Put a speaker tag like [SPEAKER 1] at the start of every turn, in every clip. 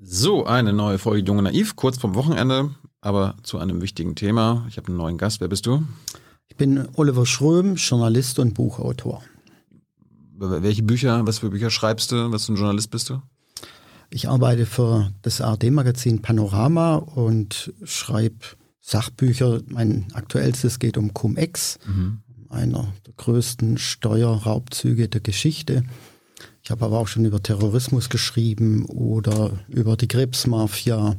[SPEAKER 1] So, eine neue Folge Junge Naiv, kurz vom Wochenende, aber zu einem wichtigen Thema. Ich habe einen neuen Gast. Wer bist du?
[SPEAKER 2] Ich bin Oliver Schröm, Journalist und Buchautor.
[SPEAKER 1] Welche Bücher, was für Bücher schreibst du? Was für ein Journalist bist du?
[SPEAKER 2] Ich arbeite für das ARD-Magazin Panorama und schreibe Sachbücher. Mein aktuellstes geht um Cum-Ex, mhm. einer der größten Steuerraubzüge der Geschichte. Ich habe aber auch schon über Terrorismus geschrieben oder über die Krebsmafia.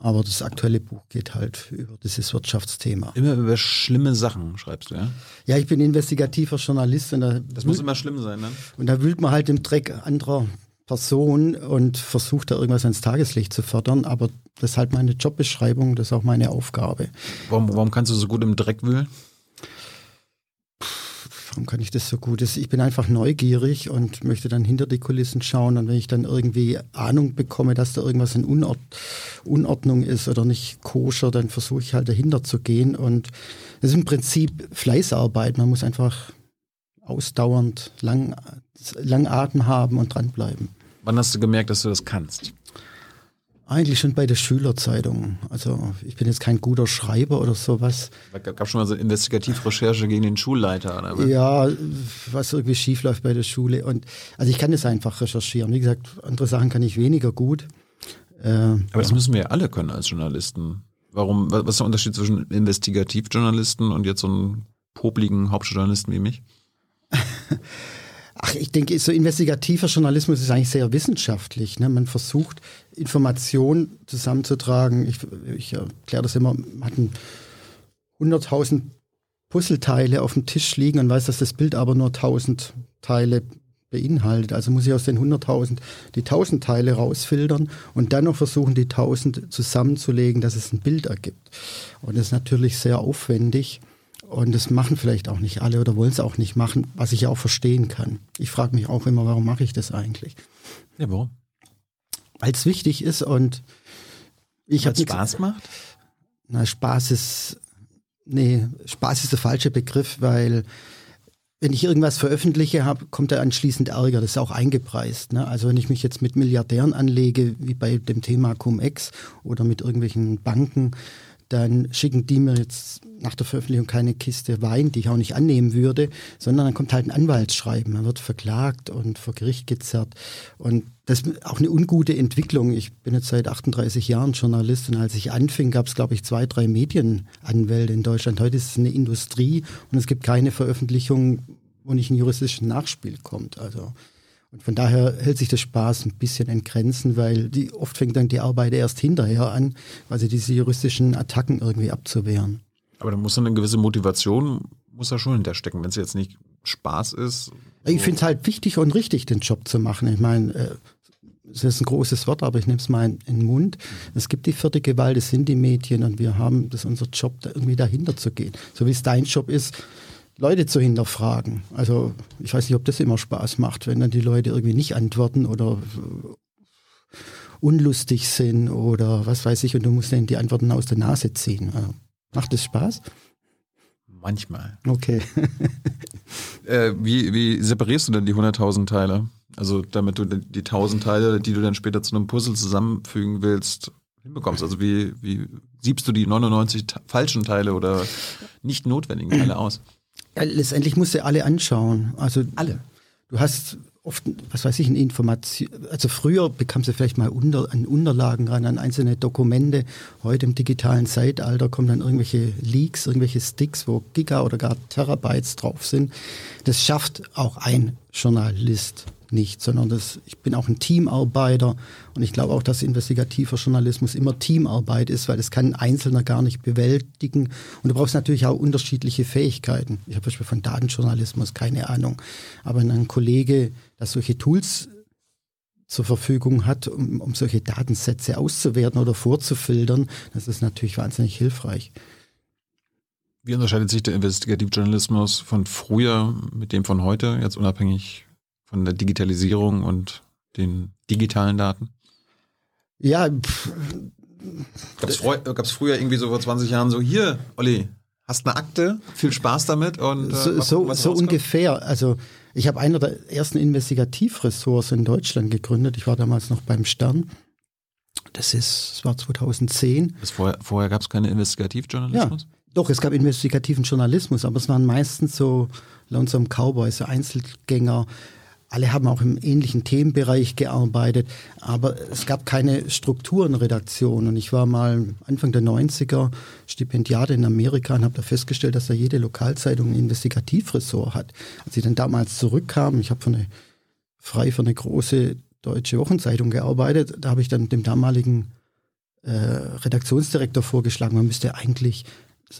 [SPEAKER 2] Aber das aktuelle Buch geht halt über dieses Wirtschaftsthema.
[SPEAKER 1] Immer über schlimme Sachen schreibst du, ja?
[SPEAKER 2] Ja, ich bin investigativer Journalist. Und da
[SPEAKER 1] das muss immer schlimm sein, ne?
[SPEAKER 2] Und da wühlt man halt im Dreck anderer Personen und versucht da irgendwas ans Tageslicht zu fördern. Aber das ist halt meine Jobbeschreibung, das ist auch meine Aufgabe.
[SPEAKER 1] Warum, warum kannst du so gut im Dreck wühlen?
[SPEAKER 2] Warum kann ich das so gut? Ich bin einfach neugierig und möchte dann hinter die Kulissen schauen. Und wenn ich dann irgendwie Ahnung bekomme, dass da irgendwas in Unord Unordnung ist oder nicht koscher, dann versuche ich halt dahinter zu gehen. Und das ist im Prinzip Fleißarbeit. Man muss einfach ausdauernd lang, lang Atem haben und dranbleiben.
[SPEAKER 1] Wann hast du gemerkt, dass du das kannst?
[SPEAKER 2] Eigentlich schon bei der Schülerzeitung. Also ich bin jetzt kein guter Schreiber oder sowas.
[SPEAKER 1] Gab es schon mal so Investigativrecherche gegen den Schulleiter?
[SPEAKER 2] Oder? Ja, was irgendwie schief läuft bei der Schule. Und also ich kann das einfach recherchieren. Wie gesagt, andere Sachen kann ich weniger gut.
[SPEAKER 1] Äh, Aber das ja. müssen wir ja alle können als Journalisten. Warum, was ist der Unterschied zwischen Investigativjournalisten und jetzt so einem popligen Hauptjournalisten wie mich?
[SPEAKER 2] Ach, ich denke, so investigativer Journalismus ist eigentlich sehr wissenschaftlich. Ne? Man versucht, Informationen zusammenzutragen. Ich, ich erkläre das immer, man hat 100.000 Puzzleteile auf dem Tisch liegen und weiß, dass das Bild aber nur 1000 Teile beinhaltet. Also muss ich aus den 100.000 die 1000 Teile rausfiltern und dann noch versuchen, die 1000 zusammenzulegen, dass es ein Bild ergibt. Und das ist natürlich sehr aufwendig. Und das machen vielleicht auch nicht alle oder wollen es auch nicht machen, was ich ja auch verstehen kann. Ich frage mich auch immer, warum mache ich das eigentlich?
[SPEAKER 1] Ja, warum?
[SPEAKER 2] Weil es wichtig ist und ich habe
[SPEAKER 1] Spaß macht?
[SPEAKER 2] Na, Spaß ist nee, Spaß ist der falsche Begriff, weil wenn ich irgendwas veröffentliche, hab, kommt da anschließend Ärger. Das ist auch eingepreist. Ne? Also wenn ich mich jetzt mit Milliardären anlege, wie bei dem Thema Cum-Ex oder mit irgendwelchen Banken, dann schicken die mir jetzt nach der Veröffentlichung keine Kiste Wein, die ich auch nicht annehmen würde, sondern dann kommt halt ein Anwaltsschreiben. Man wird verklagt und vor Gericht gezerrt. Und das ist auch eine ungute Entwicklung. Ich bin jetzt seit 38 Jahren Journalist und als ich anfing, gab es, glaube ich, zwei, drei Medienanwälte in Deutschland. Heute ist es eine Industrie und es gibt keine Veröffentlichung, wo nicht ein juristisches Nachspiel kommt. Also und von daher hält sich der Spaß ein bisschen in Grenzen, weil die, oft fängt dann die Arbeit erst hinterher an, also diese juristischen Attacken irgendwie abzuwehren.
[SPEAKER 1] Aber da muss eine gewisse Motivation, muss da schon hinterstecken, wenn es jetzt nicht Spaß ist.
[SPEAKER 2] Ich finde es halt wichtig und richtig, den Job zu machen. Ich meine, äh, ist ein großes Wort, aber ich nehme es mal in, in, den Mund. Es gibt die vierte Gewalt, es sind die Medien und wir haben, das unser Job, da irgendwie dahinter zu gehen. So wie es dein Job ist, Leute zu hinterfragen. Also ich weiß nicht, ob das immer Spaß macht, wenn dann die Leute irgendwie nicht antworten oder unlustig sind oder was weiß ich und du musst dann die Antworten aus der Nase ziehen. Also, macht das Spaß?
[SPEAKER 1] Manchmal.
[SPEAKER 2] Okay.
[SPEAKER 1] äh, wie, wie separierst du denn die 100.000 Teile? Also damit du die 1000 Teile, die du dann später zu einem Puzzle zusammenfügen willst, hinbekommst. Also wie, wie siebst du die 99 falschen Teile oder nicht notwendigen Teile aus?
[SPEAKER 2] Ja, letztendlich musst du alle anschauen. Also
[SPEAKER 1] alle.
[SPEAKER 2] Du hast oft, was weiß ich, eine Information. Also früher bekamst du vielleicht mal unter, an Unterlagen ran, an einzelne Dokumente. Heute im digitalen Zeitalter kommen dann irgendwelche Leaks, irgendwelche Sticks, wo Giga oder gar Terabytes drauf sind. Das schafft auch ein Journalist nicht, sondern das, ich bin auch ein Teamarbeiter und ich glaube auch, dass investigativer Journalismus immer Teamarbeit ist, weil das kann ein Einzelner gar nicht bewältigen. Und du brauchst natürlich auch unterschiedliche Fähigkeiten. Ich habe zum Beispiel von Datenjournalismus keine Ahnung, aber ein Kollege, der solche Tools zur Verfügung hat, um, um solche Datensätze auszuwerten oder vorzufiltern, das ist natürlich wahnsinnig hilfreich.
[SPEAKER 1] Wie unterscheidet sich der Investigativjournalismus von früher mit dem von heute, jetzt unabhängig von der Digitalisierung und den digitalen Daten?
[SPEAKER 2] Ja.
[SPEAKER 1] Gab es früher irgendwie so vor 20 Jahren so, hier, Olli, hast eine Akte, viel Spaß damit und
[SPEAKER 2] äh, so, so, so ungefähr. Also ich habe einer der ersten Investigativressorts in Deutschland gegründet. Ich war damals noch beim Stern. Das ist, das war 2010.
[SPEAKER 1] Das vorher vorher gab es keinen Investigativjournalismus?
[SPEAKER 2] Ja, doch, es gab investigativen Journalismus, aber es waren meistens so Lonesome Cowboys, so Einzelgänger. Alle haben auch im ähnlichen Themenbereich gearbeitet, aber es gab keine Strukturenredaktion. Und ich war mal Anfang der 90er Stipendiat in Amerika und habe da festgestellt, dass da jede Lokalzeitung ein Investigativressort hat. Als ich dann damals zurückkam, ich habe frei für eine große deutsche Wochenzeitung gearbeitet, da habe ich dann dem damaligen äh, Redaktionsdirektor vorgeschlagen, man müsste eigentlich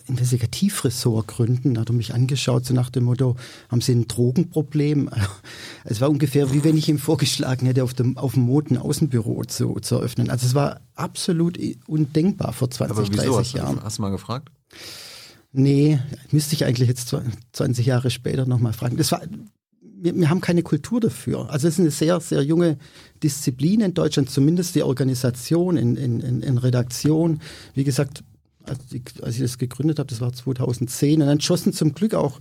[SPEAKER 2] Investigativressort gründen. Da hat er mich angeschaut, so nach dem Motto, haben Sie ein Drogenproblem? Es war ungefähr wie wenn ich ihm vorgeschlagen hätte, auf dem, auf dem Moden Außenbüro zu, zu eröffnen. Also es war absolut undenkbar vor 20, Aber wieso? 30
[SPEAKER 1] hast,
[SPEAKER 2] Jahren.
[SPEAKER 1] Hast du mal gefragt?
[SPEAKER 2] Nee, müsste ich eigentlich jetzt 20 Jahre später nochmal fragen. Das war, wir, wir, haben keine Kultur dafür. Also es ist eine sehr, sehr junge Disziplin in Deutschland, zumindest die Organisation in, in, in Redaktion. Wie gesagt, als ich, als ich das gegründet habe, das war 2010. Und dann schossen zum Glück auch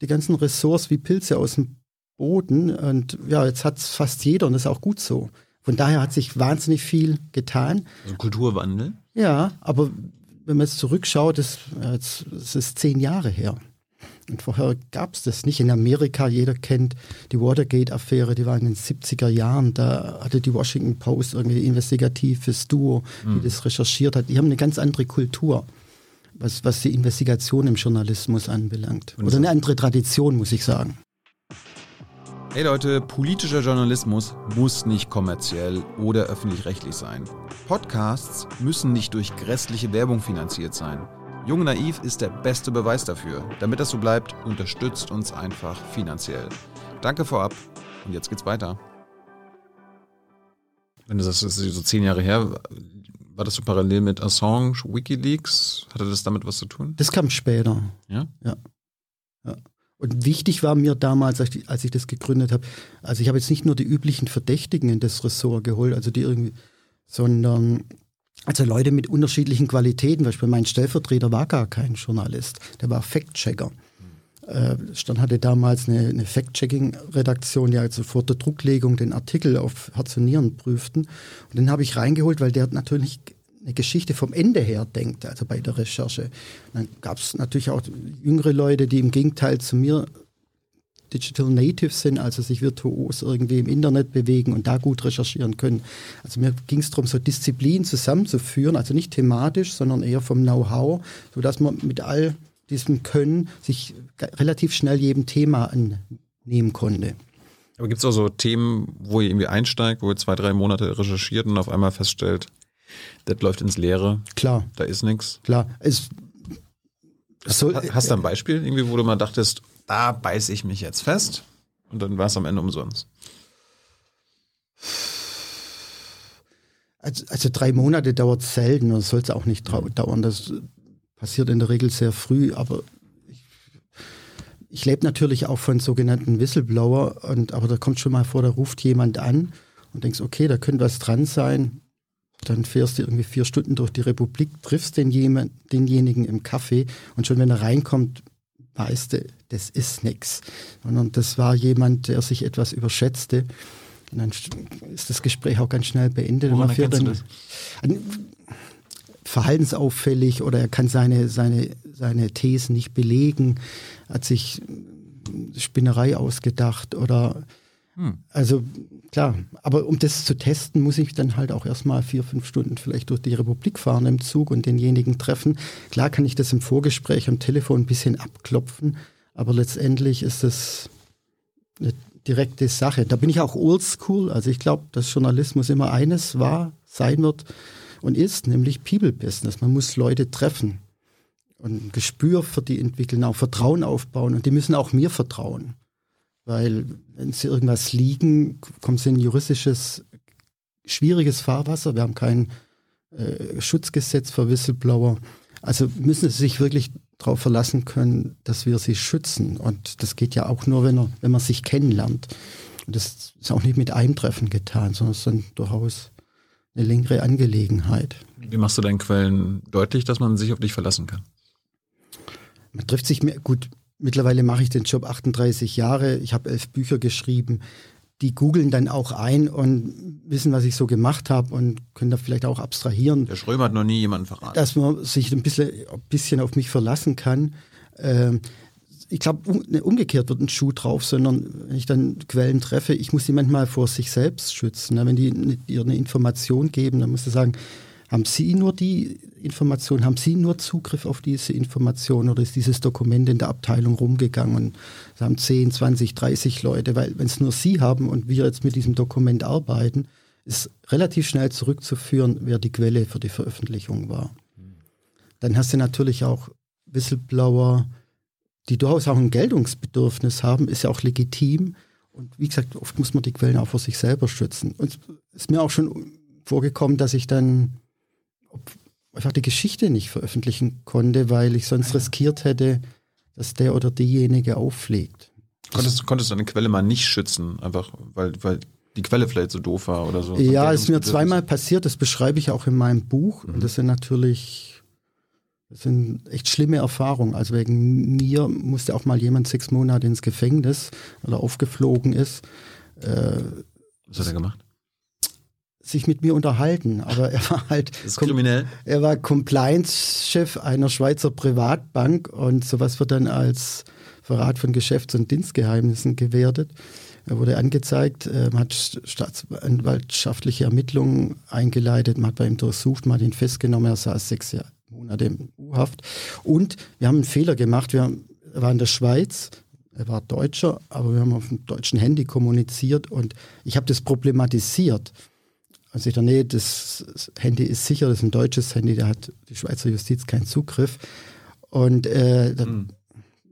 [SPEAKER 2] die ganzen Ressorts wie Pilze aus dem Boden. Und ja, jetzt hat es fast jeder und das ist auch gut so. Von daher hat sich wahnsinnig viel getan.
[SPEAKER 1] Also Kulturwandel?
[SPEAKER 2] Ja, aber wenn man jetzt zurückschaut, das, das ist zehn Jahre her. Und vorher gab es das nicht. In Amerika, jeder kennt die Watergate-Affäre, die war in den 70er Jahren. Da hatte die Washington Post irgendwie investigatives Duo, die mhm. das recherchiert hat. Die haben eine ganz andere Kultur, was, was die Investigation im Journalismus anbelangt. Oder eine andere Tradition, muss ich sagen.
[SPEAKER 1] Hey Leute, politischer Journalismus muss nicht kommerziell oder öffentlich-rechtlich sein. Podcasts müssen nicht durch grässliche Werbung finanziert sein. Jung Naiv ist der beste Beweis dafür. Damit das so bleibt, unterstützt uns einfach finanziell. Danke vorab und jetzt geht's weiter. Wenn du sagst, das ist so zehn Jahre her, war das so parallel mit Assange, Wikileaks? Hatte das damit was zu tun?
[SPEAKER 2] Das kam später.
[SPEAKER 1] Ja?
[SPEAKER 2] Ja. ja. Und wichtig war mir damals, als ich, als ich das gegründet habe, also ich habe jetzt nicht nur die üblichen Verdächtigen in das Ressort geholt, also die irgendwie, sondern also Leute mit unterschiedlichen Qualitäten. Beispiel mein Stellvertreter war gar kein Journalist, der war Fact-Checker. Äh, Stern hatte damals eine, eine Fact-Checking-Redaktion, die also vor der Drucklegung den Artikel auf Herz und Nieren prüften. Und den habe ich reingeholt, weil der natürlich eine Geschichte vom Ende her denkt, also bei der Recherche. Und dann gab es natürlich auch jüngere Leute, die im Gegenteil zu mir Digital Natives sind, also sich virtuos irgendwie im Internet bewegen und da gut recherchieren können. Also mir ging es darum, so Disziplinen zusammenzuführen, also nicht thematisch, sondern eher vom Know-how, sodass man mit all diesem Können sich relativ schnell jedem Thema annehmen konnte.
[SPEAKER 1] Aber gibt es auch so Themen, wo ihr irgendwie einsteigt, wo ihr zwei, drei Monate recherchiert und auf einmal feststellt, das läuft ins Leere?
[SPEAKER 2] Klar.
[SPEAKER 1] Da ist nichts?
[SPEAKER 2] Klar. Es,
[SPEAKER 1] hast, hast du ein Beispiel, irgendwie, wo du mal dachtest, da beiße ich mich jetzt fest und dann war es am Ende umsonst.
[SPEAKER 2] Also, also drei Monate dauert selten und soll es auch nicht dauern. Das passiert in der Regel sehr früh, aber ich, ich lebe natürlich auch von sogenannten Whistleblower, und, aber da kommt schon mal vor, da ruft jemand an und denkst, okay, da könnte was dran sein. Dann fährst du irgendwie vier Stunden durch die Republik, triffst den jemand, denjenigen im Café und schon wenn er reinkommt, weißt du, das ist nichts. Und das war jemand, der sich etwas überschätzte. Und dann ist das Gespräch auch ganz schnell beendet.
[SPEAKER 1] Woran erkennst dann, das?
[SPEAKER 2] Verhaltensauffällig oder er kann seine, seine, seine Thesen nicht belegen, hat sich Spinnerei ausgedacht oder hm. also klar, aber um das zu testen, muss ich dann halt auch erstmal vier, fünf Stunden vielleicht durch die Republik fahren im Zug und denjenigen treffen. Klar kann ich das im Vorgespräch am Telefon ein bisschen abklopfen, aber letztendlich ist es eine direkte Sache. Da bin ich auch oldschool. Also ich glaube, dass Journalismus immer eines war, sein wird und ist, nämlich People Business. Man muss Leute treffen und ein Gespür für die entwickeln, auch Vertrauen aufbauen und die müssen auch mir vertrauen. Weil wenn sie irgendwas liegen, kommen sie in juristisches, schwieriges Fahrwasser. Wir haben kein äh, Schutzgesetz für Whistleblower. Also müssen sie sich wirklich darauf verlassen können, dass wir sie schützen. Und das geht ja auch nur, wenn, er, wenn man sich kennenlernt. Und das ist auch nicht mit einem Treffen getan, sondern es ist dann durchaus eine längere Angelegenheit.
[SPEAKER 1] Wie machst du deinen Quellen deutlich, dass man sich auf dich verlassen kann?
[SPEAKER 2] Man trifft sich mehr, gut, mittlerweile mache ich den Job 38 Jahre, ich habe elf Bücher geschrieben. die googeln dann auch ein und wissen, was ich so gemacht habe und können da vielleicht auch abstrahieren.
[SPEAKER 1] Der Schrömer hat noch nie jemanden verraten.
[SPEAKER 2] Dass man sich ein bisschen, ein bisschen auf mich verlassen kann. Ähm, ich glaube, um, ne, umgekehrt wird ein Schuh drauf, sondern wenn ich dann Quellen treffe, ich muss sie manchmal vor sich selbst schützen. Ne? Wenn die ihr eine Information geben, dann muss ich sagen, haben Sie nur die Information, haben Sie nur Zugriff auf diese Information oder ist dieses Dokument in der Abteilung rumgegangen es haben 10, 20, 30 Leute, weil wenn es nur Sie haben und wir jetzt mit diesem Dokument arbeiten, ist relativ schnell zurückzuführen, wer die Quelle für die Veröffentlichung war. Dann hast du natürlich auch Whistleblower, die durchaus auch ein Geltungsbedürfnis haben, ist ja auch legitim. Und wie gesagt, oft muss man die Quellen auch für sich selber schützen. Und es ist mir auch schon vorgekommen, dass ich dann einfach die Geschichte nicht veröffentlichen konnte, weil ich sonst riskiert hätte, dass der oder diejenige auffliegt.
[SPEAKER 1] Konntest, konntest du eine Quelle mal nicht schützen, einfach weil, weil die Quelle vielleicht so doof war oder so?
[SPEAKER 2] Ja, es ist mir zweimal passiert, das beschreibe ich auch in meinem Buch. Mhm. Und das sind natürlich, das sind echt schlimme Erfahrungen. Also wegen mir musste auch mal jemand sechs Monate ins Gefängnis, weil er aufgeflogen ist.
[SPEAKER 1] Äh, Was hat er gemacht?
[SPEAKER 2] Sich mit mir unterhalten, aber er war halt
[SPEAKER 1] ist kriminell.
[SPEAKER 2] Er war Compliance-Chef einer Schweizer Privatbank und sowas wird dann als Verrat von Geschäfts- und Dienstgeheimnissen gewertet. Er wurde angezeigt, man hat staatsanwaltschaftliche Ermittlungen eingeleitet, man hat bei ihm durchsucht, man hat ihn festgenommen, er saß sechs Monate in U-Haft. Und wir haben einen Fehler gemacht, wir waren in der Schweiz, er war Deutscher, aber wir haben auf dem deutschen Handy kommuniziert und ich habe das problematisiert. Also ich dachte, nee, das Handy ist sicher, das ist ein deutsches Handy, da hat die Schweizer Justiz keinen Zugriff. Und äh, mhm.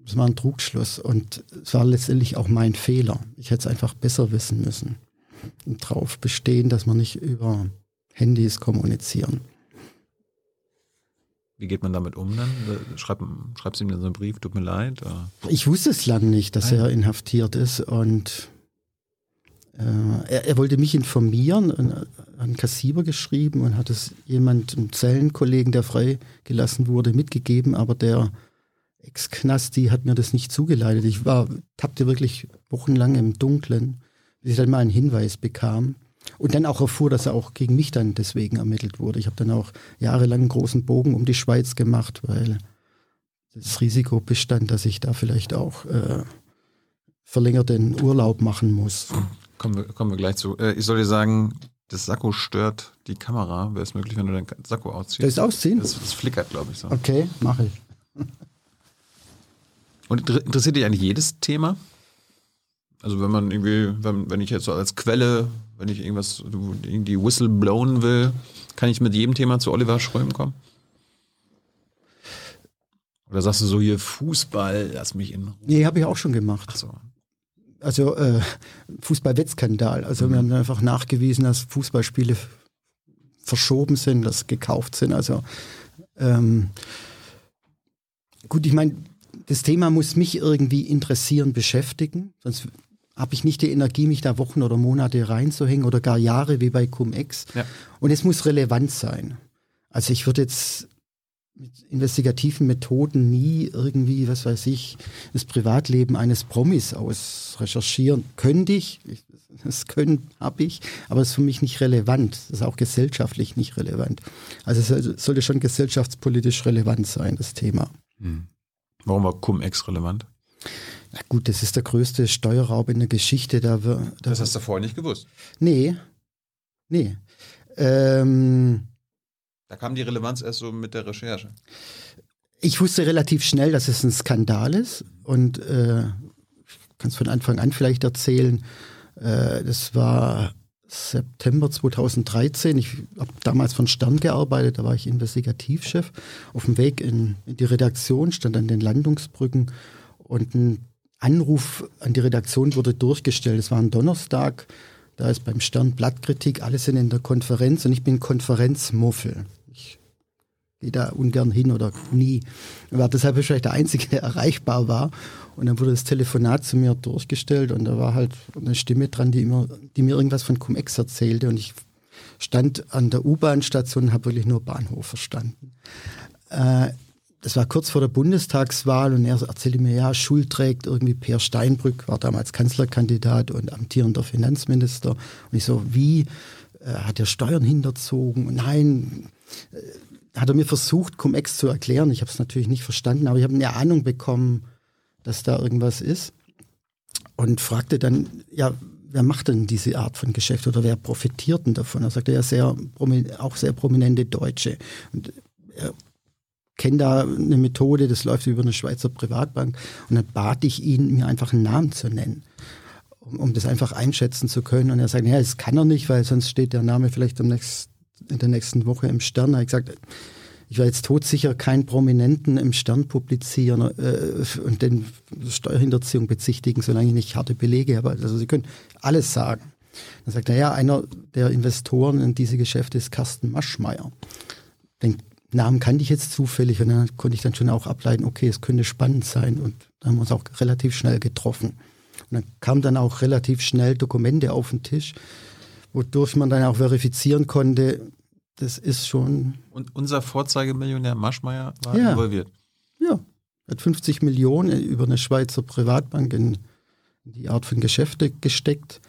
[SPEAKER 2] das war ein Trugschluss. Und es war letztendlich auch mein Fehler. Ich hätte es einfach besser wissen müssen. Und darauf bestehen, dass man nicht über Handys kommunizieren.
[SPEAKER 1] Wie geht man damit um dann? Schreib, schreibst du ihm dann so einen Brief, tut mir leid? Oder?
[SPEAKER 2] Ich wusste es lang nicht, dass Nein. er inhaftiert ist und er, er, wollte mich informieren, an einen Kassiber geschrieben und hat es jemand, einem Zellenkollegen, der freigelassen wurde, mitgegeben, aber der Ex-Knasti hat mir das nicht zugeleitet. Ich war, tappte wirklich wochenlang im Dunklen, bis ich dann mal einen Hinweis bekam. Und dann auch erfuhr, dass er auch gegen mich dann deswegen ermittelt wurde. Ich habe dann auch jahrelang einen großen Bogen um die Schweiz gemacht, weil das Risiko bestand, dass ich da vielleicht auch äh, verlängerten Urlaub machen muss.
[SPEAKER 1] Kommen wir, kommen wir gleich zu. Äh, ich soll dir sagen, das Sakko stört die Kamera. Wäre es möglich, wenn du dein Sakko ausziehst?
[SPEAKER 2] Willst du ausziehen?
[SPEAKER 1] Das, das flickert, glaube ich, so.
[SPEAKER 2] Okay, mache ich.
[SPEAKER 1] Und interessiert dich eigentlich jedes Thema? Also wenn man irgendwie, wenn, wenn ich jetzt so als Quelle, wenn ich irgendwas, irgendwie Whistle blowen will, kann ich mit jedem Thema zu Oliver Schröm kommen? Oder sagst du so hier Fußball, lass mich in Ruhe?
[SPEAKER 2] Nee, habe ich auch schon gemacht. Ach so also äh, Fußballwettskandal. Also mhm. wir haben einfach nachgewiesen, dass Fußballspiele verschoben sind, dass gekauft sind. Also ähm, gut, ich meine, das Thema muss mich irgendwie interessieren, beschäftigen, sonst habe ich nicht die Energie, mich da Wochen oder Monate reinzuhängen oder gar Jahre wie bei Cum-Ex. Ja. Und es muss relevant sein. Also ich würde jetzt mit investigativen Methoden nie irgendwie, was weiß ich, das Privatleben eines Promis aus recherchieren. Könnte ich, das können habe ich, aber es ist für mich nicht relevant. Das ist auch gesellschaftlich nicht relevant. Also es sollte schon gesellschaftspolitisch relevant sein, das Thema. Hm.
[SPEAKER 1] Warum war Cum-Ex relevant?
[SPEAKER 2] Na gut, das ist der größte Steuerraub in der Geschichte. Da, da
[SPEAKER 1] das hast du vorher nicht gewusst?
[SPEAKER 2] Nee, nee. Ähm,
[SPEAKER 1] da kam die Relevanz erst so mit der Recherche.
[SPEAKER 2] Ich wusste relativ schnell, dass es ein Skandal ist und äh, ich kann es von Anfang an vielleicht erzählen. Äh, das war September 2013. Ich habe damals von Stern gearbeitet, da war ich Investigativchef. Auf dem Weg in, in die Redaktion stand an den Landungsbrücken und ein Anruf an die Redaktion wurde durchgestellt. Es war ein Donnerstag, da ist beim Stern Blattkritik, alle sind in der Konferenz und ich bin Konferenzmuffel gehe da ungern hin oder nie. War deshalb wahrscheinlich der Einzige, der erreichbar war. Und dann wurde das Telefonat zu mir durchgestellt und da war halt eine Stimme dran, die, immer, die mir irgendwas von Cum-Ex erzählte. Und ich stand an der U-Bahn-Station und habe wirklich nur Bahnhof verstanden. Äh, das war kurz vor der Bundestagswahl und er erzählte mir, ja, Schuld trägt irgendwie Peer Steinbrück, war damals Kanzlerkandidat und amtierender Finanzminister. Und ich so, wie äh, hat er Steuern hinterzogen? Nein, äh, hat er mir versucht, Cum-Ex zu erklären. Ich habe es natürlich nicht verstanden, aber ich habe eine Ahnung bekommen, dass da irgendwas ist. Und fragte dann, ja, wer macht denn diese Art von Geschäft oder wer profitiert denn davon? Er sagte ja sehr, auch sehr prominente Deutsche. Und er kenne da eine Methode, das läuft über eine Schweizer Privatbank. Und dann bat ich ihn, mir einfach einen Namen zu nennen, um, um das einfach einschätzen zu können. Und er sagt, ja, das kann er nicht, weil sonst steht der Name vielleicht nächsten, in der nächsten Woche im Stern. Habe ich gesagt, ich werde jetzt todsicher keinen Prominenten im Stern publizieren äh, und den Steuerhinterziehung bezichtigen, solange ich nicht harte Belege habe. Also Sie können alles sagen. Dann sagt er, ja, einer der Investoren in diese Geschäfte ist Carsten Maschmeyer. Den Namen kannte ich jetzt zufällig und dann konnte ich dann schon auch ableiten, okay, es könnte spannend sein und dann haben wir uns auch relativ schnell getroffen. Und dann kamen dann auch relativ schnell Dokumente auf den Tisch, wodurch man dann auch verifizieren konnte, das ist schon.
[SPEAKER 1] Und unser Vorzeigemillionär Maschmeyer war ja. involviert.
[SPEAKER 2] Ja, hat 50 Millionen über eine Schweizer Privatbank in, die Art von Geschäfte gesteckt,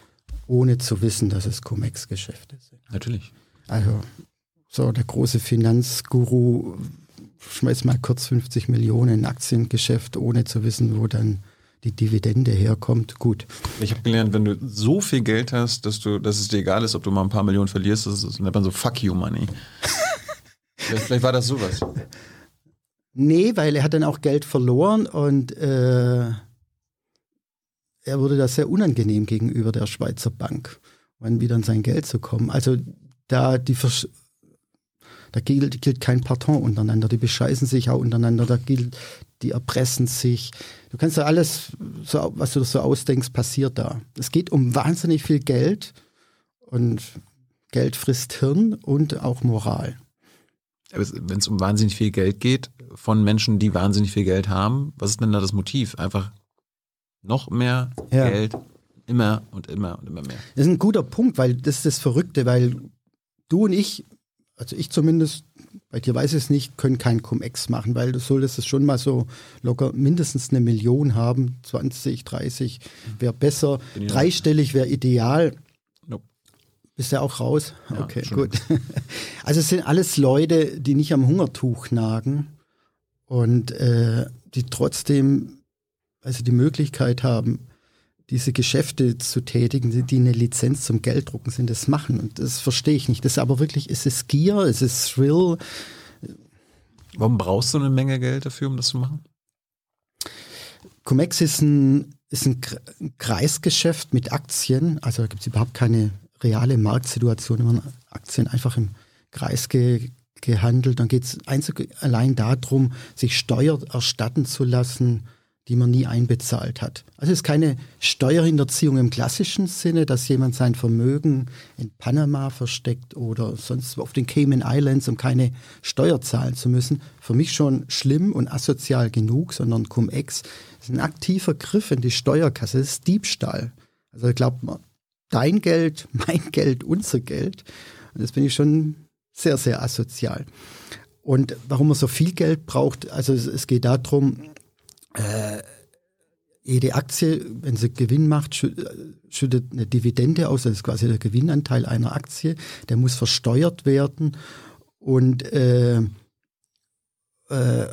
[SPEAKER 2] ohne zu wissen, dass es Cum-Ex-Geschäfte sind.
[SPEAKER 1] Natürlich.
[SPEAKER 2] Also so der große Finanzguru schmeißt mal kurz 50 Millionen in Aktiengeschäft, ohne zu wissen, wo dann die Dividende herkommt, gut.
[SPEAKER 1] Ich habe gelernt, wenn du so viel Geld hast, dass du, dass es dir egal ist, ob du mal ein paar Millionen verlierst, das ist nennt man so Fuck you Money. vielleicht, vielleicht, war das sowas.
[SPEAKER 2] Nee, weil er hat dann auch Geld verloren und äh, er wurde da sehr unangenehm gegenüber der Schweizer Bank, wann wieder an sein Geld zu kommen. Also da die Vers da gilt, gilt kein Pardon untereinander. Die bescheißen sich auch untereinander. Da gilt, die erpressen sich. Du kannst ja alles, so, was du so ausdenkst, passiert da. Es geht um wahnsinnig viel Geld und Geld frisst Hirn und auch Moral.
[SPEAKER 1] Wenn es um wahnsinnig viel Geld geht, von Menschen, die wahnsinnig viel Geld haben, was ist denn da das Motiv? Einfach noch mehr ja. Geld, immer und immer und immer mehr.
[SPEAKER 2] Das ist ein guter Punkt, weil das ist das Verrückte, weil du und ich also ich zumindest, bei dir weiß ich es nicht, können kein Cum-Ex machen, weil du solltest es schon mal so locker mindestens eine Million haben, 20, 30 wäre besser, dreistellig wäre ideal. Nope. Bist du auch raus? Ja, okay, gut. Also es sind alles Leute, die nicht am Hungertuch nagen und äh, die trotzdem also die Möglichkeit haben, diese Geschäfte zu tätigen, die eine Lizenz zum Gelddrucken sind, das machen. Und das verstehe ich nicht. Das ist aber wirklich, ist es Gier, ist es Thrill?
[SPEAKER 1] Warum brauchst du eine Menge Geld dafür, um das zu machen?
[SPEAKER 2] Comex ist ein, ist ein Kreisgeschäft mit Aktien. Also da gibt es überhaupt keine reale Marktsituation, wenn man Aktien einfach im Kreis ge, gehandelt. Dann geht es allein darum, sich Steuer erstatten zu lassen die man nie einbezahlt hat. Also es ist keine Steuerhinterziehung im klassischen Sinne, dass jemand sein Vermögen in Panama versteckt oder sonst auf den Cayman Islands, um keine Steuer zahlen zu müssen. Für mich schon schlimm und asozial genug, sondern Cum-Ex ist ein aktiver Griff in die Steuerkasse, das ist Diebstahl. Also glaubt man, dein Geld, mein Geld, unser Geld. Und das finde ich schon sehr, sehr asozial. Und warum man so viel Geld braucht, also es geht darum, äh, jede Aktie, wenn sie Gewinn macht, äh, schüttet eine Dividende aus, das ist quasi der Gewinnanteil einer Aktie, der muss versteuert werden und, äh, äh,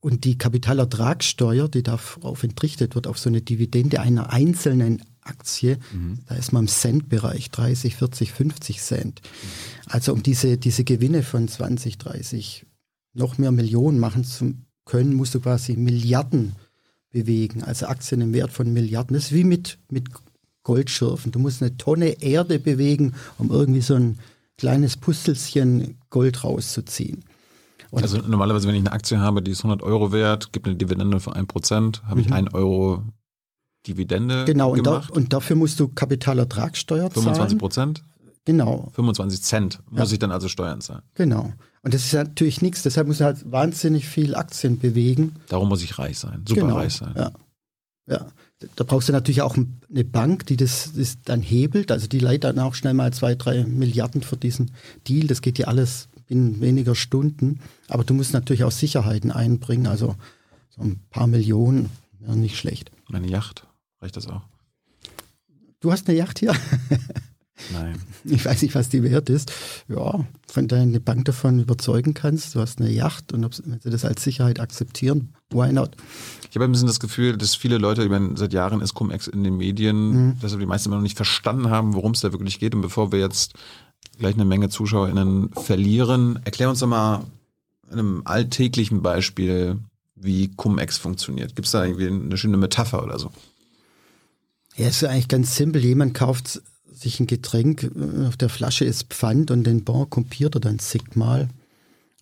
[SPEAKER 2] und die Kapitalertragssteuer, die darauf entrichtet wird, auf so eine Dividende einer einzelnen Aktie, mhm. da ist man im Cent-Bereich, 30, 40, 50 Cent. Also um diese, diese Gewinne von 20, 30, noch mehr Millionen machen zu können, musst du quasi Milliarden bewegen, also Aktien im Wert von Milliarden. Das ist wie mit, mit Goldschürfen. Du musst eine Tonne Erde bewegen, um irgendwie so ein kleines Pustelchen Gold rauszuziehen.
[SPEAKER 1] Und also normalerweise, wenn ich eine Aktie habe, die ist 100 Euro wert, gibt eine Dividende von 1%, habe mhm. ich 1 Euro Dividende
[SPEAKER 2] genau,
[SPEAKER 1] gemacht.
[SPEAKER 2] Genau, und, dafür musst du Kapitalertragssteuer
[SPEAKER 1] 25 zahlen. 25 Prozent?
[SPEAKER 2] Genau.
[SPEAKER 1] 25 Cent muss ja. ich dann also Steuern zahlen.
[SPEAKER 2] Genau. Und das ist natürlich nichts, deshalb muss er halt wahnsinnig viel Aktien bewegen.
[SPEAKER 1] Darum muss ich reich sein, super genau. reich sein.
[SPEAKER 2] Ja. ja. Da brauchst du natürlich auch eine Bank, die das, das dann hebelt. Also die leitet dann auch schnell mal zwei, drei Milliarden für diesen Deal. Das geht ja alles binnen weniger Stunden. Aber du musst natürlich auch Sicherheiten einbringen, also so ein paar Millionen wäre nicht schlecht.
[SPEAKER 1] Meine Yacht, reicht das auch?
[SPEAKER 2] Du hast eine Yacht hier?
[SPEAKER 1] Nein.
[SPEAKER 2] Ich weiß nicht, was die wert ist. Ja, wenn deine Bank davon überzeugen kannst, du hast eine Yacht und wenn sie das als Sicherheit akzeptieren, why not?
[SPEAKER 1] Ich habe ein bisschen das Gefühl, dass viele Leute, ich meine, seit Jahren ist Cum-Ex in den Medien, mhm. dass die meisten immer noch nicht verstanden haben, worum es da wirklich geht. Und bevor wir jetzt gleich eine Menge ZuschauerInnen verlieren, erklär uns doch mal in einem alltäglichen Beispiel, wie Cum-Ex funktioniert. Gibt es da irgendwie eine schöne Metapher oder so?
[SPEAKER 2] Ja, ist eigentlich ganz simpel. Jemand kauft sich ein Getränk, äh, auf der Flasche ist Pfand und den Bon kopiert er dann zigmal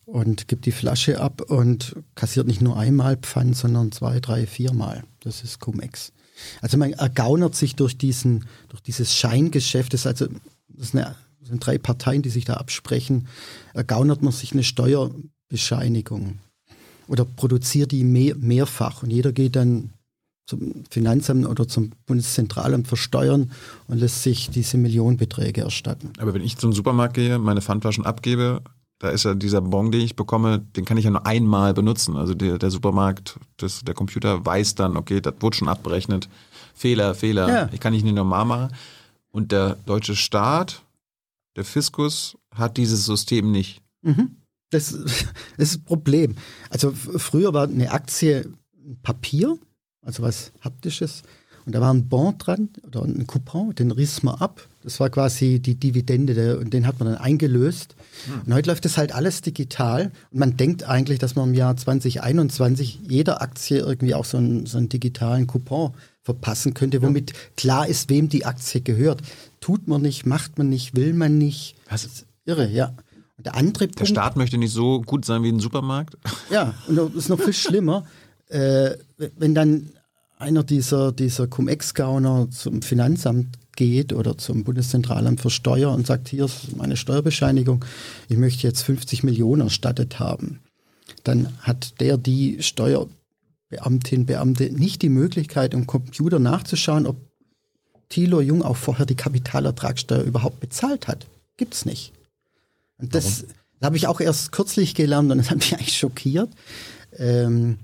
[SPEAKER 2] und gibt die Flasche ab und kassiert nicht nur einmal Pfand, sondern zwei, drei, viermal. Das ist Cum-Ex. Also man ergaunert sich durch diesen, durch dieses Scheingeschäft, das, also, das, eine, das sind drei Parteien, die sich da absprechen, ergaunert man sich eine Steuerbescheinigung oder produziert die mehr, mehrfach und jeder geht dann zum Finanzamt oder zum Bundeszentralamt versteuern und lässt sich diese Millionenbeträge erstatten.
[SPEAKER 1] Aber wenn ich zum Supermarkt gehe, meine Pfandflaschen abgebe, da ist ja dieser Bon, den ich bekomme, den kann ich ja nur einmal benutzen. Also der, der Supermarkt, das, der Computer weiß dann, okay, das wurde schon abberechnet. Fehler, Fehler. Ja. Ich kann nicht nur normal machen. Und der deutsche Staat, der Fiskus, hat dieses System nicht.
[SPEAKER 2] Mhm. Das, das ist das Problem. Also früher war eine Aktie Papier also was Haptisches. Und da war ein Bon dran oder ein Coupon, den riss man ab. Das war quasi die Dividende der, und den hat man dann eingelöst. Hm. Und heute läuft das halt alles digital. Und man denkt eigentlich, dass man im Jahr 2021 jeder Aktie irgendwie auch so einen, so einen digitalen Coupon verpassen könnte, womit ja. klar ist, wem die Aktie gehört. Tut man nicht, macht man nicht, will man nicht.
[SPEAKER 1] Was? Das ist
[SPEAKER 2] irre, ja.
[SPEAKER 1] Und der andere Punkt. Der Staat möchte nicht so gut sein wie ein Supermarkt.
[SPEAKER 2] Ja, und das ist noch viel schlimmer äh, wenn dann einer dieser, dieser Cum-Ex-Gauner zum Finanzamt geht oder zum Bundeszentralamt für Steuer und sagt, hier ist meine Steuerbescheinigung, ich möchte jetzt 50 Millionen erstattet haben, dann hat der die Steuerbeamtin, Beamte nicht die Möglichkeit, im Computer nachzuschauen, ob Thilo Jung auch vorher die Kapitalertragssteuer überhaupt bezahlt hat. Gibt's nicht. Und das, das habe ich auch erst kürzlich gelernt und das hat mich eigentlich schockiert. Ähm,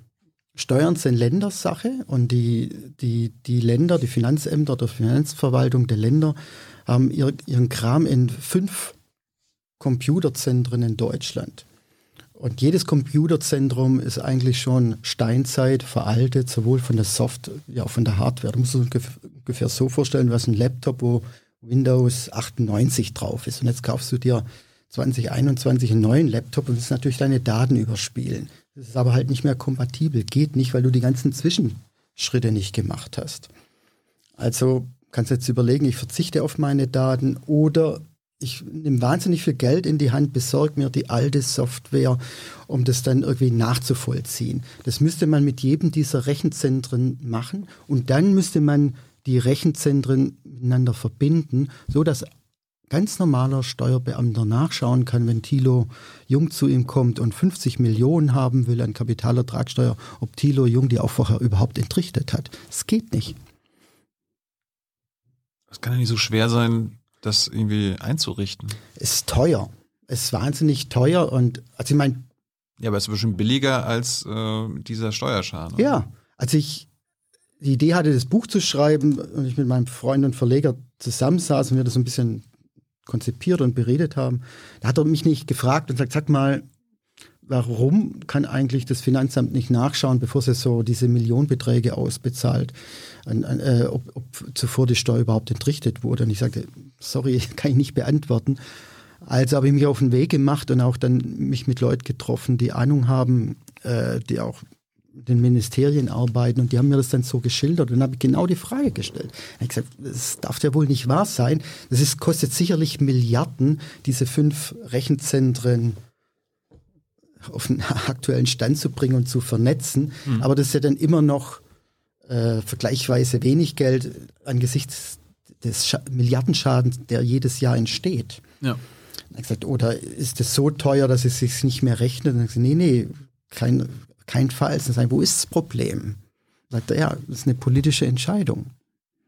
[SPEAKER 2] Steuern sind Ländersache und die, die, die Länder, die Finanzämter oder Finanzverwaltung der Länder haben ihr, ihren Kram in fünf Computerzentren in Deutschland. Und jedes Computerzentrum ist eigentlich schon Steinzeit, veraltet, sowohl von der Software wie auch von der Hardware. Du musst dir ungefähr so vorstellen, was ein Laptop, wo Windows 98 drauf ist. Und jetzt kaufst du dir 2021 einen neuen Laptop und willst natürlich deine Daten überspielen. Das ist aber halt nicht mehr kompatibel. Geht nicht, weil du die ganzen Zwischenschritte nicht gemacht hast. Also kannst du jetzt überlegen, ich verzichte auf meine Daten oder ich nehme wahnsinnig viel Geld in die Hand, besorge mir die alte Software, um das dann irgendwie nachzuvollziehen. Das müsste man mit jedem dieser Rechenzentren machen und dann müsste man die Rechenzentren miteinander verbinden, so dass ganz normaler Steuerbeamter nachschauen kann, wenn Thilo Jung zu ihm kommt und 50 Millionen haben will an Kapitalertragssteuer, ob Thilo Jung die auch vorher überhaupt entrichtet hat. Es geht nicht.
[SPEAKER 1] Es kann ja nicht so schwer sein, das irgendwie einzurichten.
[SPEAKER 2] Es ist teuer. Es ist wahnsinnig teuer und also ich meine.
[SPEAKER 1] Ja, aber es ist bestimmt billiger als äh, dieser Steuerschaden.
[SPEAKER 2] Ja, als ich die Idee hatte, das Buch zu schreiben und ich mit meinem Freund und Verleger zusammensaß und wir das so ein bisschen konzipiert und beredet haben, da hat er mich nicht gefragt und sagt, sag mal, warum kann eigentlich das Finanzamt nicht nachschauen, bevor sie so diese Millionenbeträge ausbezahlt, an, an, äh, ob, ob, zuvor die Steuer überhaupt entrichtet wurde? Und ich sagte, sorry, kann ich nicht beantworten. Also habe ich mich auf den Weg gemacht und auch dann mich mit Leuten getroffen, die Ahnung haben, äh, die auch den Ministerien arbeiten und die haben mir das dann so geschildert und dann habe ich genau die Frage gestellt. Ich habe gesagt, das darf ja wohl nicht wahr sein. Das ist, kostet sicherlich Milliarden, diese fünf Rechenzentren auf den aktuellen Stand zu bringen und zu vernetzen. Mhm. Aber das ist ja dann immer noch äh, vergleichsweise wenig Geld angesichts des Scha Milliardenschadens, der jedes Jahr entsteht. Ja. Ich gesagt, oder ist es so teuer, dass es sich nicht mehr rechnet? Und ich gesagt, nee, nee, kein, keinenfalls. Dann sagen, wo ist das Problem? Sagt er, ja, das ist eine politische Entscheidung.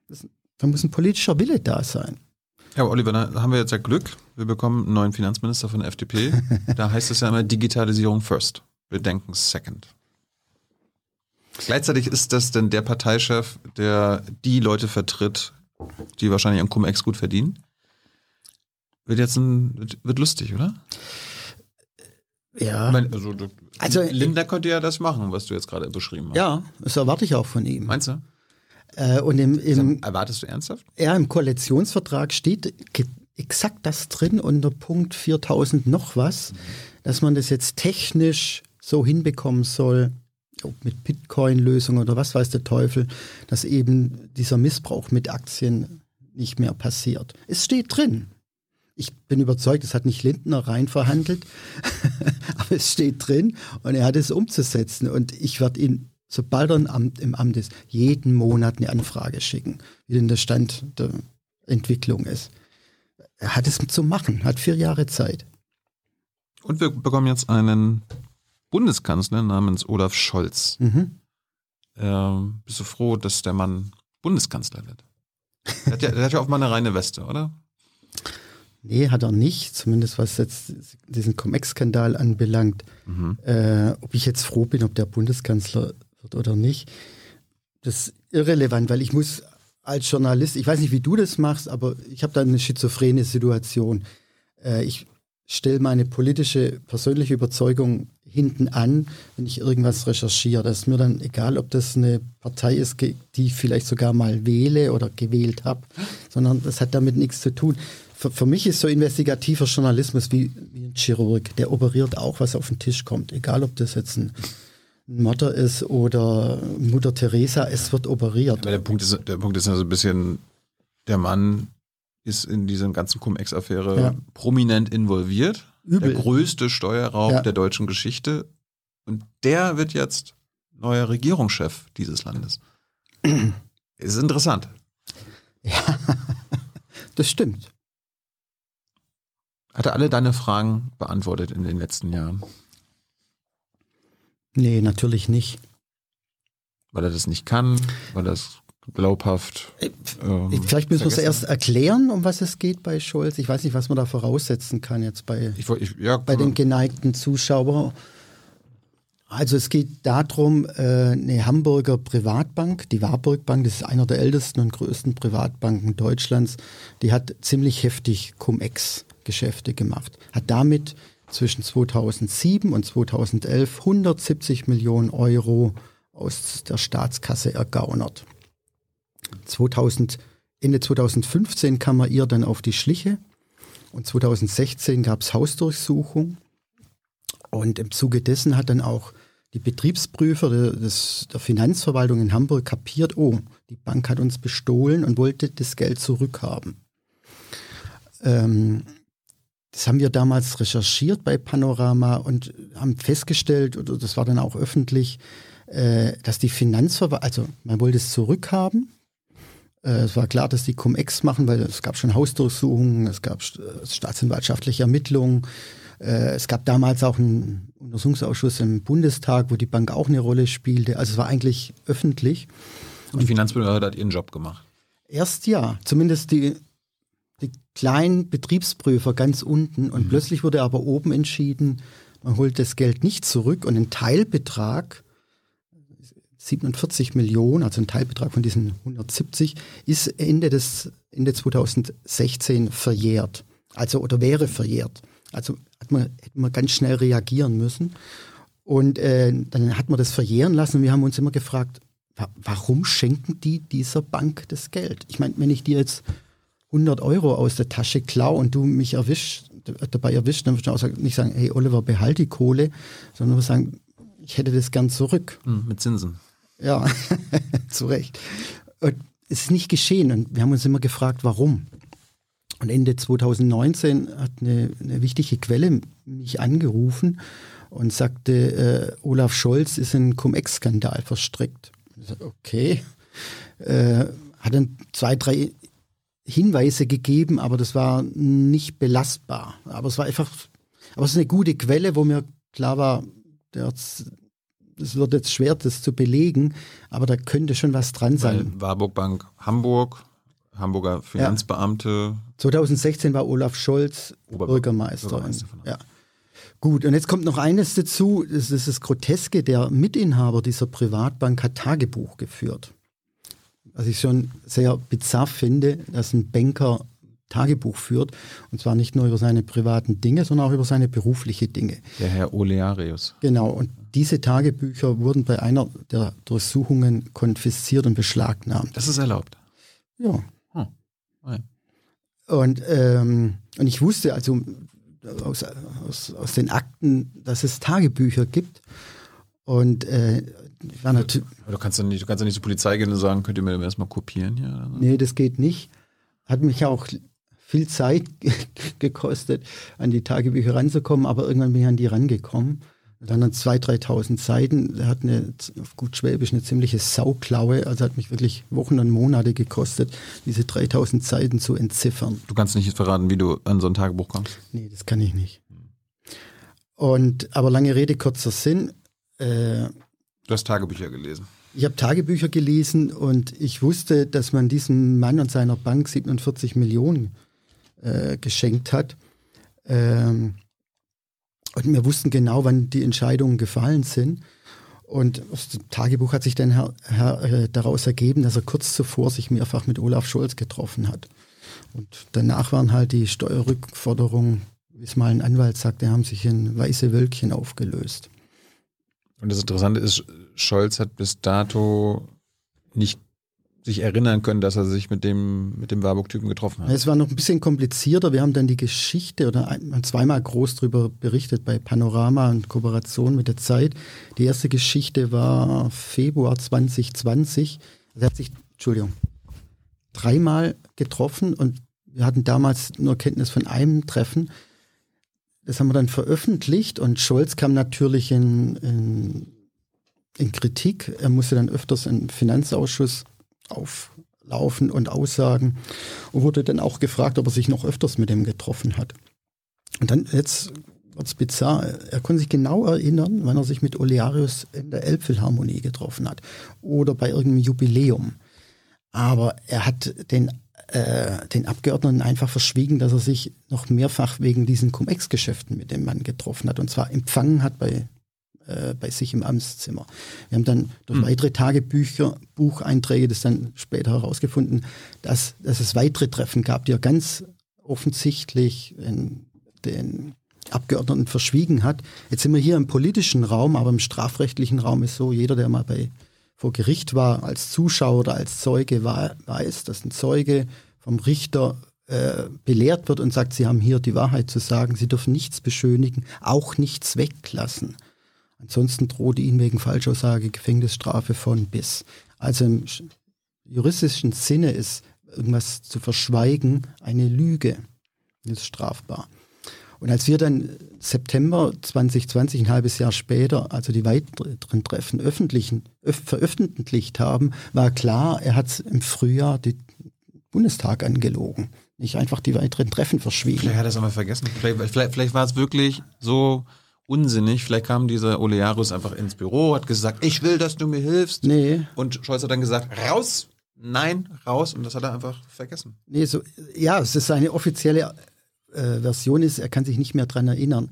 [SPEAKER 2] Das, da muss ein politischer Wille da sein.
[SPEAKER 1] Ja, Oliver, da haben wir jetzt ja Glück. Wir bekommen einen neuen Finanzminister von der FDP. da heißt es ja immer Digitalisierung first. Wir denken second. Gleichzeitig ist das denn der Parteichef, der die Leute vertritt, die wahrscheinlich am Cum-Ex gut verdienen. Wird jetzt ein, wird, wird lustig, oder?
[SPEAKER 2] Ja.
[SPEAKER 1] Meine, also,
[SPEAKER 2] Also,
[SPEAKER 1] Lindner könnte ja das machen, was du jetzt gerade beschrieben hast.
[SPEAKER 2] Ja, das erwarte ich auch von ihm.
[SPEAKER 1] Meinst du?
[SPEAKER 2] Äh, und im, im,
[SPEAKER 1] Erwartest du ernsthaft?
[SPEAKER 2] ja, im Koalitionsvertrag steht exakt das drin unter Punkt 4000 noch was, dass man das jetzt technisch so hinbekommen soll, ob mit Bitcoin-Lösung oder was weiß der Teufel, dass eben dieser Missbrauch mit Aktien nicht mehr passiert. Es steht drin. Ich bin überzeugt, es hat nicht Lindner rein verhandelt, aber es steht drin und er hat es umzusetzen. Und ich werde ihn, sobald er im Amt, im Amt ist, jeden Monat eine Anfrage schicken, wie denn der Stand der Entwicklung ist. Er hat es zu machen, hat vier Jahre Zeit.
[SPEAKER 1] Und wir bekommen jetzt einen Bundeskanzler namens Olaf Scholz.
[SPEAKER 2] Mhm.
[SPEAKER 1] Ähm, bist du froh, dass der Mann Bundeskanzler wird? Der hat ja, der hat ja auch mal eine reine Weste, oder?
[SPEAKER 2] Nee, hat er nicht, zumindest was jetzt diesen Cum-Ex-Skandal anbelangt. Äh, ob ich jetzt froh bin, ob der Bundeskanzler wird oder nicht, das ist irrelevant, weil ich muss als Journalist, ich weiß nicht, wie du das machst, aber ich habe da eine schizophrene Situation. Äh, ich stelle meine politische, persönliche Überzeugung hinten an, wenn ich irgendwas recherchiere. Das ist mir dann egal, ob das eine Partei ist, die ich vielleicht sogar mal wähle oder gewählt habe, sondern das hat damit nichts zu tun. Für, für mich ist so investigativer Journalismus wie, wie ein Chirurg. Der operiert auch, was auf den Tisch kommt. Egal, ob das jetzt ein, Mörder ist oder Mutter Teresa, es wird operiert.
[SPEAKER 1] Aber der Punkt ist, der Punkt ist ja so ein bisschen, der Mann ist in dieser ganzen Cum-Ex-Affäre
[SPEAKER 2] Ja.
[SPEAKER 1] prominent involviert.
[SPEAKER 2] Übel.
[SPEAKER 1] Der größte Steuerraub
[SPEAKER 2] Ja.
[SPEAKER 1] der deutschen Geschichte. Und der wird jetzt neuer Regierungschef dieses Landes. ist interessant.
[SPEAKER 2] Das stimmt.
[SPEAKER 1] Hat er alle deine Fragen beantwortet in den letzten Jahren?
[SPEAKER 2] Nee, natürlich nicht.
[SPEAKER 1] Weil er das nicht kann, weil es glaubhaft. ähm,
[SPEAKER 2] Vielleicht müssen wir es erst erklären, um was es geht bei Scholz. Ich weiß nicht, was man da voraussetzen kann jetzt bei,
[SPEAKER 1] Ich, ich, ja,
[SPEAKER 2] bei den geneigten Zuschauern. Also es geht darum, äh, eine Hamburger Privatbank, die Warburg Bank, das ist einer der ältesten und größten Privatbanken Deutschlands, die hat ziemlich heftig Cum-Ex-Geschäfte gemacht. Hat damit zwischen 2007 und 2011 170 Millionen Euro aus der Staatskasse ergaunert. 2000, Ende 2015 kam man ihr dann auf die Schliche und 2016 gab es Hausdurchsuchung. Und im Zuge dessen hat dann auch die Betriebsprüfer der, des, der Finanzverwaltung in Hamburg kapiert, oh, die Bank hat uns bestohlen und wollte das Geld zurückhaben. Ähm, das haben wir damals recherchiert bei Panorama und haben festgestellt, oder das war dann auch öffentlich, äh, dass die Finanzverwaltung, also man wollte es zurückhaben. Äh, es war klar, dass die Cum-Ex machen, weil es gab schon Hausdurchsuchungen, es gab äh, staatsanwaltschaftliche Ermittlungen. Es gab damals auch einen Untersuchungsausschuss im Bundestag, wo die Bank auch eine Rolle spielte. Also es war eigentlich öffentlich.
[SPEAKER 1] Und die Finanzbehörde hat ihren Job gemacht.
[SPEAKER 2] Erst ja, zumindest die, die kleinen Betriebsprüfer ganz unten. Und plötzlich wurde aber oben entschieden, man holt das Geld nicht zurück und ein Teilbetrag, 47 Millionen, also ein Teilbetrag von diesen 170, ist Ende, des, Ende 2016 verjährt. Also oder wäre verjährt. Also hat man, hätte man ganz schnell reagieren müssen. Und äh, dann hat man das verjähren lassen und wir haben uns immer gefragt, wa warum schenken die dieser Bank das Geld? Ich meine, wenn ich dir jetzt 100 Euro aus der Tasche klau und du mich erwischst, dabei erwischt, dann würdest du auch nicht sagen, hey Oliver, behalt die Kohle, sondern wir sagen, ich hätte das gern zurück.
[SPEAKER 1] Hm, mit Zinsen.
[SPEAKER 2] Ja, zu Recht. Und es ist nicht geschehen und wir haben uns immer gefragt, warum. Und Ende 2019 hat eine, eine wichtige Quelle mich angerufen und sagte, äh, Olaf Scholz ist in Cum-Ex-Skandal verstrickt. Ich sag, okay. Äh, hat dann zwei, drei Hinweise gegeben, aber das war nicht belastbar. Aber es war einfach, aber es ist eine gute Quelle, wo mir klar war, das wird jetzt schwer, das zu belegen, aber da könnte schon was dran sein.
[SPEAKER 1] Weil Warburg Bank Hamburg Hamburger Finanzbeamte.
[SPEAKER 2] 2016 war Olaf Scholz Bürgermeister. Bürgermeister ja. Gut, und jetzt kommt noch eines dazu, das ist das Groteske, der Mitinhaber dieser Privatbank hat Tagebuch geführt. Was ich schon sehr bizarr finde, dass ein Banker Tagebuch führt. Und zwar nicht nur über seine privaten Dinge, sondern auch über seine berufliche Dinge.
[SPEAKER 1] Der Herr Olearius.
[SPEAKER 2] Genau. Und diese Tagebücher wurden bei einer der Durchsuchungen konfisziert und beschlagnahmt.
[SPEAKER 1] Das ist erlaubt.
[SPEAKER 2] Ja. Hm. Und, ähm, und ich wusste also aus, aus, aus den Akten, dass es Tagebücher gibt. Und äh,
[SPEAKER 1] war natürlich. Aber du kannst ja nicht, du kannst ja nicht zur Polizei gehen und sagen, könnt ihr mir das mal kopieren hier?
[SPEAKER 2] Nee, das geht nicht. Hat mich auch viel Zeit gekostet, an die Tagebücher ranzukommen, aber irgendwann bin ich an die rangekommen. Dann an 2.000, 3.000 Seiten. Er hat eine, auf gut Schwäbisch eine ziemliche Sauklaue. Also hat mich wirklich Wochen und Monate gekostet, diese 3.000 Seiten zu entziffern.
[SPEAKER 1] Du kannst nicht verraten, wie du an so ein Tagebuch kommst?
[SPEAKER 2] Nee, das kann ich nicht. Und, aber lange Rede, kurzer Sinn.
[SPEAKER 1] Äh, du hast Tagebücher gelesen.
[SPEAKER 2] Ich habe Tagebücher gelesen und ich wusste, dass man diesem Mann und seiner Bank 47 Millionen äh, geschenkt hat. Ähm, und wir wussten genau, wann die Entscheidungen gefallen sind. Und das Tagebuch hat sich dann her, her, äh, daraus ergeben, dass er kurz zuvor sich mehrfach mit Olaf Scholz getroffen hat. Und danach waren halt die Steuerrückforderungen, wie es mal ein Anwalt sagte, haben sich in weiße Wölkchen aufgelöst.
[SPEAKER 1] Und das Interessante ist, Scholz hat bis dato nicht sich erinnern können, dass er sich mit dem, mit dem Warburg-Typen getroffen hat.
[SPEAKER 2] Es war noch ein bisschen komplizierter. Wir haben dann die Geschichte oder ein, zweimal groß darüber berichtet bei Panorama und Kooperation mit der Zeit. Die erste Geschichte war Februar 2020. Er hat sich, Entschuldigung, dreimal getroffen und wir hatten damals nur Kenntnis von einem Treffen. Das haben wir dann veröffentlicht und Scholz kam natürlich in, in, in Kritik. Er musste dann öfters im Finanzausschuss auflaufen und aussagen und wurde dann auch gefragt, ob er sich noch öfters mit ihm getroffen hat. Und dann jetzt wird es bizarr. Er konnte sich genau erinnern, wann er sich mit Olearius in der Elbphilharmonie getroffen hat oder bei irgendeinem Jubiläum. Aber er hat den, äh, den Abgeordneten einfach verschwiegen, dass er sich noch mehrfach wegen diesen Cum-Ex-Geschäften mit dem Mann getroffen hat und zwar empfangen hat bei äh, bei sich im Amtszimmer. Wir haben dann durch mhm. weitere Tagebücher, Bucheinträge, das dann später herausgefunden, dass, dass es weitere Treffen gab, die er ganz offensichtlich in, den Abgeordneten verschwiegen hat. Jetzt sind wir hier im politischen Raum, aber im strafrechtlichen Raum ist so, jeder, der mal bei, vor Gericht war, als Zuschauer oder als Zeuge war, weiß, dass ein Zeuge vom Richter äh, belehrt wird und sagt, Sie haben hier die Wahrheit zu sagen, Sie dürfen nichts beschönigen, auch nichts weglassen. Ansonsten drohte ihnen wegen Falschaussage Gefängnisstrafe von bis. Also im juristischen Sinne ist irgendwas zu verschweigen eine Lüge. Ist strafbar. Und als wir dann September 2020, ein halbes Jahr später, also die weiteren Treffen öffentlichen, öf veröffentlicht haben, war klar, er hat im Frühjahr den Bundestag angelogen. Nicht einfach die weiteren Treffen verschwiegen.
[SPEAKER 1] Vielleicht hat er es aber vergessen. Vielleicht, vielleicht, vielleicht war es wirklich so unsinnig. Vielleicht kam dieser Olearus einfach ins Büro, hat gesagt, ich will, dass du mir hilfst.
[SPEAKER 2] Nee.
[SPEAKER 1] Und Scholz hat dann gesagt, raus, nein, raus. Und das hat er einfach vergessen.
[SPEAKER 2] Nee, so, ja, es ist seine offizielle äh, Version ist, er kann sich nicht mehr dran erinnern.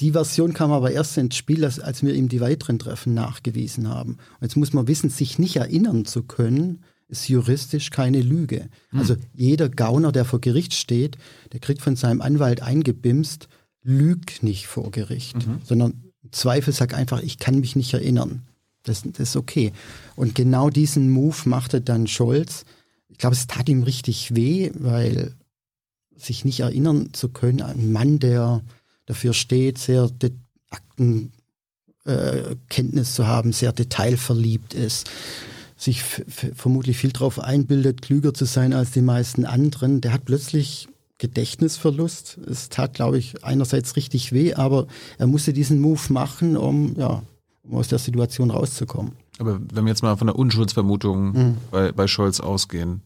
[SPEAKER 2] Die Version kam aber erst ins Spiel, als, als wir ihm die weiteren Treffen nachgewiesen haben. Und jetzt muss man wissen, sich nicht erinnern zu können, ist juristisch keine Lüge. Hm. Also jeder Gauner, der vor Gericht steht, der kriegt von seinem Anwalt eingebimst, lüg nicht vor Gericht, mhm. sondern Zweifel sag einfach, ich kann mich nicht erinnern. Das, das ist okay. Und genau diesen Move machte dann Scholz. Ich glaube, es tat ihm richtig weh, weil sich nicht erinnern zu können, ein Mann, der dafür steht, sehr Aktenkenntnis äh, zu haben, sehr detailverliebt ist, sich vermutlich viel darauf einbildet, klüger zu sein als die meisten anderen, der hat plötzlich Gedächtnisverlust. Es tat, glaube ich, einerseits richtig weh, aber er musste diesen Move machen, um, ja, um aus der Situation rauszukommen.
[SPEAKER 1] Aber wenn wir jetzt mal von der Unschuldsvermutung mhm. bei, bei Scholz ausgehen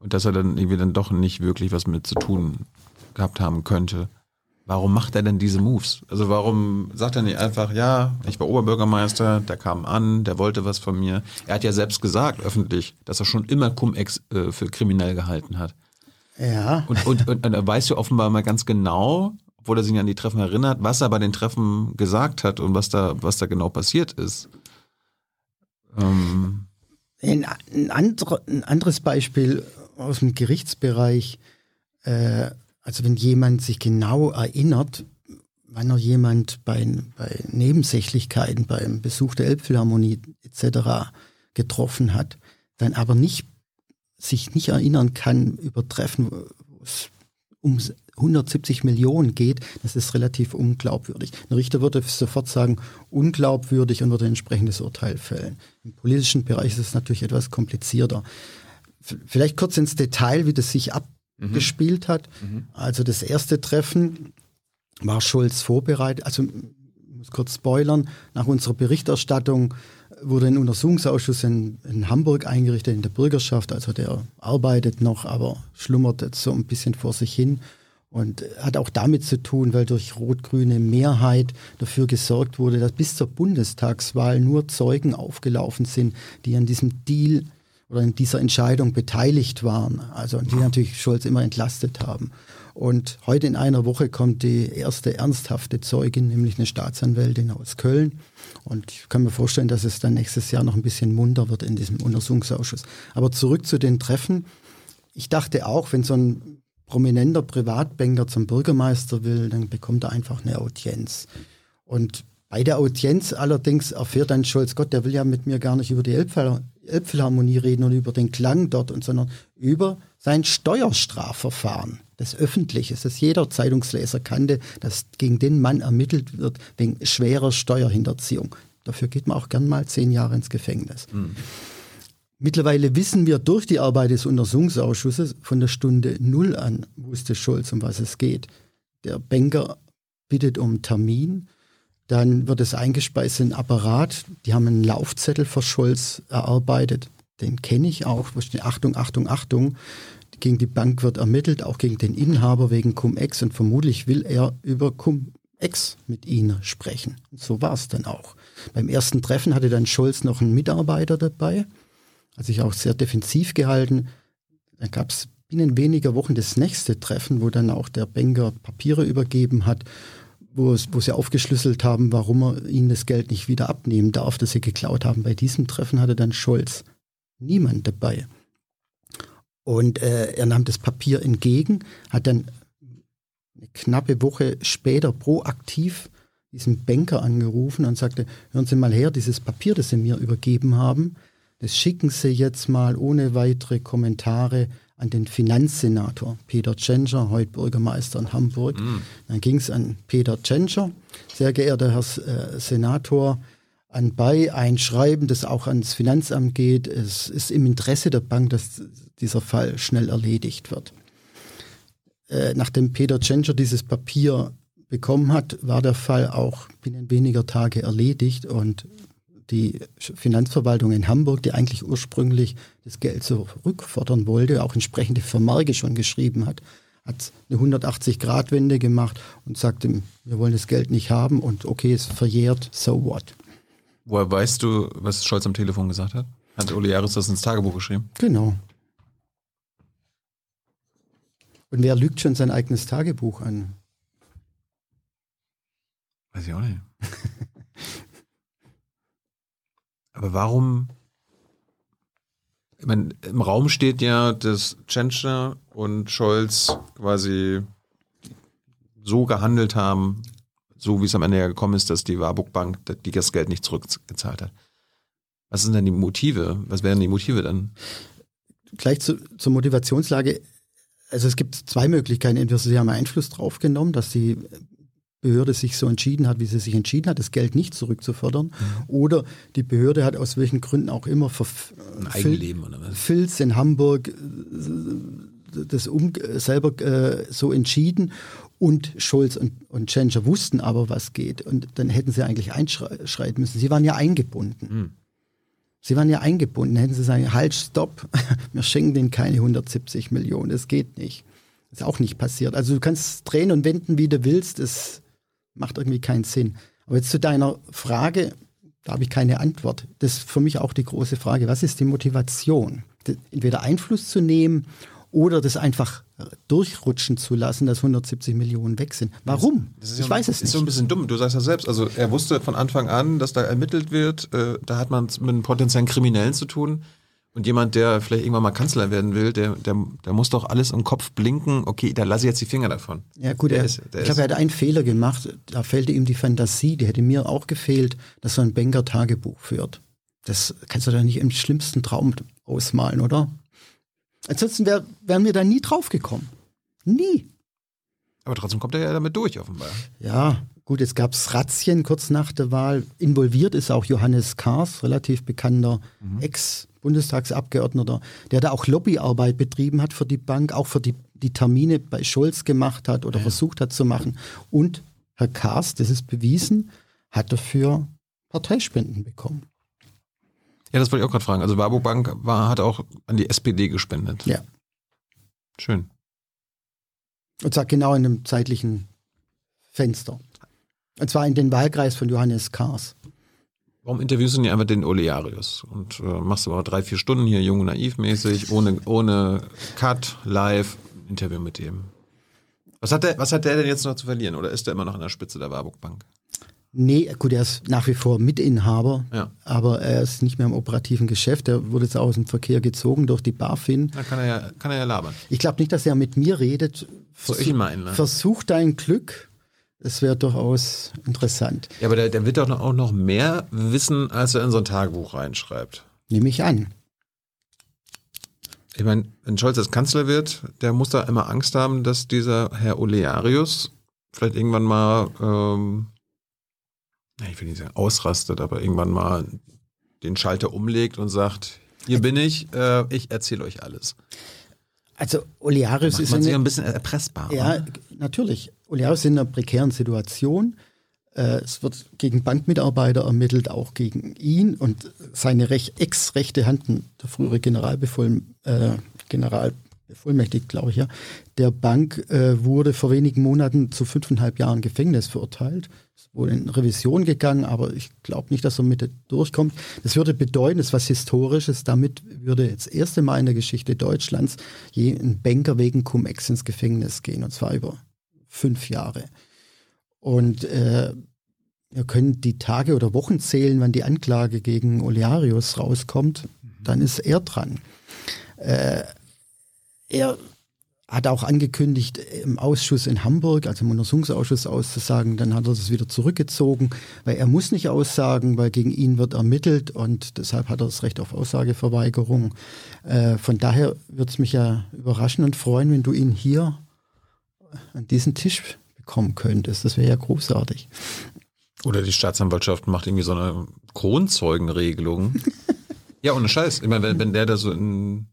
[SPEAKER 1] und dass er dann irgendwie dann doch nicht wirklich was mit zu tun gehabt haben könnte, warum macht er denn diese Moves? Also warum sagt er nicht einfach, ja, ich war Oberbürgermeister, der kam an, der wollte was von mir. Er hat ja selbst gesagt, öffentlich, dass er schon immer Cum-Ex äh, für kriminell gehalten hat.
[SPEAKER 2] Ja.
[SPEAKER 1] Und, und, und, und er weiß ja offenbar mal ganz genau, obwohl er sich an die Treffen erinnert, was er bei den Treffen gesagt hat und was da, was da genau passiert ist.
[SPEAKER 2] Ähm. Ein, ein, andre, ein anderes Beispiel aus dem Gerichtsbereich, äh, also wenn jemand sich genau erinnert, wann er jemand bei, bei Nebensächlichkeiten, beim Besuch der Elbphilharmonie etc. getroffen hat, dann aber nicht sich nicht erinnern kann über Treffen, wo es um 170 Millionen geht, das ist relativ unglaubwürdig. Ein Richter würde sofort sagen, unglaubwürdig und würde ein entsprechendes Urteil fällen. Im politischen Bereich ist es natürlich etwas komplizierter. Vielleicht kurz ins Detail, wie das sich mhm. gespielt hat. Mhm. Also das erste Treffen war Schulz vorbereitet. Also ich muss kurz spoilern, nach unserer Berichterstattung wurde ein Untersuchungsausschuss in, in, Hamburg eingerichtet in der Bürgerschaft. Also der arbeitet noch, aber schlummert jetzt so ein bisschen vor sich hin. Und hat auch damit zu tun, weil durch rot-grüne Mehrheit dafür gesorgt wurde, dass bis zur Bundestagswahl nur Zeugen aufgelaufen sind, die an diesem Deal oder in dieser Entscheidung beteiligt waren, also die natürlich Scholz immer entlastet haben. Und heute in einer Woche kommt die erste ernsthafte Zeugin, nämlich eine Staatsanwältin aus Köln. Und ich kann mir vorstellen, dass es dann nächstes Jahr noch ein bisschen munter wird in diesem Untersuchungsausschuss. Aber zurück zu den Treffen. Ich dachte auch, wenn so ein prominenter Privatbanker zum Bürgermeister will, dann bekommt er einfach eine Audienz. Und bei der Audienz allerdings erfährt dann Scholz, Gott, der will ja mit mir gar nicht über die Elbphilharmonie reden und über den Klang dort, und, sondern über sein Steuerstrafverfahren, das öffentliche, das jeder Zeitungsleser kannte, dass gegen den Mann ermittelt wird wegen schwerer Steuerhinterziehung. Dafür geht man auch gern mal zehn Jahre ins Gefängnis. Mhm. Mittlerweile wissen wir durch die Arbeit des Untersuchungsausschusses von der Stunde Null an, wusste Scholz, um was es geht. Der Banker bittet um Termin dann wird es eingespeist in ein Apparat. Die haben einen Laufzettel für Scholz erarbeitet. Den kenne ich auch. Achtung, Achtung, Achtung. Gegen die Bank wird ermittelt, auch gegen den Inhaber wegen Cum-Ex. Und vermutlich will er über Cum-Ex mit Ihnen sprechen. Und so war es dann auch. Beim ersten Treffen hatte dann Scholz noch einen Mitarbeiter dabei. Hat sich auch sehr defensiv gehalten. Dann gab es binnen weniger Wochen das nächste Treffen, wo dann auch der Banker Papiere übergeben hat wo, wo sie aufgeschlüsselt haben, warum er ihnen das Geld nicht wieder abnehmen darf, das sie geklaut haben. Bei diesem Treffen hatte dann Scholz niemand dabei. Und äh, er nahm das Papier entgegen, hat dann eine knappe Woche später proaktiv diesen Banker angerufen und sagte, hören Sie mal her, dieses Papier, das Sie mir übergeben haben, das schicken Sie jetzt mal ohne weitere Kommentare an den Finanzsenator Peter Tschentscher, heute Bürgermeister in Hamburg. Mhm. Dann ging es an Peter Tschentscher, sehr geehrter Herr äh, Senator, anbei ein Schreiben, das auch ans Finanzamt geht. Es ist im Interesse der Bank, dass dieser Fall schnell erledigt wird. Äh, nachdem Peter Tschentscher dieses Papier bekommen hat, war der Fall auch binnen weniger Tage erledigt und die Finanzverwaltung in Hamburg, die eigentlich ursprünglich das Geld zurückfordern wollte, auch entsprechende Vermerke schon geschrieben hat, hat eine 180-Grad-Wende gemacht und sagte, wir wollen das Geld nicht haben und okay, es verjährt, so what.
[SPEAKER 1] Woher weißt du, was Scholz am Telefon gesagt hat? Hat Uli Aris das ins Tagebuch geschrieben?
[SPEAKER 2] Genau. Und wer lügt schon sein eigenes Tagebuch an?
[SPEAKER 1] Weiß ich auch nicht. Aber warum? Ich meine, im Raum steht ja, dass Tschentscher und Scholz quasi so gehandelt haben, so wie es am Ende ja gekommen ist, dass die Warburg Bank die das Geld nicht zurückgezahlt hat. Was sind denn die Motive? Was wären die Motive dann?
[SPEAKER 2] Gleich zu, zur Motivationslage. Also es gibt zwei Möglichkeiten. Entweder sie haben Einfluss drauf genommen, dass die Behörde sich so entschieden hat, wie sie sich entschieden hat, das Geld nicht zurückzufördern. Mhm. Oder die Behörde hat aus welchen Gründen auch immer
[SPEAKER 1] ein Eigenleben oder was?
[SPEAKER 2] Filz in Hamburg äh, das um, selber äh, so entschieden und Scholz und, und Tschentscher wussten aber, was geht. Und dann hätten sie eigentlich einschreiten müssen. Sie waren ja eingebunden. Mhm. Sie waren ja eingebunden. Hätten sie sagen, halt, stopp, wir schenken denen keine 170 Millionen, das geht nicht. Ist auch nicht passiert. Also du kannst drehen und wenden, wie du willst. Es macht irgendwie keinen Sinn. Aber jetzt zu deiner Frage, da habe ich keine Antwort. Das ist für mich auch die große Frage. Was ist die Motivation? Entweder Einfluss zu nehmen oder das einfach durchrutschen zu lassen, dass 170 Millionen weg sind. Warum?
[SPEAKER 1] ich ja, weiß es nicht. ist so ein bisschen dumm. Du sagst ja selbst, also er wusste von Anfang an, dass da ermittelt wird. Äh, da hat man es mit einem potenziellen Kriminellen zu tun. Und jemand, der vielleicht irgendwann mal Kanzler werden will, der, der, der muss doch alles im Kopf blinken. Okay, da lasse ich jetzt die Finger davon.
[SPEAKER 2] Ja gut, er, ist, ich glaube, er hat einen Fehler gemacht. Da fehlte ihm die Fantasie. Die hätte mir auch gefehlt, dass er ein Banker Tagebuch führt. Das kannst du doch nicht im schlimmsten Traum ausmalen, oder? Ansonsten wär, wären wir da nie drauf gekommen. Nie.
[SPEAKER 1] Aber trotzdem kommt er ja damit durch, offenbar.
[SPEAKER 2] Ja, gut, jetzt gab es Razzien kurz nach der Wahl. Involviert ist auch Johannes Kahrs, relativ bekannter mhm. Ex-Bundestagsabgeordneter, der da auch Lobbyarbeit betrieben hat für die Bank, auch für die, die Termine bei Scholz gemacht hat oder ja. versucht hat zu machen. Und Herr Kahrs, das ist bewiesen, hat dafür Parteispenden bekommen.
[SPEAKER 1] Ja, das wollte ich auch gerade fragen. Also Warburg Bank war, hat auch an die SPD gespendet.
[SPEAKER 2] Ja.
[SPEAKER 1] Schön.
[SPEAKER 2] Und zwar genau in einem zeitlichen Fenster. Und zwar in den Wahlkreis von Johannes Kahrs.
[SPEAKER 1] Warum interviewst du nicht einfach den Olearius und äh, machst du aber drei, vier Stunden hier jung und naiv mäßig, ohne, ohne Cut, live, Interview mit dem? Was hat, der, was hat der denn jetzt noch zu verlieren oder ist der immer noch an der Spitze der Warburg Bank?
[SPEAKER 2] Nee, gut, er ist nach wie vor Mitinhaber,
[SPEAKER 1] ja.
[SPEAKER 2] aber er ist nicht mehr im operativen Geschäft. Er wurde jetzt aus dem Verkehr gezogen durch die BaFin.
[SPEAKER 1] Da kann er ja, kann er ja labern.
[SPEAKER 2] Ich glaube nicht, dass er mit mir redet.
[SPEAKER 1] Versuch, ich meinen, ne?
[SPEAKER 2] Versuch dein Glück. Es wäre durchaus interessant.
[SPEAKER 1] Ja, aber der, der wird doch auch noch mehr wissen, als er in so ein Tagebuch reinschreibt.
[SPEAKER 2] Nehme ich an.
[SPEAKER 1] Ich meine, wenn Scholz jetzt Kanzler wird, der muss da immer Angst haben, dass dieser Herr Olearius vielleicht irgendwann mal ähm, ich will nicht sagen ausrastet, aber irgendwann mal den Schalter umlegt und sagt, hier bin ich, äh, ich erzähle euch alles.
[SPEAKER 2] Also Olearius ist
[SPEAKER 1] man sich ein bisschen erpressbar.
[SPEAKER 2] Ja, oder? natürlich. Olearius ist in einer prekären Situation. Äh, es wird gegen Bankmitarbeiter ermittelt, auch gegen ihn und seine ex-rechte Hand, der frühere Generalbevoll, äh, Generalbevollmächtigt, glaube ich, ja, der Bank äh, wurde vor wenigen Monaten zu fünfeinhalb Jahren Gefängnis verurteilt wohl in Revision gegangen, aber ich glaube nicht, dass er mit durchkommt. Das würde bedeuten, das ist was Historisches, damit würde jetzt das erste Mal in der Geschichte Deutschlands je ein Banker wegen Cum-Ex ins Gefängnis gehen, und zwar über fünf Jahre. Und äh, wir können die Tage oder Wochen zählen, wann die Anklage gegen Olearius rauskommt, dann ist er dran. Äh, er hat auch angekündigt, im Ausschuss in Hamburg, also im Untersuchungsausschuss auszusagen, dann hat er das wieder zurückgezogen, weil er muss nicht aussagen, weil gegen ihn wird ermittelt und deshalb hat er das Recht auf Aussageverweigerung. Äh, von daher würde es mich ja überraschen und freuen, wenn du ihn hier an diesen Tisch bekommen könntest. Das wäre ja großartig.
[SPEAKER 1] Oder die Staatsanwaltschaft macht irgendwie so eine Kronzeugenregelung. ja, ohne Scheiß. Ich meine, wenn, wenn der da so in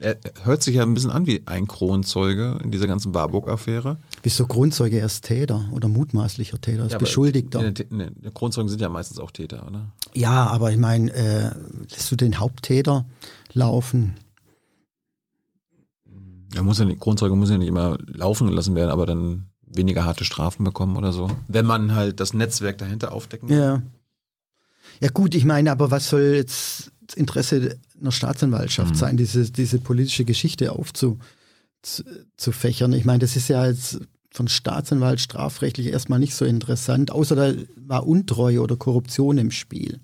[SPEAKER 1] er hört sich ja ein bisschen an wie ein Kronzeuge in dieser ganzen Warburg-Affäre.
[SPEAKER 2] Wieso Kronzeuge erst Täter oder mutmaßlicher Täter, ist ja, Beschuldigter?
[SPEAKER 1] Ne, ne, Kronzeugen sind ja meistens auch Täter, oder?
[SPEAKER 2] Ja, aber ich meine, äh, lässt du den Haupttäter laufen?
[SPEAKER 1] Er muss ja nicht, Kronzeuge muss ja nicht immer laufen gelassen werden, aber dann weniger harte Strafen bekommen oder so. Wenn man halt das Netzwerk dahinter aufdecken
[SPEAKER 2] kann. Ja. Ja gut, ich meine, aber was soll jetzt Interesse einer Staatsanwaltschaft mhm. sein, diese, diese politische Geschichte aufzufächern. Ich meine, das ist ja jetzt von Staatsanwalt strafrechtlich erstmal nicht so interessant, außer da war Untreue oder Korruption im Spiel.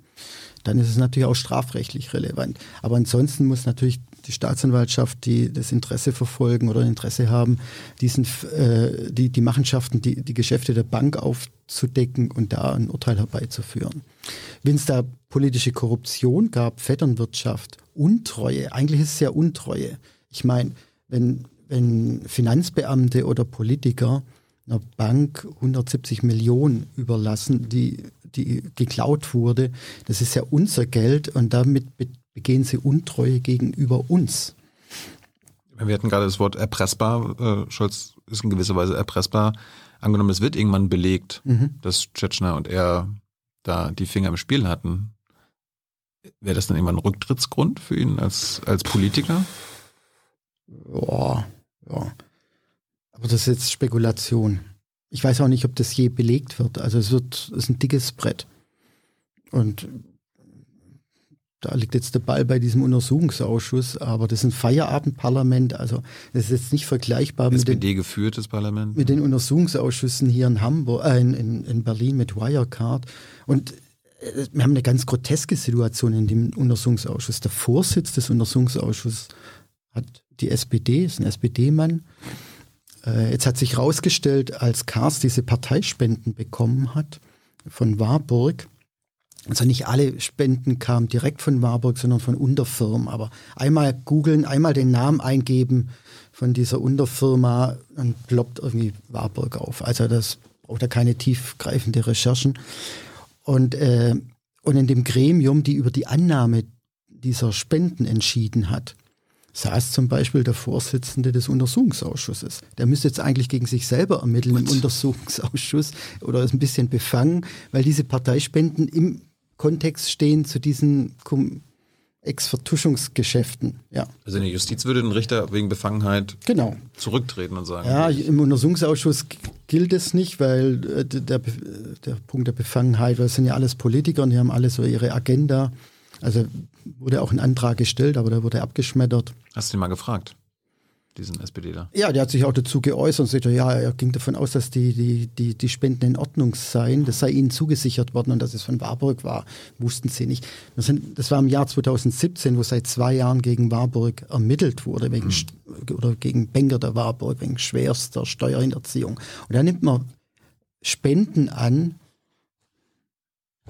[SPEAKER 2] Dann ist es natürlich auch strafrechtlich relevant. Aber ansonsten muss natürlich die Staatsanwaltschaft, die das Interesse verfolgen oder Interesse haben, diesen, äh, die, die Machenschaften, die, die Geschäfte der Bank aufzudecken und da ein Urteil herbeizuführen. Wenn es da politische Korruption gab, Vetternwirtschaft, Untreue, eigentlich ist es ja Untreue. Ich meine, wenn, wenn Finanzbeamte oder Politiker einer Bank 170 Millionen überlassen, die, die geklaut wurde, das ist ja unser Geld und damit begehen sie Untreue gegenüber uns.
[SPEAKER 1] Wir hatten gerade das Wort erpressbar. Äh, Scholz ist in gewisser Weise erpressbar. Angenommen, es wird irgendwann belegt, mhm. dass Tschetschner und er da die Finger im Spiel hatten. Wäre das dann irgendwann ein Rücktrittsgrund für ihn als, als Politiker?
[SPEAKER 2] Ja, ja. Aber das ist jetzt Spekulation. Ich weiß auch nicht, ob das je belegt wird. Also es wird, es ist ein dickes Brett. Und da liegt jetzt der Ball bei diesem Untersuchungsausschuss, aber das ist ein Feierabendparlament, also das ist jetzt nicht vergleichbar
[SPEAKER 1] mit SPD geführtes Parlament.
[SPEAKER 2] Mit den Untersuchungsausschüssen hier in Hamburg, äh, in, in Berlin mit Wirecard. Und äh, wir haben eine ganz groteske Situation in dem Untersuchungsausschuss. Der Vorsitz des Untersuchungsausschusses hat die SPD, ist ein SPD-Mann. Äh, jetzt hat sich herausgestellt, als Kars diese Parteispenden bekommen hat von Warburg, also nicht alle Spenden kamen direkt von Warburg, sondern von Unterfirmen. Aber einmal googeln, einmal den Namen eingeben von dieser Unterfirma, dann ploppt irgendwie Warburg auf. Also das braucht ja keine tiefgreifende Recherchen. Und, äh, und in dem Gremium, die über die Annahme dieser Spenden entschieden hat, saß zum Beispiel der Vorsitzende des Untersuchungsausschusses. Der müsste jetzt eigentlich gegen sich selber ermitteln What? im Untersuchungsausschuss oder ist ein bisschen befangen, weil diese Parteispenden im Kontext stehen zu diesen Ex-Vertuschungsgeschäften. Ja.
[SPEAKER 1] Also in der Justiz würde ein Richter wegen Befangenheit
[SPEAKER 2] genau.
[SPEAKER 1] zurücktreten und sagen.
[SPEAKER 2] Ja, im Untersuchungsausschuss gilt es nicht, weil äh, der, der Punkt der Befangenheit, weil es sind ja alles Politiker und die haben alle so ihre Agenda. Also wurde auch ein Antrag gestellt, aber der wurde abgeschmettert.
[SPEAKER 1] Hast du ihn mal gefragt? Diesen SPDler.
[SPEAKER 2] Ja, der hat sich auch dazu geäußert und sagte, ja, er ging davon aus, dass die, die, die, die Spenden in Ordnung seien. Das sei ihnen zugesichert worden und dass es von Warburg war, wussten sie nicht. Das, sind, das war im Jahr 2017, wo seit zwei Jahren gegen Warburg ermittelt wurde, wegen, mhm. oder gegen Benker der Warburg, wegen schwerster Steuerhinterziehung. Und da nimmt man Spenden an.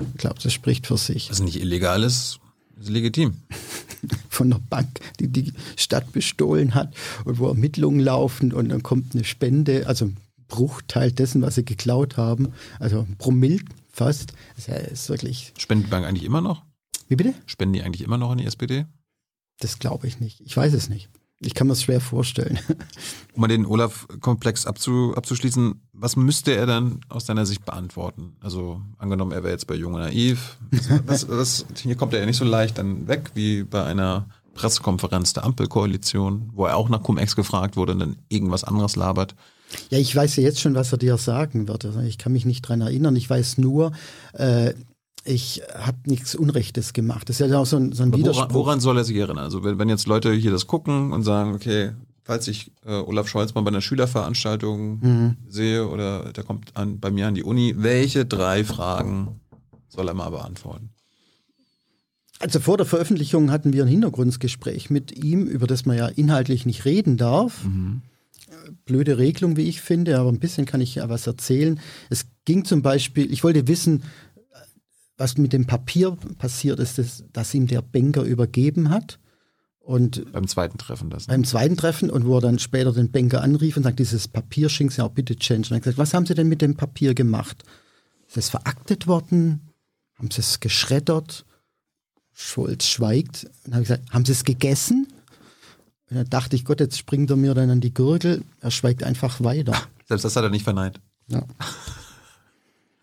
[SPEAKER 2] Ich glaube, das spricht für sich.
[SPEAKER 1] Was nicht illegal ist, ist legitim.
[SPEAKER 2] Von der Bank, die die Stadt bestohlen hat und wo Ermittlungen laufen und dann kommt eine Spende, also ein Bruchteil dessen, was sie geklaut haben, also ein Promille fast. Das ist wirklich.
[SPEAKER 1] Spenden die Bank eigentlich immer noch?
[SPEAKER 2] Wie bitte?
[SPEAKER 1] Spenden die eigentlich immer noch an die SPD?
[SPEAKER 2] Das glaube ich nicht. Ich weiß es nicht. Ich kann mir das schwer vorstellen.
[SPEAKER 1] Um mal den Olaf-Komplex abzu, abzuschließen, was müsste er dann aus deiner Sicht beantworten? Also angenommen, er wäre jetzt bei Jung und Naiv. Was, was, hier kommt er ja nicht so leicht dann weg wie bei einer Pressekonferenz der Ampelkoalition, wo er auch nach Cum-Ex gefragt wurde und dann irgendwas anderes labert.
[SPEAKER 2] Ja, ich weiß ja jetzt schon, was er dir sagen wird. Also ich kann mich nicht dran erinnern. Ich weiß nur, äh, ich habe nichts Unrechtes gemacht. Das ist ja auch so ein, so ein Widerspruch.
[SPEAKER 1] Woran, woran, soll er sich erinnern? Also wenn, wenn, jetzt Leute hier das gucken und sagen, okay, falls ich äh, Olaf Scholz mal bei einer Schülerveranstaltung mhm. sehe oder der kommt an, bei mir an die Uni, welche drei Fragen soll er mal beantworten?
[SPEAKER 2] Also vor der Veröffentlichung hatten wir ein Hintergrundgespräch mit ihm, über das man ja inhaltlich nicht reden darf. Mhm. Blöde Regelung, wie ich finde, aber ein bisschen kann ich ja was erzählen. Es ging zum Beispiel, ich wollte wissen, was mit dem Papier passiert ist, ist, dass ihm der Banker übergeben hat. Und
[SPEAKER 1] beim zweiten Treffen das.
[SPEAKER 2] Ne? Beim zweiten Treffen und wo er dann später den Banker anrief und sagt, dieses Papier schicken Sie auch bitte change. Und er hat gesagt, was haben Sie denn mit dem Papier gemacht? Ist es veraktet worden? Haben Sie es geschreddert? Schulz schweigt. Dann habe ich gesagt, haben Sie es gegessen? Und dann dachte ich, Gott, jetzt springt er mir dann an die Gürtel. Er schweigt einfach weiter.
[SPEAKER 1] Selbst das hat er nicht verneint.
[SPEAKER 2] Ja.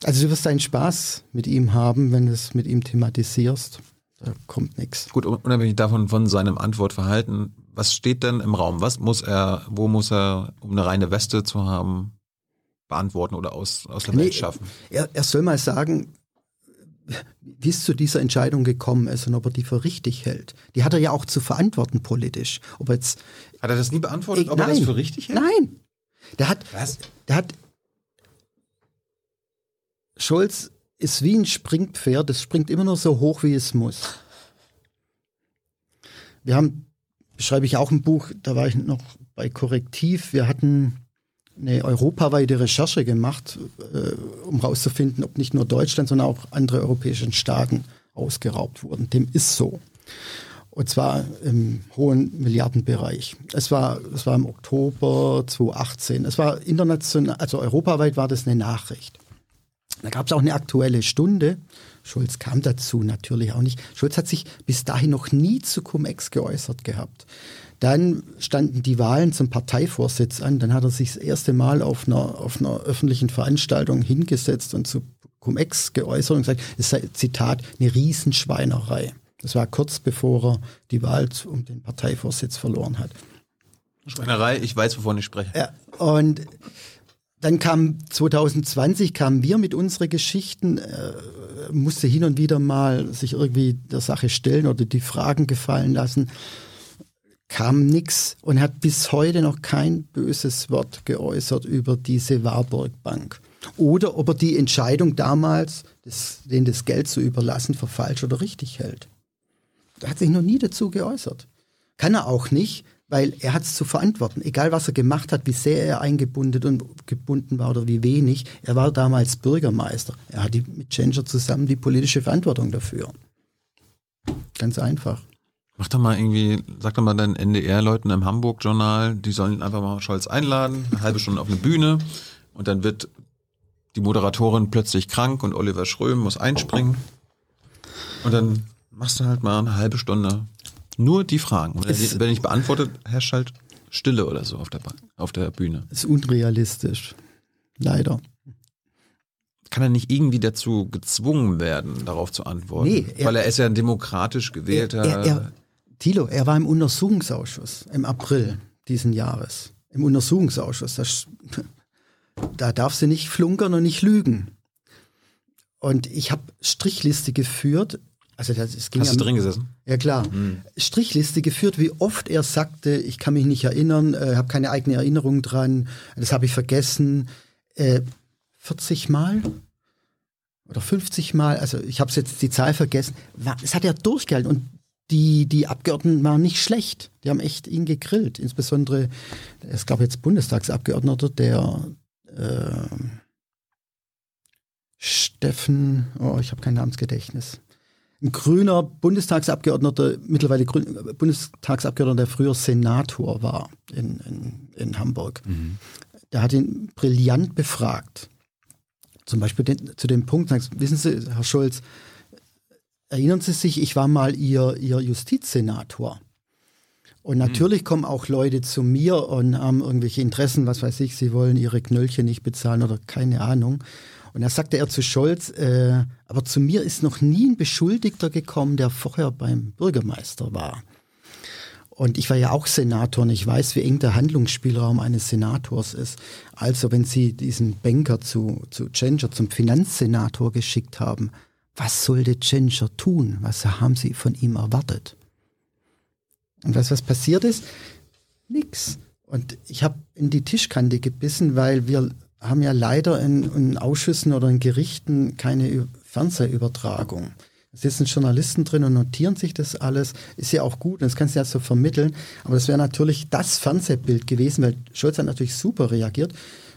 [SPEAKER 2] Also du wirst einen Spaß mit ihm haben, wenn du es mit ihm thematisierst. Da kommt nichts.
[SPEAKER 1] Gut, unabhängig davon von seinem Antwortverhalten, was steht denn im Raum? Was muss er, wo muss er, um eine reine Weste zu haben, beantworten oder aus, aus der nee, Welt schaffen?
[SPEAKER 2] Er, er soll mal sagen, wie es zu dieser Entscheidung gekommen ist und ob er die für richtig hält. Die hat er ja auch zu verantworten politisch. Ob jetzt,
[SPEAKER 1] hat er das nie beantwortet, ich, ob
[SPEAKER 2] nein,
[SPEAKER 1] er das für richtig hält?
[SPEAKER 2] Nein. Der hat, Was? der hat Scholz ist wie ein Springpferd, es springt immer nur so hoch, wie es muss. Wir haben, beschreibe ich auch im Buch, da war ich noch bei Korrektiv, wir hatten eine europaweite Recherche gemacht, äh, um herauszufinden, ob nicht nur Deutschland, sondern auch andere europäische Staaten ausgeraubt wurden. Dem ist so. Und zwar im hohen Milliardenbereich. Es war, es war im Oktober 2018. Es war international, also europaweit war das eine Nachricht. Da gab es auch eine aktuelle Stunde. Schulz kam dazu natürlich auch nicht. Schulz hat sich bis dahin noch nie zu Cum-Ex geäußert gehabt. Dann standen die Wahlen zum Parteivorsitz an. Dann hat er sich das erste Mal auf einer, auf einer öffentlichen Veranstaltung hingesetzt und zu Cum-Ex geäußert und gesagt, es sei, Zitat, eine Riesenschweinerei. Das war kurz bevor er die Wahl um den Parteivorsitz verloren hat.
[SPEAKER 1] Schweinerei, ich weiß, wovon ich spreche.
[SPEAKER 2] Ja, und dann kam 2020 kamen wir mit unseren Geschichten, äh, musste hin und wieder mal sich irgendwie der Sache stellen oder die Fragen gefallen lassen. Kam nix und hat bis heute noch kein böses Wort geäußert über diese Warburg Bank. Oder ob er die Entscheidung damals, das, denen das Geld zu überlassen, für falsch oder richtig hält. Er hat sich noch nie dazu geäußert. Kann er auch nicht, weil er hat es zu verantworten. Egal was er gemacht hat, wie sehr er eingebunden und gebunden war oder wie wenig. Er war damals Bürgermeister. Er hat mit Changer zusammen die politische Verantwortung dafür. Ganz einfach.
[SPEAKER 1] Mach doch mal irgendwie, sag doch mal deinen NDR-Leuten im Hamburg-Journal, die sollen einfach mal Scholz einladen, eine halbe Stunde auf eine Bühne und dann wird die Moderatorin plötzlich krank und Oliver Schröm muss einspringen. Und dann machst du halt mal eine halbe Stunde nur die Fragen. Und
[SPEAKER 2] Es-
[SPEAKER 1] wenn nicht beantwortet, herrscht halt Stille oder so auf der, Ba- auf der Bühne.
[SPEAKER 2] ist unrealistisch. Leider.
[SPEAKER 1] Kann er nicht irgendwie dazu gezwungen werden, darauf zu antworten?
[SPEAKER 2] Nee, er-
[SPEAKER 1] Weil er ist ja ein demokratisch gewählter.
[SPEAKER 2] Er, er, Thilo, er war im Untersuchungsausschuss im April diesen Jahres. Im Untersuchungsausschuss. Das, da darf sie nicht flunkern und nicht lügen. Und ich habe Strichliste geführt. Also das, es ging
[SPEAKER 1] Hast du
[SPEAKER 2] ja-
[SPEAKER 1] drin gesessen?
[SPEAKER 2] Ja klar. Strichliste geführt, wie oft er sagte, ich kann mich nicht erinnern, äh, habe keine eigene Erinnerung dran, das habe ich vergessen. Äh, 40 Mal oder 50 Mal, also ich habe jetzt die Zahl vergessen. Es hat er durchgehalten und die, die Abgeordneten waren nicht schlecht. Die haben echt ihn gegrillt. Insbesondere, es gab jetzt Bundestagsabgeordneter, der äh, Steffen, oh, ich habe kein Namensgedächtnis ein grüner Bundestagsabgeordneter, mittlerweile grün, Bundestagsabgeordneter, der früher Senator war in, in, in Hamburg. Der hat ihn brillant befragt. Zum Beispiel den, zu dem Punkt, sagst, wissen Sie, Herr Scholz, erinnern Sie sich, ich war mal Ihr, Ihr Justizsenator. Und natürlich kommen auch Leute zu mir und haben irgendwelche Interessen, was weiß ich, sie wollen ihre Knöllchen nicht bezahlen oder keine Ahnung. Und da sagte er zu Scholz, äh, aber zu mir ist noch nie ein Beschuldigter gekommen, der vorher beim Bürgermeister war. Und ich war ja auch Senator und ich weiß, wie eng der Handlungsspielraum eines Senators ist. Also wenn Sie diesen Banker zu, zu Genscher, zum Finanzsenator geschickt haben, was sollte Genscher tun? Was haben Sie von ihm erwartet? Und du, was passiert ist? Nix. Und ich habe in die Tischkante gebissen, weil wir haben ja leider in, in Ausschüssen oder in Gerichten keine Fernsehübertragung. Da sitzen Journalisten drin und notieren sich das alles. Ist ja auch gut, das kannst du ja so vermitteln. Aber das wäre natürlich das Fernsehbild gewesen, weil Scholz hat natürlich super reagiert.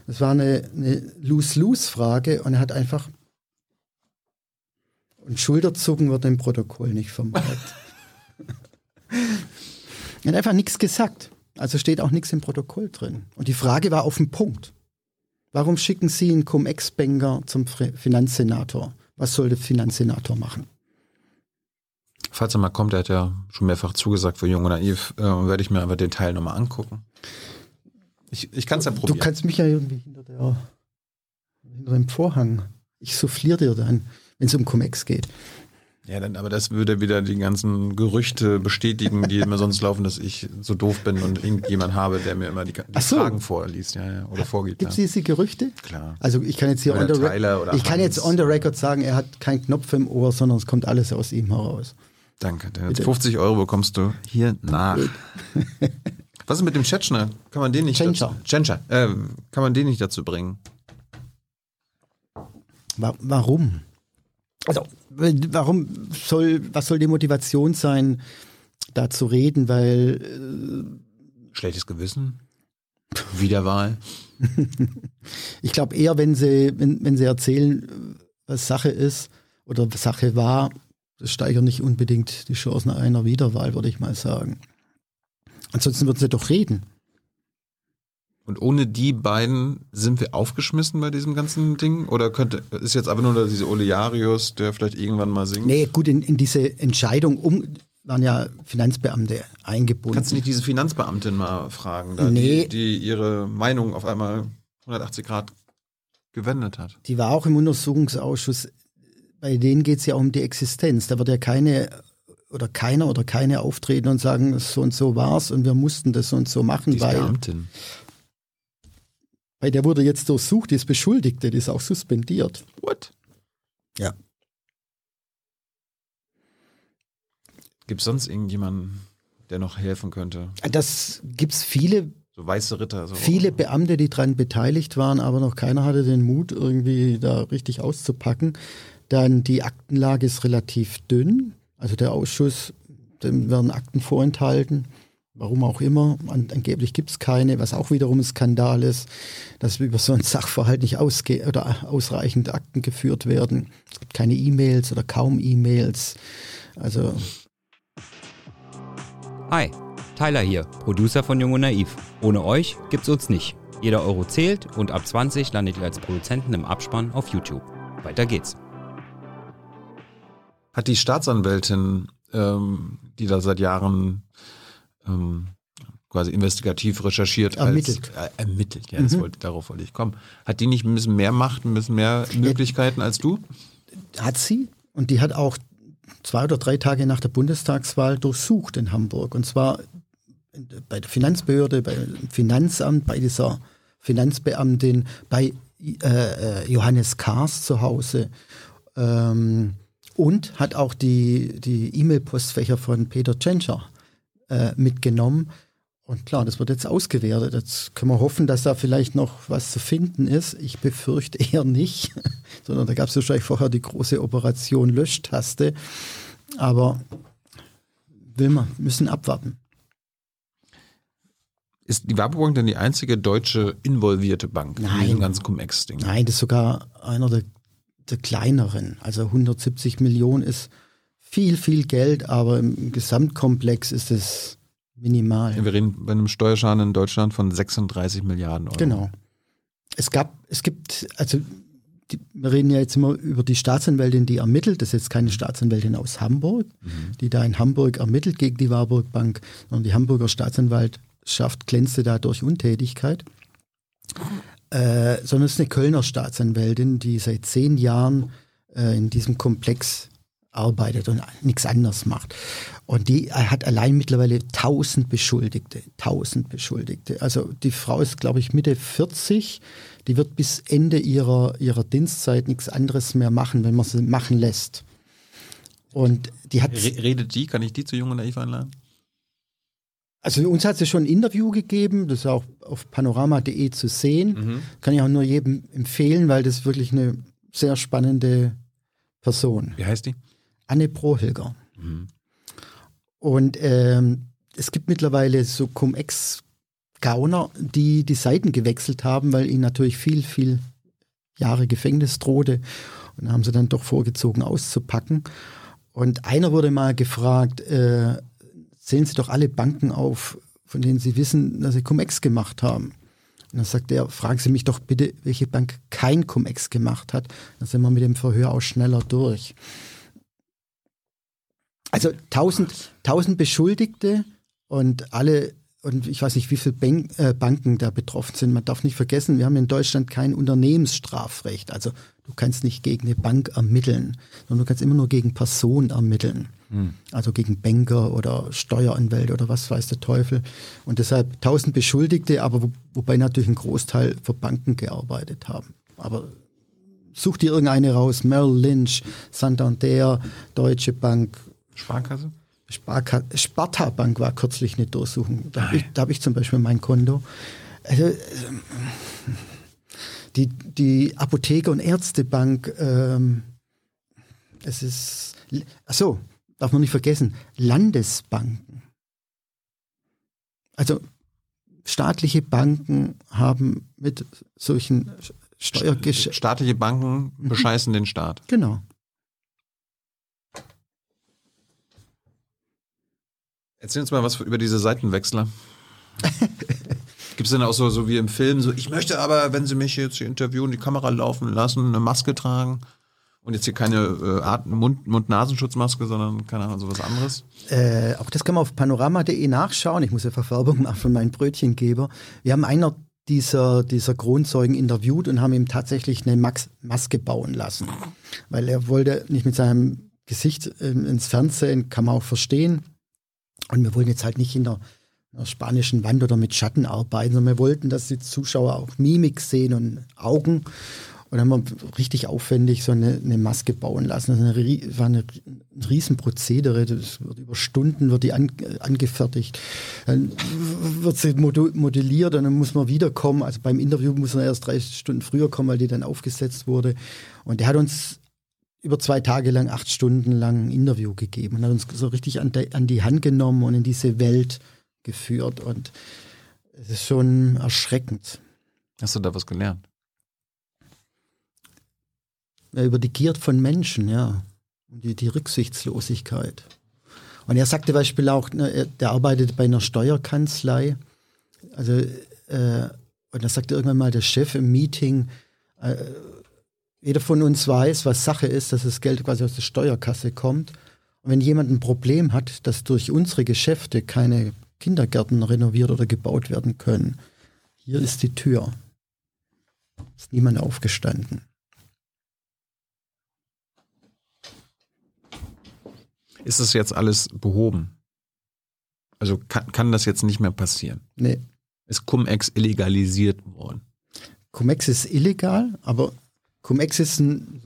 [SPEAKER 2] Das war eine, eine Lose-Lose-Frage und er hat einfach. Und Schulterzucken wird im Protokoll nicht vermerkt. er hat einfach nichts gesagt. Also steht auch nichts im Protokoll drin. Und die Frage war auf den Punkt. Warum schicken Sie einen Cum-Ex-Banker zum Finanzsenator? Was soll der Finanzsenator machen?
[SPEAKER 1] Falls er mal kommt, er hat ja schon mehrfach zugesagt für Jung und Naiv, äh, werde ich mir einfach den Teil nochmal angucken. Ich, ich kann es ja
[SPEAKER 2] Du
[SPEAKER 1] probieren.
[SPEAKER 2] kannst mich ja irgendwie hinter, der, hinter dem Vorhang. Ich souffliere dir dann, wenn es um Cum-Ex geht.
[SPEAKER 1] Ja, dann, aber das würde wieder die ganzen Gerüchte bestätigen, die immer sonst laufen, dass ich so doof bin und irgendjemand habe, der mir immer die, die
[SPEAKER 2] so.
[SPEAKER 1] Fragen vorliest, ja, ja, oder vorgibt.
[SPEAKER 2] Gibt es
[SPEAKER 1] Ja.
[SPEAKER 2] diese Gerüchte?
[SPEAKER 1] Klar.
[SPEAKER 2] Also ich kann jetzt hier
[SPEAKER 1] Oder
[SPEAKER 2] on the, ich kann jetzt on the record sagen, er hat keinen Knopf im Ohr, sondern es kommt alles aus ihm heraus.
[SPEAKER 1] Danke. Der
[SPEAKER 2] Bitte.
[SPEAKER 1] 50 Euro bekommst du hier nach. Was ist mit dem Tschetschner? Kann man den nicht
[SPEAKER 2] Tschentscher.
[SPEAKER 1] dazu, Tschentscher. Äh, kann man den nicht dazu bringen?
[SPEAKER 2] Wa warum? Also, warum soll, was soll die Motivation sein, da zu reden? Weil
[SPEAKER 1] Schlechtes Gewissen? Wiederwahl?
[SPEAKER 2] ich glaube eher, wenn sie, wenn, wenn sie erzählen, was Sache ist oder was Sache war, das steigert nicht unbedingt die Chancen einer Wiederwahl, würde ich mal sagen. Ansonsten würden sie doch reden.
[SPEAKER 1] Und ohne die beiden sind wir aufgeschmissen bei diesem ganzen Ding? Oder könnte, ist jetzt aber nur dieser Olearius, der vielleicht irgendwann mal singt?
[SPEAKER 2] Nee, gut, in, in diese Entscheidung um, waren ja Finanzbeamte eingebunden.
[SPEAKER 1] Kannst du nicht diese Finanzbeamtin mal fragen, da,
[SPEAKER 2] Nee.
[SPEAKER 1] die, die ihre Meinung auf einmal 180 Grad gewendet hat?
[SPEAKER 2] Die war auch im Untersuchungsausschuss. Bei denen geht es ja um die Existenz. Da wird ja keine oder keiner oder keine auftreten und sagen, so und so war's und wir mussten das so und so machen,
[SPEAKER 1] Die Beamtin.
[SPEAKER 2] Weil der wurde jetzt durchsucht, ist Beschuldigte, die ist auch suspendiert.
[SPEAKER 1] What?
[SPEAKER 2] Ja.
[SPEAKER 1] Gibt es sonst irgendjemanden, der noch helfen könnte?
[SPEAKER 2] Das gibt's viele,
[SPEAKER 1] So weiße Ritter. So.
[SPEAKER 2] viele Beamte, die daran beteiligt waren, aber noch keiner hatte den Mut, irgendwie da richtig auszupacken. Dann die Aktenlage ist relativ dünn. Also der Ausschuss, dem werden Akten vorenthalten. Warum auch immer. An, angeblich gibt es keine, was auch wiederum ein Skandal ist, dass über so einen Sachverhalt nicht ausge oder ausreichend Akten geführt werden. Es gibt keine E-Mails oder kaum E-Mails. Also
[SPEAKER 3] Hi, Tyler hier, Producer von Jung und Naiv. Ohne euch gibt's uns nicht. Jeder Euro zählt und ab 20 landet ihr als Produzenten im Abspann auf YouTube. Weiter geht's.
[SPEAKER 1] Hat die Staatsanwältin, ähm, die da seit Jahren ähm, quasi investigativ recherchiert,
[SPEAKER 2] Ermittelt.
[SPEAKER 1] Als, äh, ermittelt, ja,
[SPEAKER 2] Mhm.
[SPEAKER 1] wollte, darauf wollte ich kommen. Hat die nicht ein bisschen mehr Macht, ein bisschen mehr Möglichkeiten als du?
[SPEAKER 2] hat sie und die hat auch zwei oder drei Tage nach der Bundestagswahl durchsucht in Hamburg. Und zwar bei der Finanzbehörde, beim Finanzamt, bei dieser Finanzbeamtin, bei äh, Johannes Kahrs zu Hause. Ähm, und hat auch die, die E-Mail-Postfächer von Peter Tschentscher äh, mitgenommen. Und klar, das wird jetzt ausgewertet. Jetzt können wir hoffen, dass da vielleicht noch was zu finden ist. Ich befürchte eher nicht, sondern da gab es wahrscheinlich vorher die große Operation Löschtaste. Aber will man, müssen abwarten.
[SPEAKER 1] Ist die Warburg denn die einzige deutsche involvierte Bank in
[SPEAKER 2] Nein.
[SPEAKER 1] diesem ganzen Cum-Ex-Ding?
[SPEAKER 2] Nein, das ist sogar einer der, der kleineren. Also 170 Millionen ist viel, viel Geld, aber im Gesamtkomplex ist es minimal.
[SPEAKER 1] Wir reden bei einem Steuerschaden in Deutschland von 36 Milliarden Euro.
[SPEAKER 2] Genau. Es gab, es gibt, also die, wir reden ja jetzt immer über die Staatsanwältin, die ermittelt. Das ist jetzt keine Staatsanwältin aus Hamburg, die da in Hamburg ermittelt gegen die Warburg Bank, sondern die Hamburger Staatsanwaltschaft glänzte da durch Untätigkeit. Äh, sondern es ist eine Kölner Staatsanwältin, die seit zehn Jahren äh, in diesem Komplex arbeitet und nichts anderes macht. Und die hat allein mittlerweile 1000 Beschuldigte. 1000 Beschuldigte. Also die Frau ist, glaube ich, Mitte 40. Die wird bis Ende ihrer, ihrer Dienstzeit nichts anderes mehr machen, wenn man sie machen lässt. Und die hat.
[SPEAKER 1] Re- Redet die? Kann ich die zu Jung und Naiv einladen?
[SPEAKER 2] Also uns hat sie schon ein Interview gegeben, das ist auch auf panorama.de zu sehen. Kann ich auch nur jedem empfehlen, weil das wirklich eine sehr spannende Person.
[SPEAKER 1] Wie heißt die?
[SPEAKER 2] Anne Prohilger. Und ähm, es gibt mittlerweile so Cum-Ex-Gauner, die die Seiten gewechselt haben, weil ihnen natürlich viel, viel Jahre Gefängnis drohte. Und haben sie dann doch vorgezogen auszupacken. Und einer wurde mal gefragt, äh, zählen Sie doch alle Banken auf, von denen Sie wissen, dass sie Cum-Ex gemacht haben. Und dann sagt er, fragen Sie mich doch bitte, welche Bank kein Cum-Ex gemacht hat. Dann sind wir mit dem Verhör auch schneller durch. Also 1000, 1000 Beschuldigte und alle, und ich weiß nicht, wie viele Bank, äh, Banken da betroffen sind. Man darf nicht vergessen, wir haben in Deutschland kein Unternehmensstrafrecht. Also du kannst nicht gegen eine Bank ermitteln, sondern du kannst immer nur gegen Personen ermitteln. Also gegen Banker oder Steueranwälte oder was weiß der Teufel. Und deshalb 1000 Beschuldigte, aber wo, wobei natürlich ein Großteil für Banken gearbeitet haben. Aber such dir irgendeine raus, Merrill Lynch, Santander, Deutsche Bank,
[SPEAKER 1] Sparkasse?
[SPEAKER 2] Sparka Sparta Bank war kürzlich eine Durchsuchung. Da habe ich, da hab ich zum Beispiel mein Konto. Also, die, die Apotheke- und Ärztebank, ähm, es ist, achso, darf man nicht vergessen, Landesbanken. Also staatliche Banken haben mit solchen Steuergeschäften.
[SPEAKER 1] Staatliche Banken bescheißen den Staat.
[SPEAKER 2] Genau.
[SPEAKER 1] Erzähl uns mal was über diese Seitenwechsler. Gibt es denn auch so, so wie im Film, so, ich möchte aber, wenn Sie mich jetzt hier interviewen, die Kamera laufen lassen, eine Maske tragen und jetzt hier keine äh, At- Mund- Mund-Nasenschutzmaske, sondern keine Ahnung, sowas anderes?
[SPEAKER 2] Äh, auch das kann man auf panorama.de nachschauen. Ich muss ja Verfärbung machen von meinen Brötchengeber. Wir haben einer dieser, dieser Kronzeugen interviewt und haben ihm tatsächlich eine Max Maske bauen lassen. Weil er wollte nicht mit seinem Gesicht ins Fernsehen, kann man auch verstehen. Und wir wollen jetzt halt nicht in der, in der spanischen Wand oder mit Schatten arbeiten, sondern wir wollten, dass die Zuschauer auch Mimik sehen und Augen. Und dann haben wir richtig aufwendig so eine, eine Maske bauen lassen. Das war eine, ein Riesenprozedere. Das wird über Stunden wird die an, angefertigt. Dann wird sie modelliert und dann muss man wiederkommen. Also beim Interview muss man erst drei Stunden früher kommen, weil die dann aufgesetzt wurde. Und der hat uns über zwei Tage lang, acht Stunden lang ein Interview gegeben und hat uns so richtig an, de, an die Hand genommen und in diese Welt geführt. Und es ist schon erschreckend.
[SPEAKER 1] Hast du da was gelernt?
[SPEAKER 2] Ja, über die Gier von Menschen, ja. Und die, die Rücksichtslosigkeit. Und er sagte Beispiel auch, ne, der arbeitet bei einer Steuerkanzlei. Also, äh, und da sagte irgendwann mal der Chef im Meeting, äh, jeder von uns weiß, was Sache ist, dass das Geld quasi aus der Steuerkasse kommt. Und wenn jemand ein Problem hat, dass durch unsere Geschäfte keine Kindergärten renoviert oder gebaut werden können, hier ist die Tür. Ist niemand aufgestanden.
[SPEAKER 1] Ist das jetzt alles behoben? Also kann, kann das jetzt nicht mehr passieren?
[SPEAKER 2] Nee.
[SPEAKER 1] Ist Cum-Ex illegalisiert worden?
[SPEAKER 2] Cum-Ex ist illegal, aber Cum-Ex ist ein,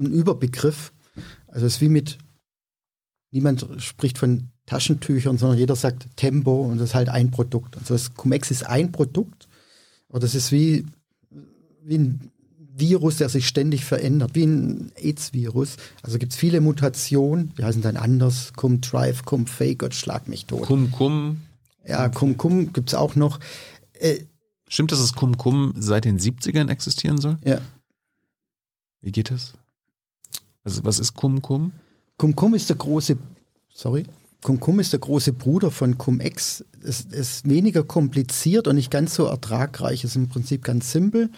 [SPEAKER 2] ein Überbegriff. Also es ist wie mit, niemand spricht von Taschentüchern, sondern jeder sagt Tempo und das ist halt ein Produkt. Also das Cum-Ex ist ein Produkt, aber das ist wie, wie ein Virus, der sich ständig verändert, wie ein AIDS-Virus. Also gibt es viele Mutationen, die heißen dann anders, Cum-Drive, Cum-Fake, Gott schlag mich tot.
[SPEAKER 1] Cum-Cum.
[SPEAKER 2] Ja, Cum-Cum gibt es auch noch.
[SPEAKER 1] Äh, Stimmt, dass das Cum-Cum seit den 70ern existieren soll?
[SPEAKER 2] Ja.
[SPEAKER 1] Wie geht das? Also was ist Cum-Cum?
[SPEAKER 2] Cum-Cum ist der große, sorry, Cum-Cum ist der große Bruder von Cum-Ex. Es ist weniger kompliziert und nicht ganz so ertragreich. Es ist im Prinzip ganz simpel.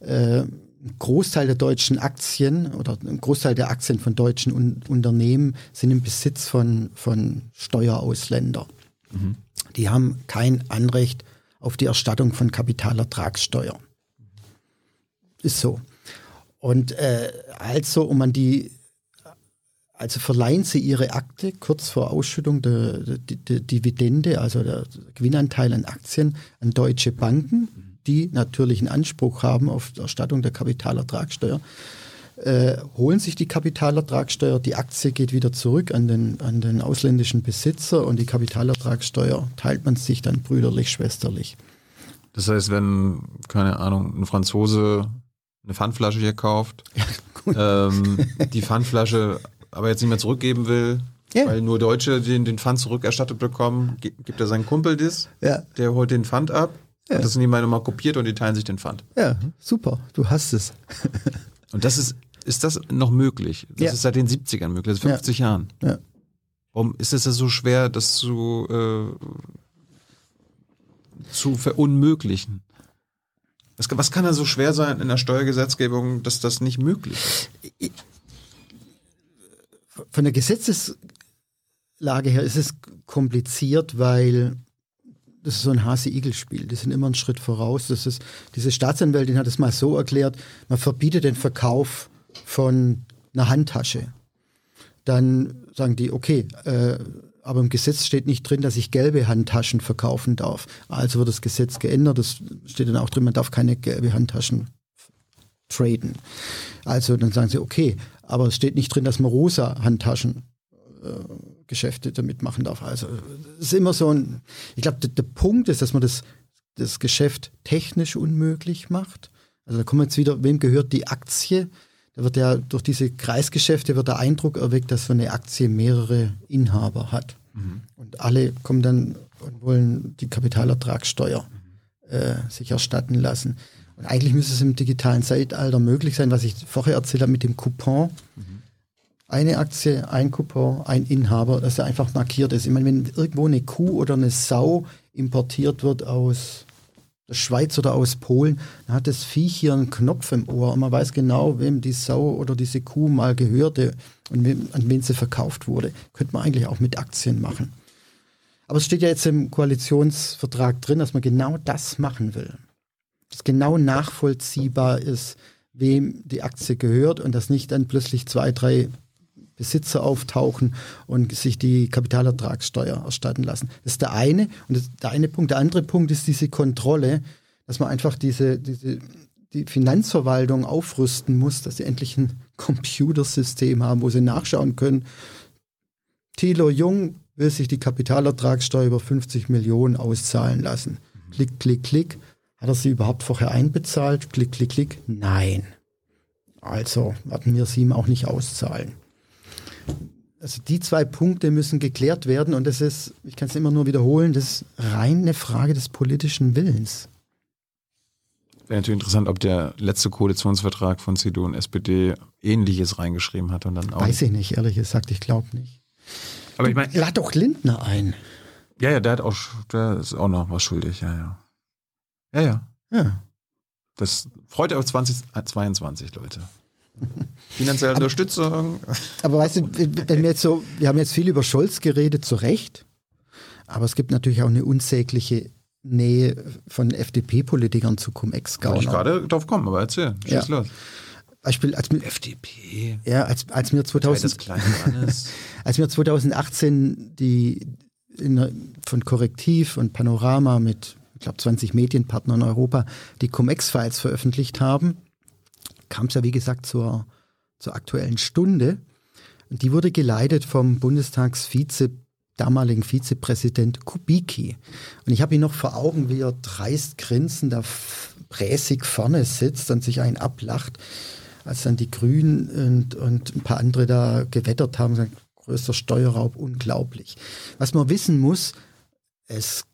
[SPEAKER 2] Äh, ein Großteil der deutschen Aktien oder ein Großteil der Aktien von deutschen Un Unternehmen sind im Besitz von, von Steuerausländern. Mhm. Die haben kein Anrecht auf die Erstattung von Kapitalertragssteuer. Ist so. Und äh, also, um an die, also verleihen sie ihre Akte kurz vor Ausschüttung der, der, der Dividende, also der Gewinnanteil an Aktien, an deutsche Banken, die natürlich einen Anspruch haben auf Erstattung der Kapitalertragssteuer. Äh, holen sich die Kapitalertragssteuer, die Aktie geht wieder zurück an den, an den ausländischen Besitzer und die Kapitalertragssteuer teilt man sich dann brüderlich, schwesterlich.
[SPEAKER 1] Das heißt, wenn, keine Ahnung, ein Franzose eine Pfandflasche hier kauft, ja, ähm, die Pfandflasche aber jetzt nicht mehr zurückgeben will, ja. weil nur Deutsche den, den Pfand zurückerstattet bekommen, gibt er seinen Kumpel das,
[SPEAKER 2] ja.
[SPEAKER 1] der holt den Pfand ab, ja. das sind die mal kopiert und die teilen sich den Pfand.
[SPEAKER 2] Ja, super, du hast es.
[SPEAKER 1] und das ist, ist das noch möglich? Das ist seit den 70ern möglich, seit 50 Jahren.
[SPEAKER 2] Ja.
[SPEAKER 1] Warum ist es so schwer, das zu, äh, zu verunmöglichen? Was, was kann da so schwer sein in der Steuergesetzgebung, dass das nicht möglich ist?
[SPEAKER 2] Von der Gesetzeslage her ist es kompliziert, weil das ist so ein Hase-Igel-Spiel. Die sind immer einen Schritt voraus. Das ist, diese Staatsanwältin hat es mal so erklärt, man verbietet den Verkauf von einer Handtasche. Dann sagen die, okay, äh, aber im Gesetz steht nicht drin, dass ich gelbe Handtaschen verkaufen darf. Also wird das Gesetz geändert. Das steht dann auch drin, man darf keine gelbe Handtaschen traden. Also dann sagen sie, okay, aber es steht nicht drin, dass man rosa Handtaschen äh, Geschäfte damit machen darf. Also es ist immer so ein, ich glaube, der, Punkt ist, dass man das, das Geschäft technisch unmöglich macht. Also da kommen wir jetzt wieder, wem gehört die Aktie? Da wird ja durch diese Kreisgeschäfte wird der Eindruck erweckt, dass so eine Aktie mehrere Inhaber hat. Mhm. Und alle kommen dann und wollen die Kapitalertragssteuer äh, sich erstatten lassen. Und eigentlich müsste es im digitalen Zeitalter möglich sein, was ich vorher erzählt habe mit dem Coupon. Mhm. Eine Aktie, ein Coupon, ein Inhaber, dass er einfach markiert ist. Ich meine, wenn irgendwo eine Kuh oder eine Sau importiert wird aus der Schweiz oder aus Polen, dann hat das Viech hier einen Knopf im Ohr und man weiß genau, wem die Sau oder diese Kuh mal gehörte und wem, an wen sie verkauft wurde. Könnte man eigentlich auch mit Aktien machen. Aber es steht ja jetzt im Koalitionsvertrag drin, dass man genau das machen will. Dass genau nachvollziehbar ist, wem die Aktie gehört und dass nicht dann plötzlich zwei, drei Besitzer auftauchen und sich die Kapitalertragssteuer erstatten lassen. Das ist der eine. Und das, der eine Punkt. Der andere Punkt ist diese Kontrolle, dass man einfach diese, diese die Finanzverwaltung aufrüsten muss, dass sie endlich ein Computersystem haben, wo sie nachschauen können. Thilo Jung will sich die Kapitalertragssteuer über 50 Millionen auszahlen lassen. Klick, klick, klick. Hat er sie überhaupt vorher einbezahlt? Klick, klick, klick. Nein. Also werden wir sie ihm auch nicht auszahlen. Also die zwei Punkte müssen geklärt werden und das ist, ich kann es immer nur wiederholen, das ist rein eine Frage des politischen Willens.
[SPEAKER 1] Wäre natürlich interessant, ob der letzte Koalitionsvertrag von CDU und SPD Ähnliches reingeschrieben hat und dann auch.
[SPEAKER 2] Weiß ich nicht, ehrlich gesagt, ich glaube nicht.
[SPEAKER 1] Aber ich meine.
[SPEAKER 2] Lad doch Lindner ein.
[SPEAKER 1] Ja, ja, der hat auch, der ist auch noch was schuldig, ja, ja. Ja, ja.
[SPEAKER 2] Ja.
[SPEAKER 1] Das freut auf 2022, Leute. Finanzielle Unterstützung.
[SPEAKER 2] Aber weißt du, wenn wir jetzt so, wir haben jetzt viel über Scholz geredet, zu Recht. Aber es gibt natürlich auch eine unsägliche Nähe von FDP-Politikern zu Cum-Ex-Gauner.
[SPEAKER 1] ich gerade drauf kommen, aber erzähl, schieß
[SPEAKER 2] Ja.
[SPEAKER 1] los.
[SPEAKER 2] Beispiel, als
[SPEAKER 1] FDP.
[SPEAKER 2] ja, als, als mir
[SPEAKER 1] Teil
[SPEAKER 2] 2000,
[SPEAKER 1] des kleinen Mannes.
[SPEAKER 2] als mir 2018 die in, von Korrektiv und Panorama mit, ich glaube, 20 Medienpartnern in Europa die Cum-Ex-Files veröffentlicht haben, kam es ja, wie gesagt, zur, zur aktuellen Stunde. Und die wurde geleitet vom Bundestagsvize, damaligen Vizepräsident Kubicki. Und ich habe ihn noch vor Augen, wie er dreist grinsend da präsig vorne sitzt und sich einen ablacht, als dann die Grünen und, und ein paar andere da gewettert haben, gesagt, größter Steuerraub, unglaublich. Was man wissen muss, es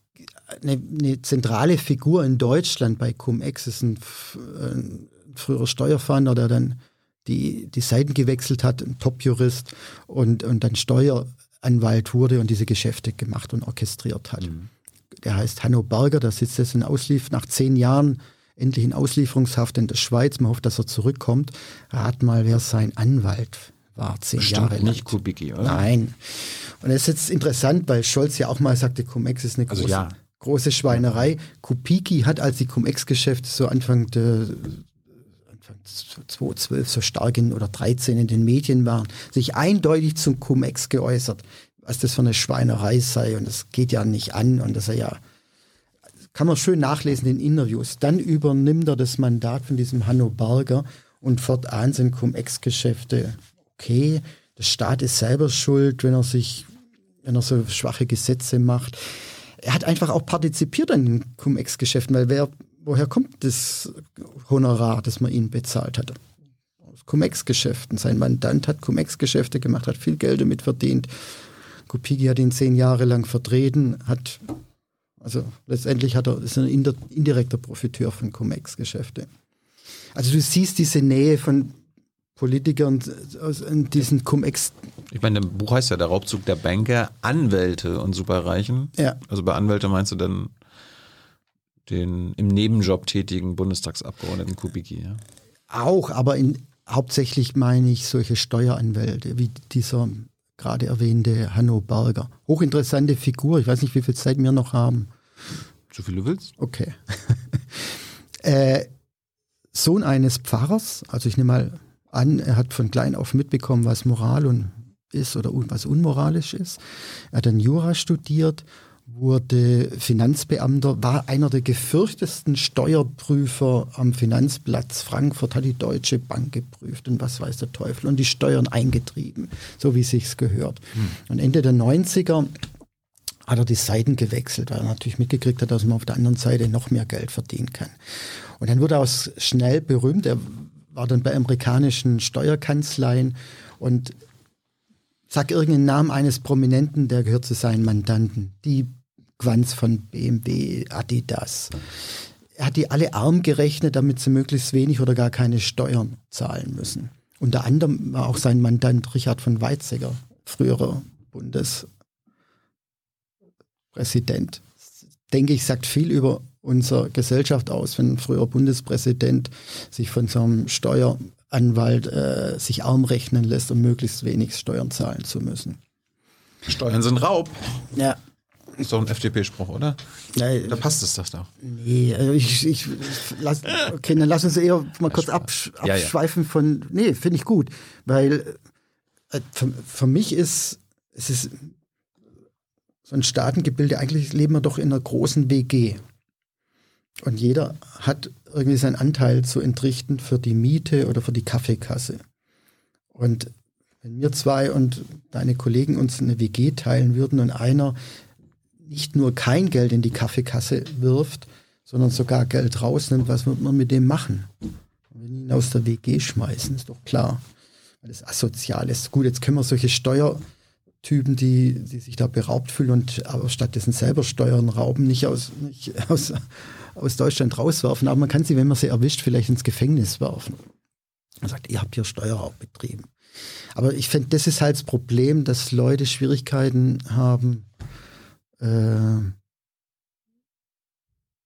[SPEAKER 2] eine, eine zentrale Figur in Deutschland bei Cum-Ex ist ein, ein früherer Steuerfahnder, der dann die, die Seiten gewechselt hat, ein Top-Jurist und, und dann Steueranwalt wurde und diese Geschäfte gemacht und orchestriert hat. Der heißt Hanno Berger, der sitzt jetzt in Auslief nach zehn Jahren endlich in Auslieferungshaft in der Schweiz. Man hofft, dass er zurückkommt. Rat mal, wer sein Anwalt war, zehn Jahre
[SPEAKER 1] Bestimmt
[SPEAKER 2] lang.
[SPEAKER 1] nicht Kubicki, oder?
[SPEAKER 2] Nein. Und das ist jetzt interessant, weil Scholz ja auch mal sagte, Cum-Ex ist eine
[SPEAKER 1] Also
[SPEAKER 2] große,
[SPEAKER 1] ja.
[SPEAKER 2] große Schweinerei. Kupiki hat, als die Cum-Ex-Geschäfte so Anfang der 2012 so stark in, oder 13 in den Medien waren, sich eindeutig zum Cum-Ex geäußert, was das für eine Schweinerei sei und das geht ja nicht an und dass er ja kann man schön nachlesen in Interviews. Dann übernimmt er das Mandat von diesem Hanno Berger und fortan sind Cum-Ex-Geschäfte okay. Der Staat ist selber schuld, wenn er sich, wenn er so schwache Gesetze macht. Er hat einfach auch partizipiert an den Cum-Ex-Geschäften, weil wer, woher kommt das Honorar, das man ihm bezahlt hat? Aus Cum-Ex-Geschäften. Sein Mandant hat Cum-Ex-Geschäfte gemacht, hat viel Geld damit verdient. Kupigi hat ihn zehn Jahre lang vertreten, hat also letztendlich hat er, ist er ein indi- indirekter Profiteur von Cum-Ex-Geschäfte. Also du siehst diese Nähe von Politikern aus diesen Cum-Ex.
[SPEAKER 1] Ich meine, im Buch heißt ja der Raubzug der Banker, Anwälte und Superreichen.
[SPEAKER 2] Ja.
[SPEAKER 1] Also bei Anwälte meinst du dann den im Nebenjob tätigen Bundestagsabgeordneten Kubicki, ja?
[SPEAKER 2] Auch, aber in, hauptsächlich meine ich solche Steueranwälte, wie dieser gerade erwähnte Hanno Berger. Hochinteressante Figur. Ich weiß nicht, wie viel Zeit wir noch haben.
[SPEAKER 1] So viel du willst?
[SPEAKER 2] Okay. äh, Sohn eines Pfarrers, also ich nehme mal an, er hat von klein auf mitbekommen, was Moral und ist oder un was unmoralisch ist. Er hat dann Jura studiert, wurde Finanzbeamter, war einer der gefürchtesten Steuerprüfer am Finanzplatz Frankfurt, hat die Deutsche Bank geprüft und was weiß der Teufel und die Steuern eingetrieben, so wie sich's gehört. Und Ende der 90er hat er die Seiten gewechselt, weil er natürlich mitgekriegt hat, dass man auf der anderen Seite noch mehr Geld verdienen kann. Und dann wurde er aus schnell berühmt. Er war dann bei amerikanischen Steuerkanzleien und sag irgendeinen Namen eines Prominenten, der gehört zu seinen Mandanten. Die Quanz von BMW, Adidas. Er hat die alle arm gerechnet, damit sie möglichst wenig oder gar keine Steuern zahlen müssen. Unter anderem war auch sein Mandant Richard von Weizsäcker, früherer Bundespräsident. Denke ich, sagt viel über unsere Gesellschaft aus, wenn ein früherer Bundespräsident sich von so einem Steueranwalt äh, sich arm rechnen lässt, um möglichst wenig Steuern zahlen zu müssen.
[SPEAKER 1] Steuern sind Raub.
[SPEAKER 2] Ja.
[SPEAKER 1] Ist doch ein FDP-Spruch, oder?
[SPEAKER 2] Nee,
[SPEAKER 1] Da passt es das doch.
[SPEAKER 2] nee also ich, ich, lass, okay, dann lass uns eher mal kurz absch,
[SPEAKER 1] Ja, ja.
[SPEAKER 2] abschweifen von, nee, finde ich gut, weil Äh, für, für mich ist es ist so ein Staatengebilde, eigentlich leben wir doch in einer großen WG. Und jeder hat irgendwie seinen Anteil zu entrichten für die Miete oder für die Kaffeekasse. Und wenn wir zwei und deine Kollegen uns eine WG teilen würden und einer nicht nur kein Geld in die Kaffeekasse wirft, sondern sogar Geld rausnimmt, was wird man mit dem machen? Wenn ihn aus der WG schmeißen, ist doch klar. Weil das asozial ist. Gut, jetzt können wir solche Steuertypen, die, die sich da beraubt fühlen und aber stattdessen selber Steuern rauben, nicht aus, nicht aus, aus Deutschland rauswerfen. Aber man kann sie, wenn man sie erwischt, vielleicht ins Gefängnis werfen. Man sagt, ihr habt hier Steuerraub betrieben. Aber ich finde, das ist halt das Problem, dass Leute Schwierigkeiten haben, äh,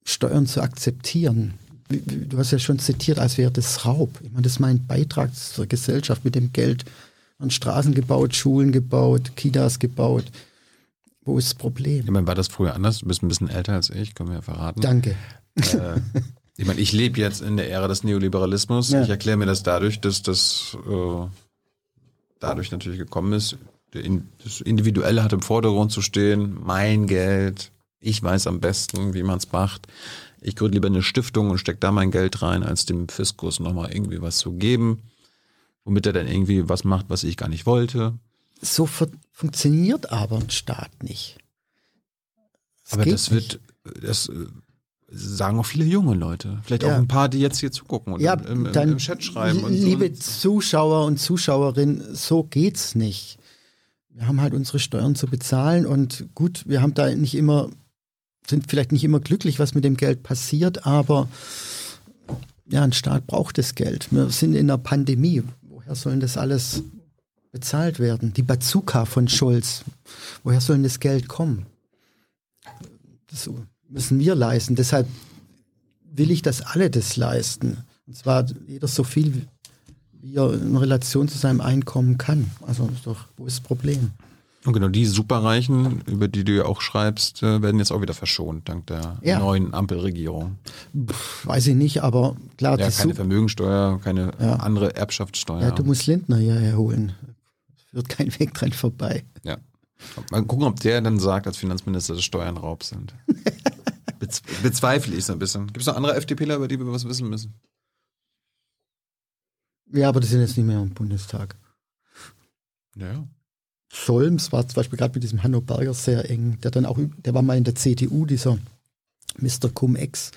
[SPEAKER 2] Steuern zu akzeptieren. Du hast ja schon zitiert, als wäre das Raub. Ich meine, das ist mein Beitrag zur Gesellschaft mit dem Geld. Man Straßen gebaut, Schulen gebaut, Kitas gebaut. Wo ist das Problem?
[SPEAKER 1] Ich meine, war das früher anders? Du bist ein bisschen älter als ich, können wir ja verraten.
[SPEAKER 2] Danke.
[SPEAKER 1] Äh, ich meine, ich lebe jetzt in der Ära des Neoliberalismus.
[SPEAKER 2] Ja.
[SPEAKER 1] Ich erkläre mir das dadurch, dass das äh, dadurch natürlich gekommen ist. Das Individuelle hat im Vordergrund zu stehen. Mein Geld. Ich weiß am besten, wie man es macht. Ich gründe lieber eine Stiftung und stecke da mein Geld rein, als dem Fiskus nochmal irgendwie was zu geben, womit er dann irgendwie was macht, was ich gar nicht wollte.
[SPEAKER 2] So fu funktioniert aber ein Staat nicht. Es
[SPEAKER 1] Aber das
[SPEAKER 2] nicht.
[SPEAKER 1] wird, das äh, sagen auch viele junge Leute. Vielleicht
[SPEAKER 2] Ja.
[SPEAKER 1] auch ein paar, die jetzt hier zugucken und
[SPEAKER 2] ja,
[SPEAKER 1] im, im,
[SPEAKER 2] dann,
[SPEAKER 1] im Chat schreiben. Und,
[SPEAKER 2] liebe
[SPEAKER 1] und
[SPEAKER 2] Zuschauer und Zuschauerinnen, so geht's nicht. Wir haben halt unsere Steuern zu bezahlen und gut, wir haben da nicht immer, sind vielleicht nicht immer glücklich, was mit dem Geld passiert, aber ja, ein Staat braucht das Geld. Wir sind in einer Pandemie. Woher sollen das alles bezahlt werden? Die Bazooka von Scholz. Woher soll denn das Geld kommen? Das müssen wir leisten. Deshalb will ich, dass alle das leisten. Und zwar jeder so viel, wie er in Relation zu seinem Einkommen kann. Also ist doch, wo ist das Problem?
[SPEAKER 1] Und genau, die Superreichen, über die du ja auch schreibst, äh, werden jetzt auch wieder verschont, dank der
[SPEAKER 2] Ja.
[SPEAKER 1] neuen Ampelregierung.
[SPEAKER 2] Pff, weiß ich nicht, aber klar,
[SPEAKER 1] Ja, keine
[SPEAKER 2] Sup-
[SPEAKER 1] Vermögensteuer, keine
[SPEAKER 2] Ja.
[SPEAKER 1] andere Erbschaftssteuer.
[SPEAKER 2] ja, du musst Lindner hierher holen. Führt kein Weg dran vorbei.
[SPEAKER 1] Ja. Mal gucken, ob der dann sagt als Finanzminister, dass Steuern Raub sind. Bez bezweifle ich so ein bisschen. Gibt es noch andere FDPler, über die wir was wissen müssen?
[SPEAKER 2] Ja, aber die sind jetzt nicht mehr im Bundestag.
[SPEAKER 1] Ja.
[SPEAKER 2] Solms war zum Beispiel gerade mit diesem Hanno Berger sehr eng. Der dann auch, der war mal in der CDU, dieser Mr. Cum-Ex.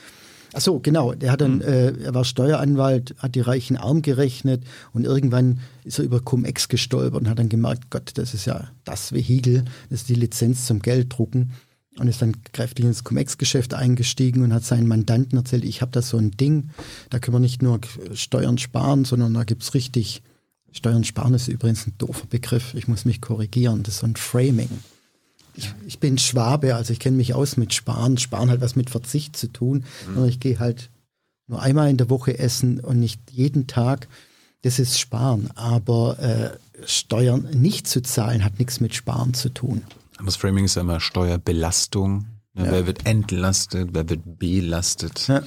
[SPEAKER 2] Ach so, genau. Der hat dann, äh, er war Steueranwalt, hat die Reichen arm gerechnet und irgendwann ist er über Cum-Ex gestolpert und hat dann gemerkt, Gott, das ist ja das Vehikel, das ist die Lizenz zum Gelddrucken und ist dann kräftig ins Cum-Ex-Geschäft eingestiegen und hat seinen Mandanten erzählt, ich habe da so ein Ding, da können wir nicht nur Steuern sparen, sondern da gibt's richtig Steuern sparen ist übrigens ein doofer Begriff. Ich muss mich korrigieren. Das ist so ein Framing. Ich, ich bin Schwabe, also ich kenne mich aus mit Sparen. Sparen hat was mit Verzicht zu tun. Aber Ich gehe halt nur einmal in der Woche essen und nicht jeden Tag. Das ist Sparen. Aber äh, Steuern nicht zu zahlen hat nichts mit Sparen zu tun.
[SPEAKER 1] Das Framing ist ja immer Steuerbelastung. Ja, Wer wird entlastet, wer wird belastet?
[SPEAKER 2] Ja.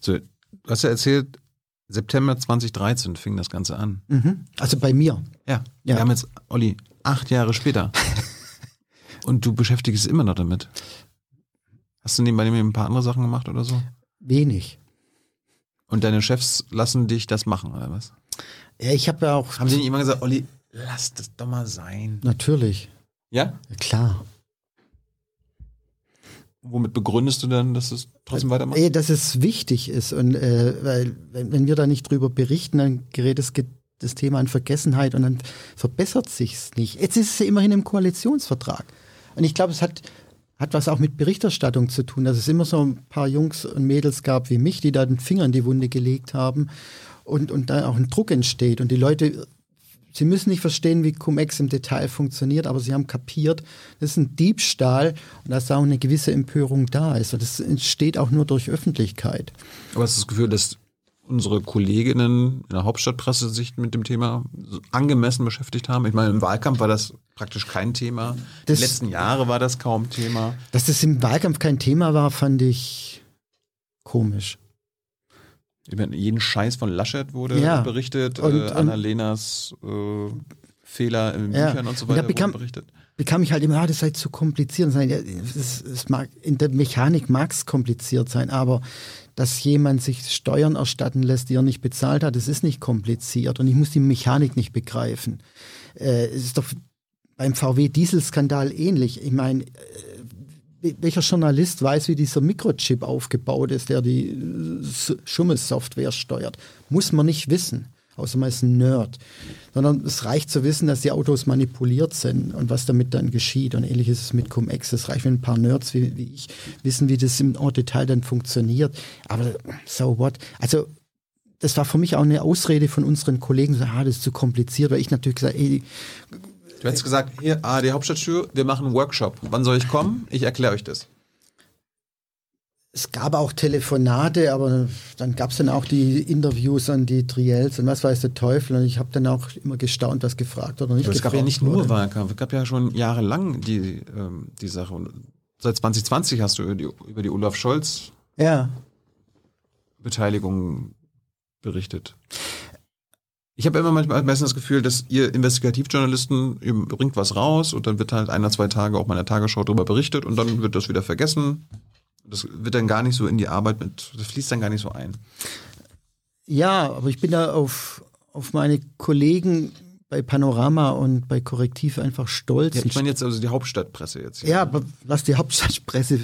[SPEAKER 1] So, du hast ja erzählt, September 2013 fing das Ganze an.
[SPEAKER 2] Mhm. Also bei mir.
[SPEAKER 1] Ja.
[SPEAKER 2] Ja.
[SPEAKER 1] Wir haben jetzt, Olli, acht Jahre später. Und du beschäftigst dich immer noch damit. Hast du nebenbei ein paar andere Sachen gemacht oder so?
[SPEAKER 2] Wenig.
[SPEAKER 1] Und deine Chefs lassen dich das machen, oder was?
[SPEAKER 2] Ja, ich habe ja auch.
[SPEAKER 1] Haben sie nicht immer gesagt, Olli, lass das doch mal sein?
[SPEAKER 2] Natürlich.
[SPEAKER 1] Ja?
[SPEAKER 2] Ja, klar.
[SPEAKER 1] Womit begründest du dann, dass du es trotzdem weitermachst?
[SPEAKER 2] Eh, dass es wichtig ist. Und äh, weil, wenn, wenn wir da nicht drüber berichten, dann gerät das, das Thema in Vergessenheit und dann verbessert sich's nicht. Jetzt ist es ja immerhin im Koalitionsvertrag. Und ich glaube, es hat, hat was auch mit Berichterstattung zu tun, dass es immer so ein paar Jungs und Mädels gab wie mich, die da den Finger in die Wunde gelegt haben und, und da auch ein Druck entsteht. Und die Leute, sie müssen nicht verstehen, wie Cum-Ex im Detail funktioniert, aber sie haben kapiert, das ist ein Diebstahl und dass da auch eine gewisse Empörung da ist. Und das entsteht auch nur durch Öffentlichkeit.
[SPEAKER 1] Aber hast du das Gefühl, dass unsere Kolleginnen in der Hauptstadtpresse sich mit dem Thema so angemessen beschäftigt haben? Ich meine, im Wahlkampf war das praktisch kein Thema.
[SPEAKER 2] Das-
[SPEAKER 1] Die letzten Jahre war das kaum Thema.
[SPEAKER 2] Dass das im Wahlkampf kein Thema war, fand ich komisch.
[SPEAKER 1] Über jeden Scheiß von Laschet wurde
[SPEAKER 2] Ja.
[SPEAKER 1] berichtet,
[SPEAKER 2] Und-
[SPEAKER 1] äh, Annalenas äh, Fehler in
[SPEAKER 2] Ja.
[SPEAKER 1] Büchern und so
[SPEAKER 2] Und da
[SPEAKER 1] weiter
[SPEAKER 2] bekam-
[SPEAKER 1] wurden berichtet.
[SPEAKER 2] bekam ich halt immer, ah, das sei zu kompliziert sein. Es, es mag, in der Mechanik mag es kompliziert sein, aber dass jemand sich Steuern erstatten lässt, die er nicht bezahlt hat, das ist nicht kompliziert und ich muss die Mechanik nicht begreifen. Äh, es ist doch beim VW-Dieselskandal ähnlich. Ich meine, äh, welcher Journalist weiß, wie dieser Mikrochip aufgebaut ist, der die äh, Schummelsoftware steuert? Muss man nicht wissen, außer man ist ein Nerd. Sondern es reicht zu wissen, dass die Autos manipuliert sind und was damit dann geschieht. Und ähnlich ist es mit Cum-Ex. Es reicht, wenn ein paar Nerds wie, wie ich wissen, wie das im Detail dann funktioniert. Aber so what? Also das war für mich auch eine Ausrede von unseren Kollegen, so, ah, das ist zu kompliziert, weil ich natürlich gesagt, ey,
[SPEAKER 1] Du hättest gesagt, hier, ARD Hauptstadttür, wir machen einen Workshop. Wann soll ich kommen? Ich erkläre euch das.
[SPEAKER 2] es gab auch Telefonate, aber dann gab es dann auch die Interviews an die Triels und was weiß der Teufel. Und ich habe dann auch immer gestaunt, was gefragt oder nicht
[SPEAKER 1] Aber es gab ja nicht
[SPEAKER 2] wurde.
[SPEAKER 1] nur Wahlkampf, es gab ja schon jahrelang die, ähm, die Sache. Und seit 2020 hast du über die, über die Olaf Scholz
[SPEAKER 2] Ja,
[SPEAKER 1] Beteiligung berichtet. Ich habe immer manchmal meistens das Gefühl, dass ihr Investigativjournalisten, ihr bringt was raus und dann wird halt ein oder zwei Tage auch mal in der Tagesschau darüber berichtet und dann wird das wieder vergessen. Das wird dann gar nicht so in die Arbeit mit, das fließt dann gar nicht so ein.
[SPEAKER 2] ja, aber ich bin da auf, auf meine Kollegen bei Panorama und bei Korrektiv einfach stolz.
[SPEAKER 1] Ja, ich meine jetzt also die Hauptstadtpresse jetzt. hier.
[SPEAKER 2] Ja, aber lass die Hauptstadtpresse,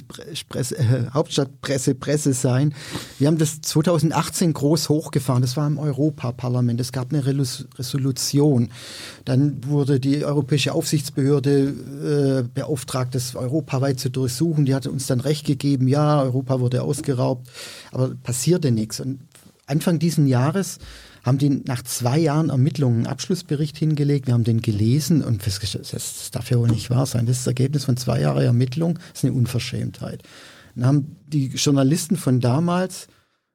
[SPEAKER 2] Presse, äh, Hauptstadtpresse Presse sein. Wir haben das 2018 groß hochgefahren. Das war im Europaparlament. Es gab eine Resolution. Dann wurde die Europäische Aufsichtsbehörde äh, beauftragt, das europaweit zu durchsuchen. Die hatte uns dann recht gegeben. Ja, Europa wurde ausgeraubt, aber passierte nichts. Und Anfang diesen Jahres haben die nach zwei Jahren Ermittlungen einen Abschlussbericht hingelegt. Wir haben den gelesen und festgestellt, das, darf ja wohl nicht wahr sein. Das ist das Ergebnis von zwei Jahren Ermittlung. Das ist eine Unverschämtheit. Dann haben die Journalisten von damals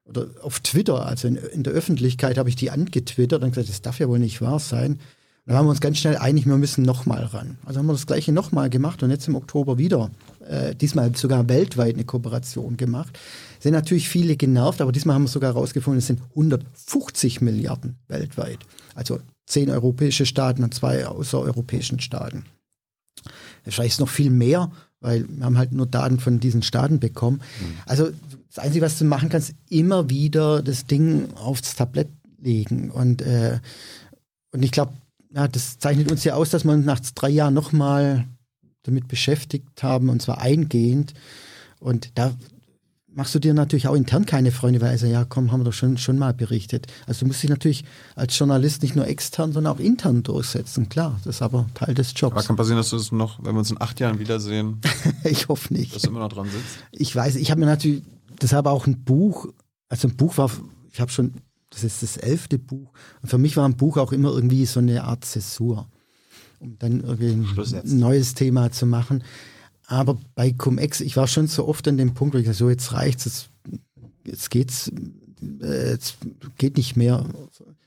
[SPEAKER 2] oder auf Twitter, also in, in der Öffentlichkeit, habe ich die angetwittert und gesagt, das darf ja wohl nicht wahr sein. Dann waren wir uns ganz schnell einig, wir müssen nochmal ran. Also haben wir das gleiche nochmal gemacht und jetzt im Oktober wieder, äh, diesmal sogar weltweit eine Kooperation gemacht. Sind natürlich viele genervt, aber diesmal haben wir sogar herausgefunden, es sind 150 Milliarden weltweit. Also zehn europäische Staaten und zwei außereuropäischen Staaten. Vielleicht ist es noch viel mehr, weil wir haben halt nur Daten von diesen Staaten bekommen. Also das Einzige, was du machen kannst, immer wieder das Ding aufs Tablett legen. Und, äh, und ich glaube, ja, das zeichnet uns ja aus, dass wir uns nach drei Jahren nochmal damit beschäftigt haben, und zwar eingehend. Und da machst du dir natürlich auch intern keine Freunde, weil also ja, komm, haben wir doch schon, schon mal berichtet. Also du musst dich natürlich als Journalist nicht nur extern, sondern auch intern durchsetzen. Klar, das ist aber Teil des
[SPEAKER 1] Aber
[SPEAKER 2] Jobs.
[SPEAKER 1] kann passieren, dass du es noch, wenn wir uns in acht Jahren wiedersehen,
[SPEAKER 2] ich hoffe nicht.
[SPEAKER 1] dass du immer noch dran sitzt.
[SPEAKER 2] Ich weiß, ich habe mir natürlich, deshalb auch ein Buch, also ein Buch war, ich habe schon, das ist das elfte Buch. Und für mich war ein Buch auch immer irgendwie so eine Art Zäsur, um dann irgendwie ein neues Thema zu machen. Aber bei Cum-Ex, ich war schon so oft an dem Punkt, wo ich dachte, so jetzt reicht's, jetzt, jetzt geht's, äh, jetzt geht nicht mehr.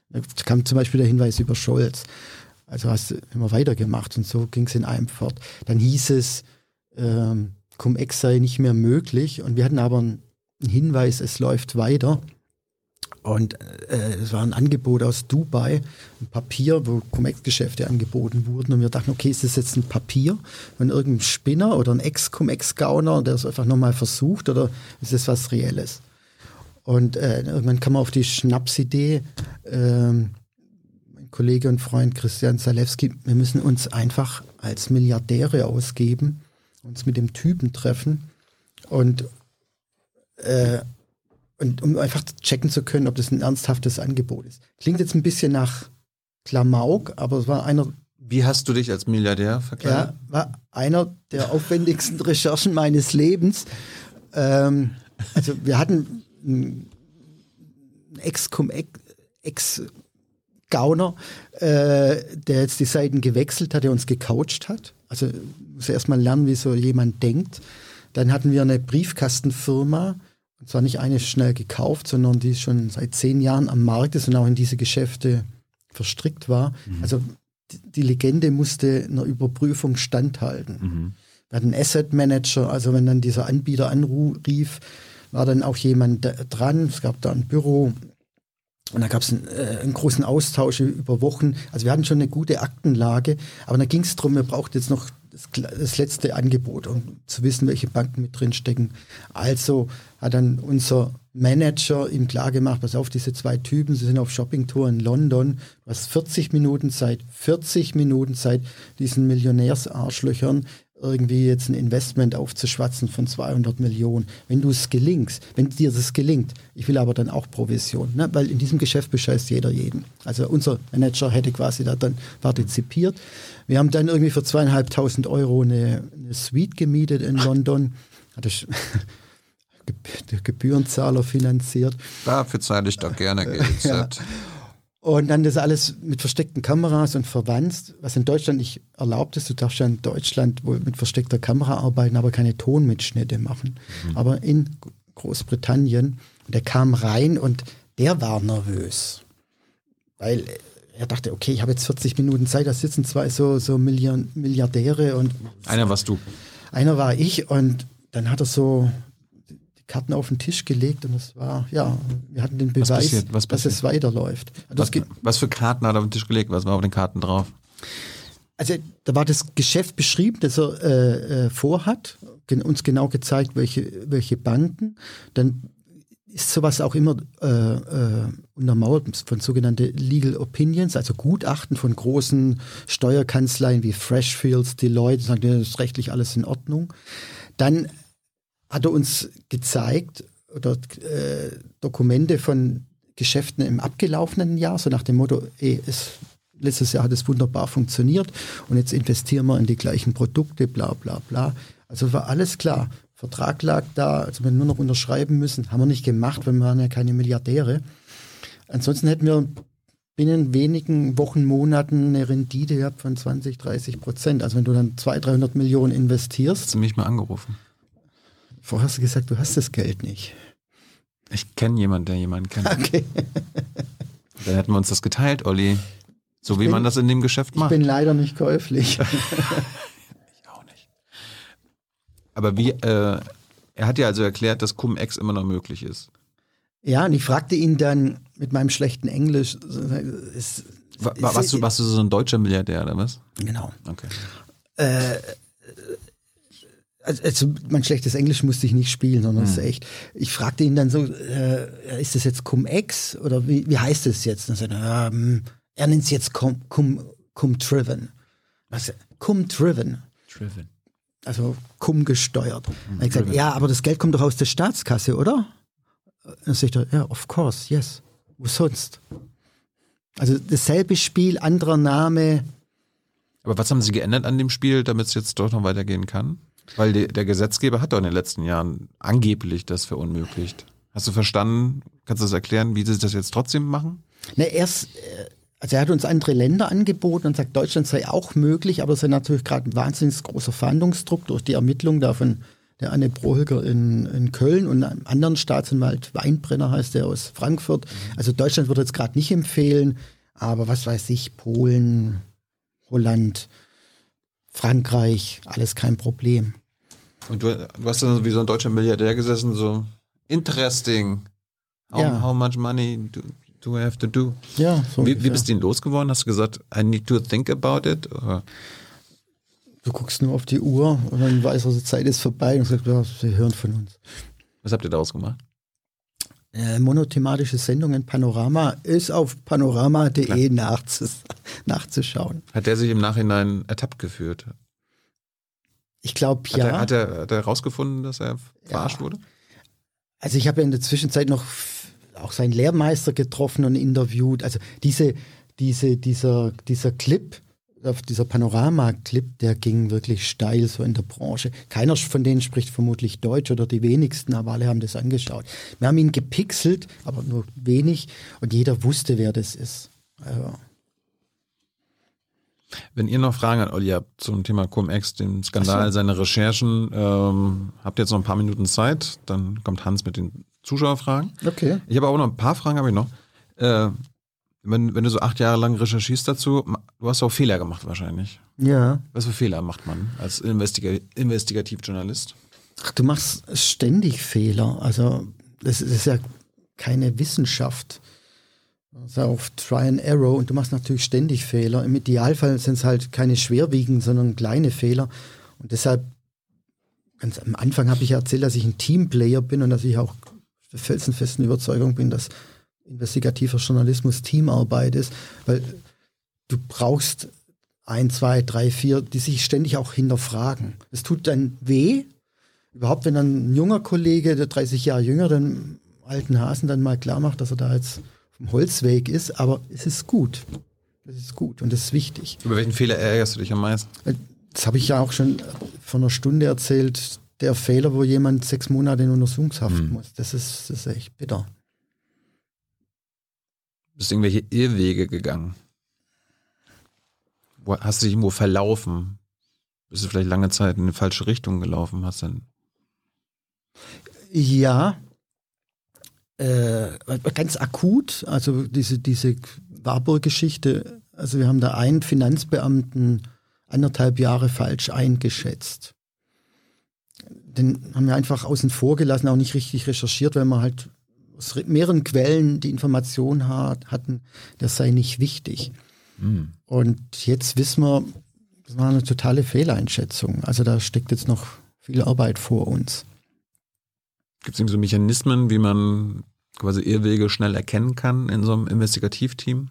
[SPEAKER 2] Da kam zum Beispiel der Hinweis über Scholz. Also hast du immer weitergemacht und so ging es in einem fort. Dann hieß es, ähm, Cum-Ex sei nicht mehr möglich und wir hatten aber einen Hinweis, es läuft weiter. Und äh, es war ein Angebot aus Dubai, ein Papier, wo Cum-Ex-Geschäfte angeboten wurden. Und wir dachten, okay, ist das jetzt ein Papier von irgendeinem Spinner oder ein Ex-Cum-Ex-Gauner, der es einfach nochmal versucht, oder ist das was Reelles? Und äh, irgendwann kam man auf die Schnapsidee, ähm, mein Kollege und Freund Christian Zalewski, wir müssen uns einfach als Milliardäre ausgeben, uns mit dem Typen treffen und, äh, und um einfach checken zu können, ob das ein ernsthaftes Angebot ist. Klingt jetzt ein bisschen nach Klamauk, aber es war einer,
[SPEAKER 1] Wie hast du dich als Milliardär
[SPEAKER 2] ja,
[SPEAKER 1] verkleidet?
[SPEAKER 2] war einer der aufwendigsten Recherchen meines Lebens. Ähm, also wir hatten einen Ex-Gauner, äh, der jetzt die Seiten gewechselt hat, der uns gecoacht hat. Also muss erst mal lernen, wie so jemand denkt. Dann hatten wir eine Briefkastenfirma, und zwar nicht eine schnell gekauft, sondern die schon seit zehn Jahren am Markt ist und auch in diese Geschäfte verstrickt war. Also die, die Legende musste einer Überprüfung standhalten. Wir hatten einen Asset Manager, also wenn dann dieser Anbieter anrief, war dann auch jemand dran. Es gab da ein Büro, Und da gab es einen, äh, einen, großen Austausch über Wochen. Also wir hatten schon eine gute Aktenlage, aber da ging es darum, wir brauchten jetzt noch das, das, letzte Angebot, um zu wissen, welche Banken mit drin stecken. Also hat dann unser Manager ihm klargemacht, pass auf, diese zwei Typen, sie sind auf Shoppingtour in London, du hast 40 Minuten Zeit, 40 Minuten Zeit, diesen Millionärsarschlöchern irgendwie jetzt ein Investment aufzuschwatzen von 200 Millionen. Wenn du es gelingst, wenn dir das gelingt, ich will aber dann auch Provision, ne? weil in diesem Geschäft bescheißt jeder jeden. Also unser Manager hätte quasi da dann partizipiert. Wir haben dann irgendwie für zweieinhalbtausend Euro eine, eine Suite gemietet in London. Hatte ich der Gebührenzahler finanziert.
[SPEAKER 1] Dafür zahle ich doch gerne Geld. ja.
[SPEAKER 2] Und dann das alles mit versteckten Kameras und verwandt, was in Deutschland nicht erlaubt ist. Du darfst ja in Deutschland wohl mit versteckter Kamera arbeiten, aber keine Tonmitschnitte machen. Mhm. Aber in Großbritannien, der kam rein und der war nervös. Weil er dachte, okay, ich habe jetzt 40 Minuten Zeit, da sitzen zwei so, so Milliardäre und.
[SPEAKER 1] Einer warst du.
[SPEAKER 2] Einer war ich und dann hat er so Karten auf den Tisch gelegt und es war, ja, wir hatten den Beweis, was passiert? Was passiert? dass es weiterläuft.
[SPEAKER 1] Was, was, für Karten hat er auf den Tisch gelegt? Was war auf den Karten drauf?
[SPEAKER 2] Also da war das Geschäft beschrieben, das er äh, äh, vorhat, uns genau gezeigt, welche, welche Banken. Dann ist sowas auch immer äh, äh, untermauert von sogenannten Legal Opinions, also Gutachten von großen Steuerkanzleien wie Freshfields, Deloitte, sagen, das ist rechtlich alles in Ordnung. Dann hat er uns gezeigt oder äh, Dokumente von Geschäften im abgelaufenen Jahr, so nach dem Motto, ey, es, letztes Jahr hat es wunderbar funktioniert und jetzt investieren wir in die gleichen Produkte, bla bla bla. Also war alles klar. Vertrag lag da, also wir nur noch unterschreiben müssen. Haben wir nicht gemacht, weil wir waren ja keine Milliardäre. Ansonsten hätten wir binnen wenigen Wochen, Monaten eine Rendite gehabt von 20, 30 Prozent. Also wenn du dann 200, 300 Millionen investierst.
[SPEAKER 1] Hast du mich mal angerufen?
[SPEAKER 2] Vorher hast du gesagt, du hast das Geld nicht.
[SPEAKER 1] Ich kenne jemanden, der jemanden kennt. Okay. Dann hätten wir uns das geteilt, Olli. So ich wie bin, man das in dem Geschäft macht.
[SPEAKER 2] Ich bin leider nicht käuflich.
[SPEAKER 1] ich auch nicht. Aber wie, äh, er hat ja also erklärt, dass Cum-Ex immer noch möglich ist.
[SPEAKER 2] Ja, und ich fragte ihn dann mit meinem schlechten Englisch.
[SPEAKER 1] Ist, war, warst, du, warst du so ein deutscher Milliardär oder was?
[SPEAKER 2] Genau. Okay. Äh, also, also mein schlechtes Englisch musste ich nicht spielen, sondern es hm. ist echt. Ich fragte ihn dann so, äh, ist das jetzt Cum-Ex oder wie, wie heißt es jetzt? Und er, sagte, ähm, er nennt es jetzt Cum, Cum, Cum Driven. Was? Cum Driven. Also Cum gesteuert. Mhm, ich gesagt, ja, aber das Geld kommt doch aus der Staatskasse, oder? Dann sagt er, ja, of course, yes. Wo sonst? Also dasselbe Spiel, anderer Name.
[SPEAKER 1] Aber was haben Sie geändert an dem Spiel, damit es jetzt doch noch weitergehen kann? Weil die, der Gesetzgeber hat doch in den letzten Jahren angeblich das verunmöglicht. Hast du verstanden? Kannst du das erklären, wie sie das jetzt trotzdem machen?
[SPEAKER 2] Na, erst, äh, also er hat uns andere Länder angeboten und sagt, Deutschland sei auch möglich, aber es ist natürlich gerade ein wahnsinnig großer Verhandlungsdruck durch die Ermittlung da von der Anne Prohilger in, in Köln und einem anderen Staatsanwalt, Weinbrenner heißt der aus Frankfurt. Also Deutschland würde jetzt gerade nicht empfehlen, aber was weiß ich, Polen, Holland, Frankreich, alles kein Problem.
[SPEAKER 1] Und du, du hast dann wie so ein deutscher Milliardär gesessen, so interesting. How, ja. how much money do, do I have to do?
[SPEAKER 2] Ja,
[SPEAKER 1] so wie, wie bist du ihn losgeworden? Hast du gesagt, I need to think about it? Oder?
[SPEAKER 2] Du guckst nur auf die Uhr und dann weißt du, die Zeit ist vorbei und sagst, ja, sie hören von uns.
[SPEAKER 1] Was habt ihr daraus gemacht?
[SPEAKER 2] Äh, monothematische Sendungen Panorama ist auf panorama.de nachzus nachzuschauen.
[SPEAKER 1] Hat der sich im Nachhinein ertappt geführt?
[SPEAKER 2] Ich glaube ja.
[SPEAKER 1] Er, hat, er, hat er herausgefunden, dass er verarscht ja. wurde?
[SPEAKER 2] Also ich habe ja in der Zwischenzeit noch auch seinen Lehrmeister getroffen und interviewt. Also diese, diese, dieser, dieser Clip, auf dieser Panorama-Clip, der ging wirklich steil so in der Branche. Keiner von denen spricht vermutlich Deutsch oder die wenigsten, aber alle haben das angeschaut. Wir haben ihn gepixelt, aber nur wenig und jeder wusste, wer das ist. Also
[SPEAKER 1] wenn ihr noch Fragen an Olli habt zum Thema Cum-Ex, dem Skandal, so. seine Recherchen, ähm, habt ihr jetzt noch ein paar Minuten Zeit, dann kommt Hans mit den Zuschauerfragen.
[SPEAKER 2] Okay.
[SPEAKER 1] Ich habe auch noch ein paar Fragen, habe ich noch. Äh, wenn, wenn du so acht Jahre lang recherchierst dazu, du hast auch Fehler gemacht wahrscheinlich.
[SPEAKER 2] Ja.
[SPEAKER 1] Was für Fehler macht man als Investiga Investigativjournalist?
[SPEAKER 2] Ach, du machst ständig Fehler. Also das ist ja keine Wissenschaft. Ist auf Try and Arrow und du machst natürlich ständig Fehler. Im Idealfall sind es halt keine schwerwiegenden, sondern kleine Fehler. Und deshalb, ganz am Anfang habe ich erzählt, dass ich ein Teamplayer bin und dass ich auch der felsenfesten Überzeugung bin, dass investigativer Journalismus Teamarbeit ist, weil du brauchst ein, zwei, drei, vier, die sich ständig auch hinterfragen. Es tut dann weh, überhaupt wenn dann ein junger Kollege, der 30 Jahre jünger, den alten Hasen dann mal klar macht, dass er da jetzt Holzweg ist, aber es ist gut. Es ist gut und es ist wichtig.
[SPEAKER 1] Über welchen Fehler ärgerst du dich am meisten?
[SPEAKER 2] Das habe ich ja auch schon vor einer Stunde erzählt. Der Fehler, wo jemand sechs Monate in Untersuchungshaft hm. muss, das ist, das ist echt bitter.
[SPEAKER 1] Bist du irgendwelche Irrwege gegangen? Hast du dich irgendwo verlaufen? Bist du vielleicht lange Zeit in eine falsche Richtung gelaufen? Hast dann
[SPEAKER 2] ja, äh, ganz akut, also diese, diese Warburg-Geschichte, also wir haben da einen Finanzbeamten anderthalb Jahre falsch eingeschätzt. Den haben wir einfach außen vor gelassen, auch nicht richtig recherchiert, weil wir halt aus mehreren Quellen die Information hat, hatten, das sei nicht wichtig. Mhm. Und jetzt wissen wir, das war eine totale Fehleinschätzung. Also da steckt jetzt noch viel Arbeit vor uns.
[SPEAKER 1] Gibt es so Mechanismen, wie man quasi Irrwege schnell erkennen kann in so einem Investigativteam?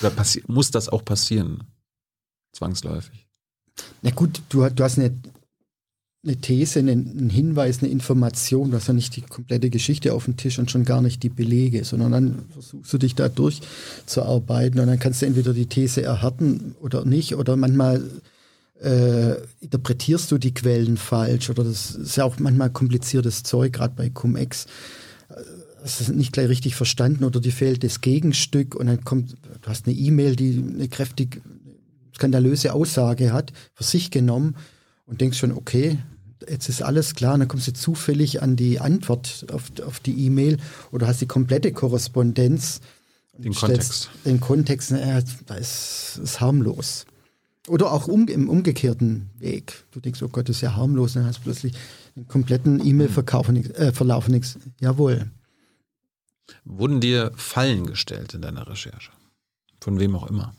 [SPEAKER 1] Oder muss das auch passieren? Zwangsläufig.
[SPEAKER 2] Na gut, du, du hast eine, eine These, einen Hinweis, eine Information, du hast ja nicht die komplette Geschichte auf dem Tisch und schon gar nicht die Belege, sondern dann versuchst du dich da durchzuarbeiten und dann kannst du entweder die These erhärten oder nicht oder manchmal äh, interpretierst du die Quellen falsch oder das ist ja auch manchmal kompliziertes Zeug, gerade bei Cum-Ex. Das ist nicht gleich richtig verstanden oder dir fehlt das Gegenstück und dann kommt, du hast eine E-Mail, die eine kräftig skandalöse Aussage hat, für sich genommen und denkst schon, okay, jetzt ist alles klar, und dann kommst du zufällig an die Antwort auf, auf die E-Mail oder hast die komplette Korrespondenz.
[SPEAKER 1] Den Kontext.
[SPEAKER 2] Den Kontext, äh, da ist, ist harmlos. Oder auch um, im umgekehrten Weg. Du denkst, oh Gott, das ist ja harmlos, dann hast du plötzlich einen kompletten E-Mail-Verlauf äh, nichts. Jawohl.
[SPEAKER 1] Wurden dir Fallen gestellt in deiner Recherche? Von wem auch immer?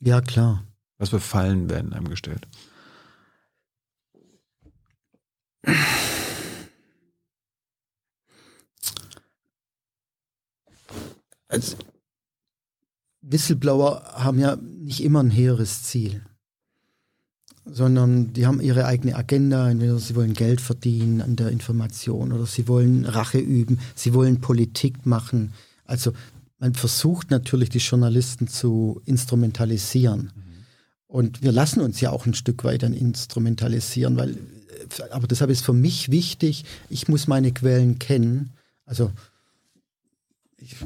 [SPEAKER 2] Ja, klar.
[SPEAKER 1] Was für Fallen werden einem gestellt?
[SPEAKER 2] Also, Whistleblower haben ja nicht immer ein hehres Ziel sondern die haben ihre eigene Agenda. Entweder sie wollen Geld verdienen an der Information oder sie wollen Rache üben, sie wollen Politik machen. Also man versucht natürlich, die Journalisten zu instrumentalisieren. Mhm. Und wir lassen uns ja auch ein Stück weit dann instrumentalisieren, weil, aber deshalb ist für mich wichtig, ich muss meine Quellen kennen. Also ich,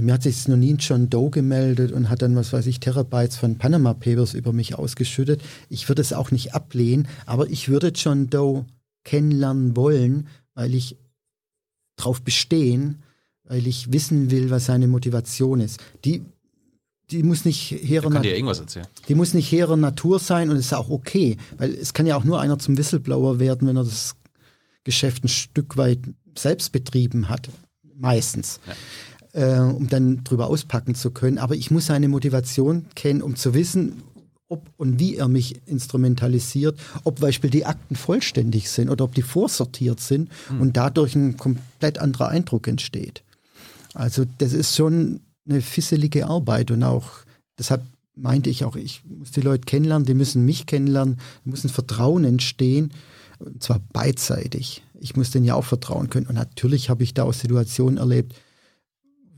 [SPEAKER 2] bei mir hat sich noch nie ein John Doe gemeldet und hat dann, was weiß ich, Terabytes von Panama Papers über mich ausgeschüttet. Ich würde es auch nicht ablehnen, aber ich würde John Doe kennenlernen wollen, weil ich darauf bestehen, weil ich wissen will, was seine Motivation ist. Die, die muss nicht hehrer
[SPEAKER 1] dir irgendwas erzählen.
[SPEAKER 2] Die muss nicht hehrer Natur sein und ist auch okay, weil es kann ja auch nur einer zum Whistleblower werden, wenn er das Geschäft ein Stück weit selbst betrieben hat. Meistens. Ja äh, um dann drüber auspacken zu können. Aber ich muss seine Motivation kennen, um zu wissen, ob und wie er mich instrumentalisiert, ob zum Beispiel die Akten vollständig sind oder ob die vorsortiert sind mhm. und dadurch ein komplett anderer Eindruck entsteht. Also das ist schon eine fisselige Arbeit und auch deshalb meinte ich auch, ich muss die Leute kennenlernen, die müssen mich kennenlernen, muss ein Vertrauen entstehen, und zwar beidseitig. Ich muss denen ja auch vertrauen können. Und natürlich habe ich da auch Situationen erlebt,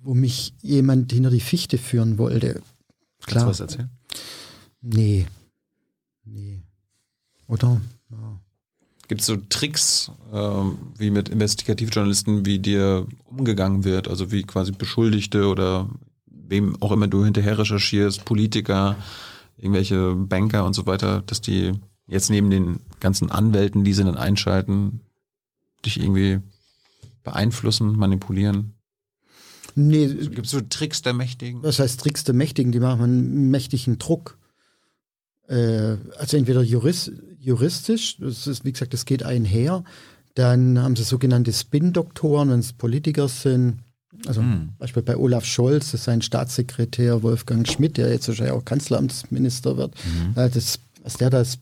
[SPEAKER 2] wo mich jemand hinter die Fichte führen wollte.
[SPEAKER 1] Klar. Kannst du was erzählen?
[SPEAKER 2] Nee. Nee. Oder? Ja.
[SPEAKER 1] Gibt es so Tricks, ähm, wie mit Investigativjournalisten, wie dir umgegangen wird? Also wie quasi Beschuldigte oder wem auch immer du hinterher recherchierst, Politiker, irgendwelche Banker und so weiter, dass die jetzt neben den ganzen Anwälten, die sie dann einschalten, dich irgendwie beeinflussen, manipulieren?
[SPEAKER 2] Nee.
[SPEAKER 1] Gibt es so Tricks der Mächtigen?
[SPEAKER 2] Was heißt Tricks der Mächtigen? Die machen einen mächtigen Druck. Äh, also entweder jurist, juristisch, das ist, wie gesagt, das geht einher. Dann haben sie sogenannte Spin-Doktoren, wenn es Politiker sind. Also hm. Beispiel bei Olaf Scholz, das ist sein Staatssekretär Wolfgang Schmidt, der jetzt wahrscheinlich auch Kanzleramtsminister wird. Mhm. Das, was der das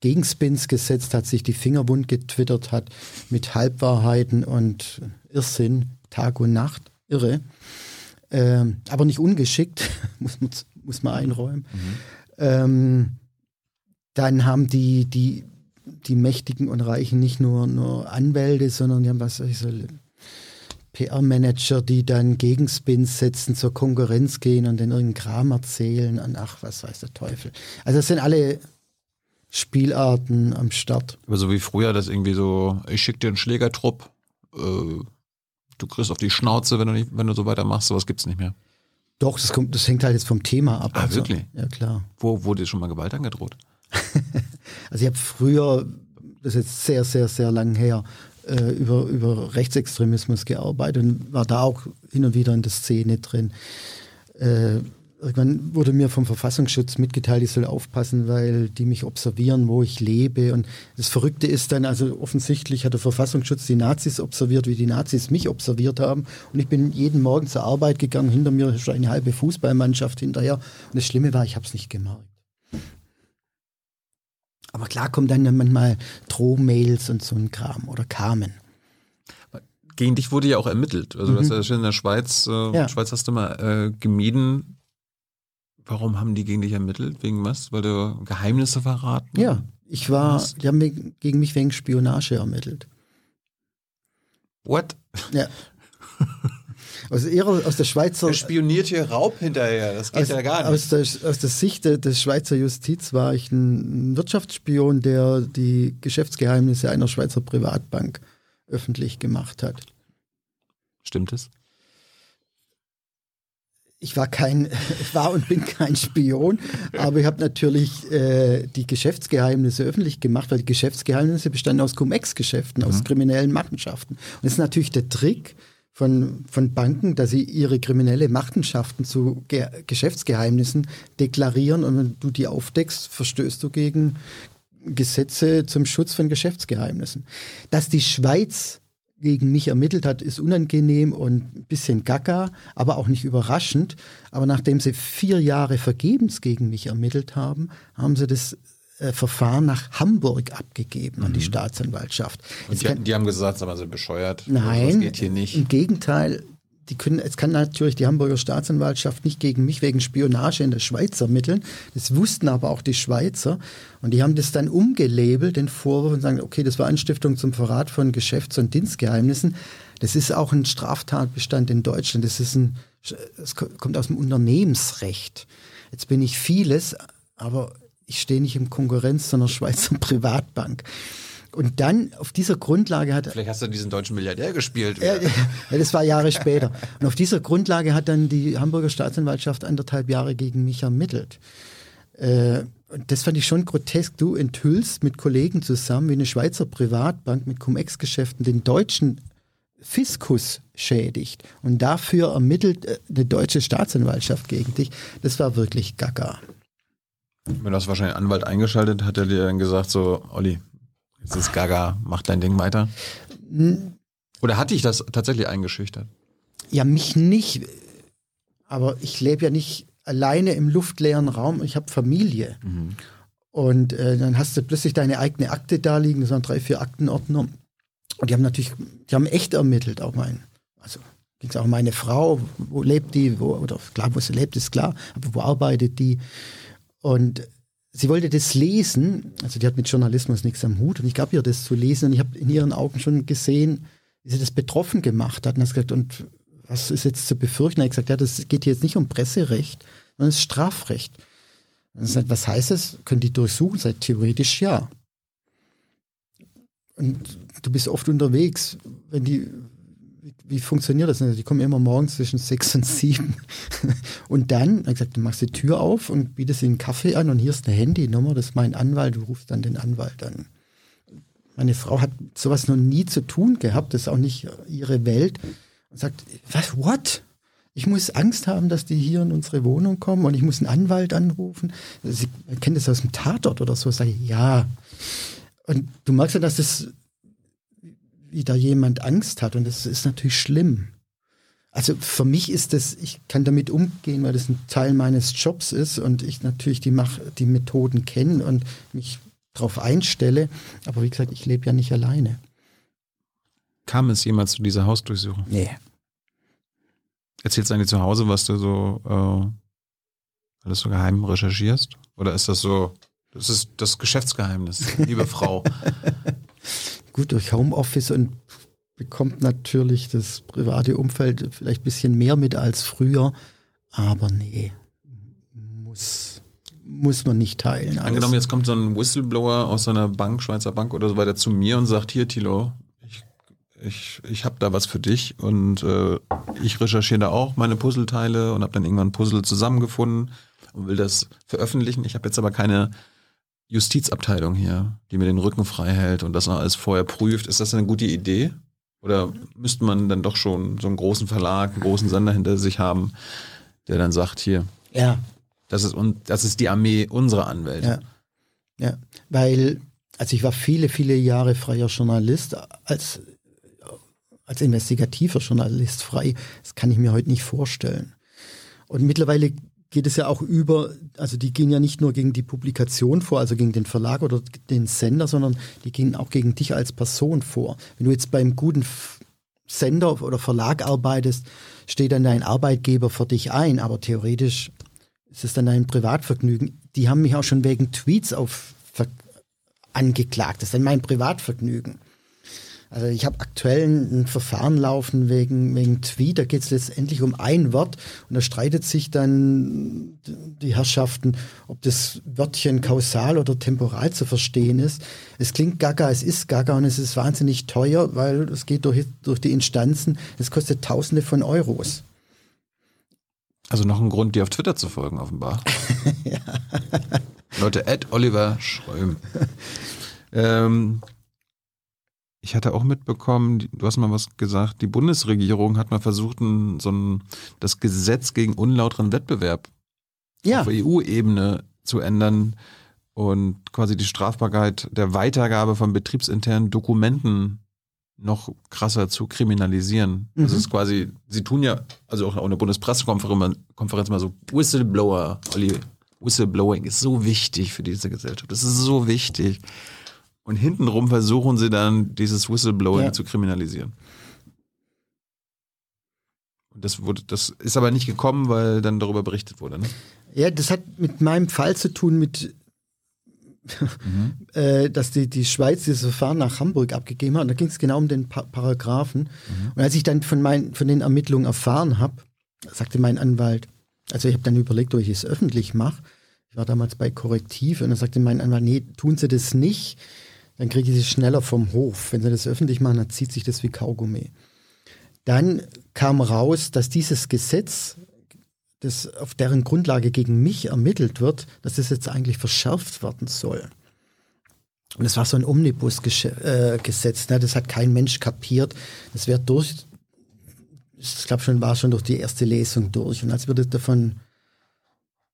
[SPEAKER 2] Gegenspins gesetzt hat, sich die Finger wund getwittert hat mit Halbwahrheiten und Irrsinn, Tag und Nacht, irre. Ähm, aber nicht ungeschickt, muss, muss, muss man einräumen. Mhm. Ähm, dann haben die, die, die Mächtigen und Reichen nicht nur, nur Anwälte, sondern die haben was ich so PR-Manager, die dann Gegenspins setzen, zur Konkurrenz gehen und dann irgendeinen Kram erzählen und ach, was weiß der Teufel. Also das sind alle Spielarten am Start.
[SPEAKER 1] Aber so wie früher, das irgendwie so, ich schicke dir einen Schlägertrupp, äh, du kriegst auf die Schnauze, wenn du, nicht, wenn du so weitermachst, sowas gibt es nicht mehr.
[SPEAKER 2] Doch, das, kommt, das hängt halt jetzt vom Thema ab.
[SPEAKER 1] Ah, also. wirklich?
[SPEAKER 2] Ja, klar.
[SPEAKER 1] Wo wurde dir schon mal Gewalt angedroht?
[SPEAKER 2] also ich habe früher, das ist jetzt sehr, sehr, sehr lang her, äh, über, über Rechtsextremismus gearbeitet und war da auch hin und wieder in der Szene drin. Äh, irgendwann wurde mir vom Verfassungsschutz mitgeteilt, ich soll aufpassen, weil die mich observieren, wo ich lebe. Und das Verrückte ist dann, also offensichtlich hat der Verfassungsschutz die Nazis observiert, wie die Nazis mich observiert haben. Und ich bin jeden Morgen zur Arbeit gegangen, hinter mir ist eine halbe Fußballmannschaft hinterher. Und das Schlimme war, ich habe es nicht gemerkt. Aber klar kommen dann manchmal Drohmails und so ein Kram oder kamen.
[SPEAKER 1] Gegen dich wurde ja auch ermittelt. Also mhm. du hast ja in der Schweiz, äh, ja. Schweiz hast du mal äh, gemieden. Warum haben die gegen dich ermittelt? Wegen was? Weil du Geheimnisse verraten?
[SPEAKER 2] Ja, ich war, was? die haben gegen mich wegen Spionage ermittelt.
[SPEAKER 1] What?
[SPEAKER 2] Ja. Aus, ihrer, aus der Schweizer.
[SPEAKER 1] Er spioniert hier Raub hinterher, das geht
[SPEAKER 2] aus,
[SPEAKER 1] ja gar nicht.
[SPEAKER 2] Aus der, aus der Sicht des Schweizer Justiz war ich ein Wirtschaftsspion, der die Geschäftsgeheimnisse einer Schweizer Privatbank öffentlich gemacht hat.
[SPEAKER 1] Stimmt es?
[SPEAKER 2] Ich war kein, war und bin kein Spion, aber ich habe natürlich äh, die Geschäftsgeheimnisse öffentlich gemacht, weil die Geschäftsgeheimnisse bestanden aus Cum-Ex-Geschäften, mhm. aus kriminellen Machenschaften. Und das ist natürlich der Trick, von, von Banken, dass sie ihre kriminelle Machenschaften zu Ge Geschäftsgeheimnissen deklarieren und wenn du die aufdeckst, verstößt du gegen Gesetze zum Schutz von Geschäftsgeheimnissen. Dass die Schweiz gegen mich ermittelt hat, ist unangenehm und ein bisschen gaga, aber auch nicht überraschend. Aber nachdem sie vier Jahre vergebens gegen mich ermittelt haben, haben sie das äh, Verfahren nach Hamburg abgegeben mhm. an die mhm. Staatsanwaltschaft.
[SPEAKER 1] Und die, kann, die, haben gesagt, sie bescheuert.
[SPEAKER 2] Nein, das
[SPEAKER 1] geht hier nicht.
[SPEAKER 2] Im Gegenteil, die können, es kann natürlich die Hamburger Staatsanwaltschaft nicht gegen mich wegen Spionage in der Schweiz ermitteln. Das wussten aber auch die Schweizer. Und die haben das dann umgelabelt, den Vorwurf, und sagen, okay, das war Anstiftung zum Verrat von Geschäfts- und Dienstgeheimnissen. Das ist auch ein Straftatbestand in Deutschland. Das ist ein, es kommt aus dem Unternehmensrecht. Jetzt bin ich vieles, aber ich stehe nicht im Konkurrenz zu einer Schweizer Privatbank. Und dann auf dieser Grundlage hat.
[SPEAKER 1] Vielleicht hast du diesen deutschen Milliardär gespielt.
[SPEAKER 2] Ja, ja, das war Jahre später. Und auf dieser Grundlage hat dann die Hamburger Staatsanwaltschaft anderthalb Jahre gegen mich ermittelt. Äh, und das fand ich schon grotesk. Du enthüllst mit Kollegen zusammen, wie eine Schweizer Privatbank mit Cum-Ex-Geschäften den deutschen Fiskus schädigt. Und dafür ermittelt äh, eine deutsche Staatsanwaltschaft gegen dich. Das war wirklich gaga.
[SPEAKER 1] Wenn du hast wahrscheinlich einen Anwalt eingeschaltet, hat er dir dann gesagt, so, Olli, jetzt ist Gaga, mach dein Ding weiter? Oder hat dich das tatsächlich eingeschüchtert?
[SPEAKER 2] Ja, mich nicht. Aber ich lebe ja nicht alleine im luftleeren Raum. Ich habe Familie. Mhm. Und äh, dann hast du plötzlich deine eigene Akte da liegen. Das waren drei, vier Aktenordner. Und die haben natürlich, die haben echt ermittelt, auch mein. Also ging es auch um meine Frau, wo lebt die, wo, oder klar, wo sie lebt, ist klar, aber wo arbeitet die? Und sie wollte das lesen, also die hat mit Journalismus nichts am Hut und ich gab ihr das zu lesen und ich habe in ihren Augen schon gesehen, wie sie das betroffen gemacht hat und hat gesagt, und was ist jetzt zu befürchten? Er hat gesagt, ja, das geht hier jetzt nicht um Presserecht, sondern es ist Strafrecht. Und sagt, was heißt das? Können die durchsuchen? Sagt theoretisch ja. Und du bist oft unterwegs, wenn die wie funktioniert das? Die kommen immer morgens zwischen sechs und sieben. Und dann, er gesagt, du machst die Tür auf und bietest ihnen einen Kaffee an und hier ist eine Handynummer, das ist mein Anwalt, du rufst dann den Anwalt an. Meine Frau hat sowas noch nie zu tun gehabt, das ist auch nicht ihre Welt. Und sagt, was, what? Ich muss Angst haben, dass die hier in unsere Wohnung kommen und ich muss einen Anwalt anrufen. Sie kennt das aus dem Tatort oder so. Sage ich, ja. Und du merkst ja, dass das wie da jemand Angst hat. Und das ist natürlich schlimm. Also für mich ist das, ich kann damit umgehen, weil das ein Teil meines Jobs ist und ich natürlich die, Mach die Methoden kenne und mich darauf einstelle. Aber wie gesagt, ich lebe ja nicht alleine.
[SPEAKER 1] Kam es jemals zu dieser Hausdurchsuchung?
[SPEAKER 2] Nee.
[SPEAKER 1] Erzählst du eigentlich zu Hause, was du so äh, alles so geheim recherchierst? Oder ist das so, das ist das Geschäftsgeheimnis, liebe Frau?
[SPEAKER 2] Gut, durch Homeoffice und bekommt natürlich das private Umfeld vielleicht ein bisschen mehr mit als früher, aber nee, muss, muss man nicht teilen.
[SPEAKER 1] Angenommen, jetzt kommt so ein Whistleblower aus einer Bank, Schweizer Bank oder so weiter zu mir und sagt, hier Tilo, ich, ich, ich habe da was für dich und äh, ich recherchiere da auch meine Puzzleteile und habe dann irgendwann ein Puzzle zusammengefunden und will das veröffentlichen. Ich habe jetzt aber keine Justizabteilung hier, die mir den Rücken frei hält und das noch alles vorher prüft. Ist das eine gute Idee? Oder müsste man dann doch schon so einen großen Verlag, einen großen Sender hinter sich haben, der dann sagt, hier,
[SPEAKER 2] ja.
[SPEAKER 1] das ist, und das ist die Armee unserer Anwälte.
[SPEAKER 2] Ja. ja, weil, also ich war viele, viele Jahre freier Journalist, als, als investigativer Journalist frei. Das kann ich mir heute nicht vorstellen. Und mittlerweile geht es ja auch über, also die gehen ja nicht nur gegen die Publikation vor, also gegen den Verlag oder den Sender, sondern die gehen auch gegen dich als Person vor. Wenn du jetzt beim guten Sender oder Verlag arbeitest, steht dann dein Arbeitgeber für dich ein, aber theoretisch ist es dann ein Privatvergnügen. Die haben mich auch schon wegen Tweets auf angeklagt. Das ist dann mein Privatvergnügen. Also ich habe aktuell ein Verfahren laufen wegen, wegen Tweet, da geht es letztendlich um ein Wort und da streitet sich dann die Herrschaften, ob das Wörtchen kausal oder temporal zu verstehen ist. Es klingt gaga, es ist gaga und es ist wahnsinnig teuer, weil es geht durch, durch die Instanzen, es kostet Tausende von Euros.
[SPEAKER 1] Also noch ein Grund, dir auf Twitter zu folgen, offenbar. ja. Leute, Ed Oliver Schröm. ähm, ich hatte auch mitbekommen, du hast mal was gesagt, die Bundesregierung hat mal versucht, so ein, das Gesetz gegen unlauteren Wettbewerb ja. auf EU-Ebene zu ändern und quasi die Strafbarkeit der Weitergabe von betriebsinternen Dokumenten noch krasser zu kriminalisieren. Mhm. Also es ist quasi, sie tun ja, also auch in der Bundespressekonferenz mal so, Whistleblower, Olli, Whistleblowing ist so wichtig für diese Gesellschaft. Das ist so wichtig. Und hintenrum versuchen sie dann, dieses Whistleblowing ja. zu kriminalisieren. Und das wurde, das ist aber nicht gekommen, weil dann darüber berichtet wurde, ne?
[SPEAKER 2] Ja, das hat mit meinem Fall zu tun, mit mhm. äh, dass die, die Schweiz dieses Verfahren nach Hamburg abgegeben hat. Und da ging es genau um den pa Paragraphen. Mhm. Und als ich dann von, mein, von den Ermittlungen erfahren habe, sagte mein Anwalt, also ich habe dann überlegt, ob ich es öffentlich mache. Ich war damals bei Korrektiv und dann sagte mein Anwalt, nee, tun Sie das nicht dann kriege ich sie schneller vom Hof. Wenn sie das öffentlich machen, dann zieht sich das wie Kaugummi. Dann kam raus, dass dieses Gesetz, das auf deren Grundlage gegen mich ermittelt wird, dass das jetzt eigentlich verschärft werden soll. Und es war so ein Omnibus-Gesetz, ne? das hat kein Mensch kapiert. Das wird durch, ich glaube schon, war schon durch die erste Lesung durch. Und als wir davon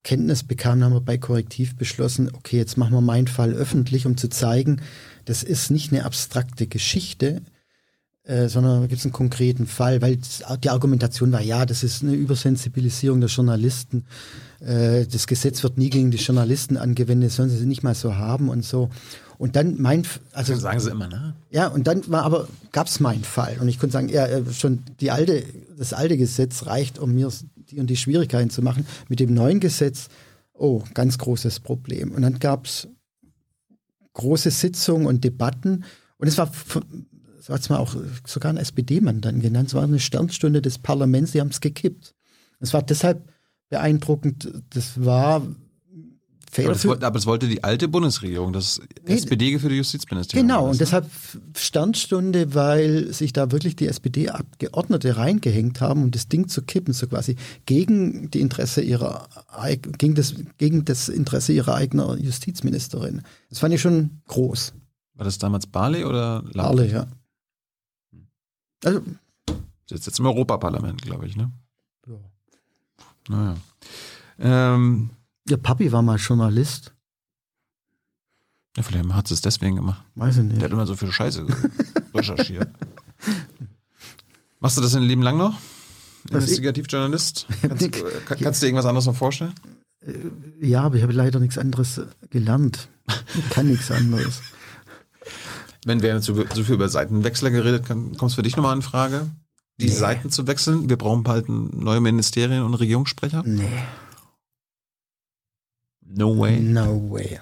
[SPEAKER 2] Kenntnis bekamen, haben wir bei Korrektiv beschlossen, okay, jetzt machen wir meinen Fall öffentlich, um zu zeigen, das ist nicht eine abstrakte Geschichte, äh, sondern da gibt es einen konkreten Fall, weil die Argumentation war, ja, das ist eine Übersensibilisierung der Journalisten. Äh, das Gesetz wird nie gegen die Journalisten angewendet, sollen sie nicht mal so haben und so. Und dann mein, also
[SPEAKER 1] das sagen sie immer, ne?
[SPEAKER 2] Ja, und dann war aber gab es meinen Fall und ich konnte sagen, ja, äh, schon die alte, das alte Gesetz reicht, um mir die und die Schwierigkeiten zu machen. Mit dem neuen Gesetz, oh, ganz großes Problem. Und dann gab es große Sitzungen und Debatten. Und es war, so hat es mal auch sogar ein SPD-Mann dann genannt, es war eine Sternstunde des Parlaments, sie haben es gekippt. Es war deshalb beeindruckend, das war
[SPEAKER 1] aber, das wollte, aber es wollte die alte Bundesregierung, das nee, SPD-geführte Justizministerium.
[SPEAKER 2] Genau, und deshalb Sternstunde, weil sich da wirklich die SPD-Abgeordnete reingehängt haben, um das Ding zu kippen, so quasi gegen die Interesse ihrer, gegen das, gegen das Interesse ihrer eigenen Justizministerin. Das fand ich schon groß.
[SPEAKER 1] War das damals Barley oder
[SPEAKER 2] Laut? Barley, ja.
[SPEAKER 1] Also. Sitzt jetzt im Europaparlament, glaube ich, ne? Ja. Naja. Ähm,
[SPEAKER 2] Ihr Papi war mal Journalist.
[SPEAKER 1] Ja, vielleicht hat sie es deswegen gemacht.
[SPEAKER 2] Weiß ich nicht.
[SPEAKER 1] Der hat immer so viel Scheiße recherchiert. Machst du das dein Leben lang noch? Investigativjournalist. Kannst, äh, kann, kannst du dir irgendwas anderes noch vorstellen?
[SPEAKER 2] Ja, aber ich habe leider nichts anderes gelernt. Ich kann nichts anderes.
[SPEAKER 1] Wenn wir jetzt so, so viel über Seitenwechsler geredet haben, kommt es für dich nochmal in Frage, die nee. Seiten zu wechseln? Wir brauchen bald neue Ministerien und Regierungssprecher?
[SPEAKER 2] Nee.
[SPEAKER 1] No way.
[SPEAKER 2] No way.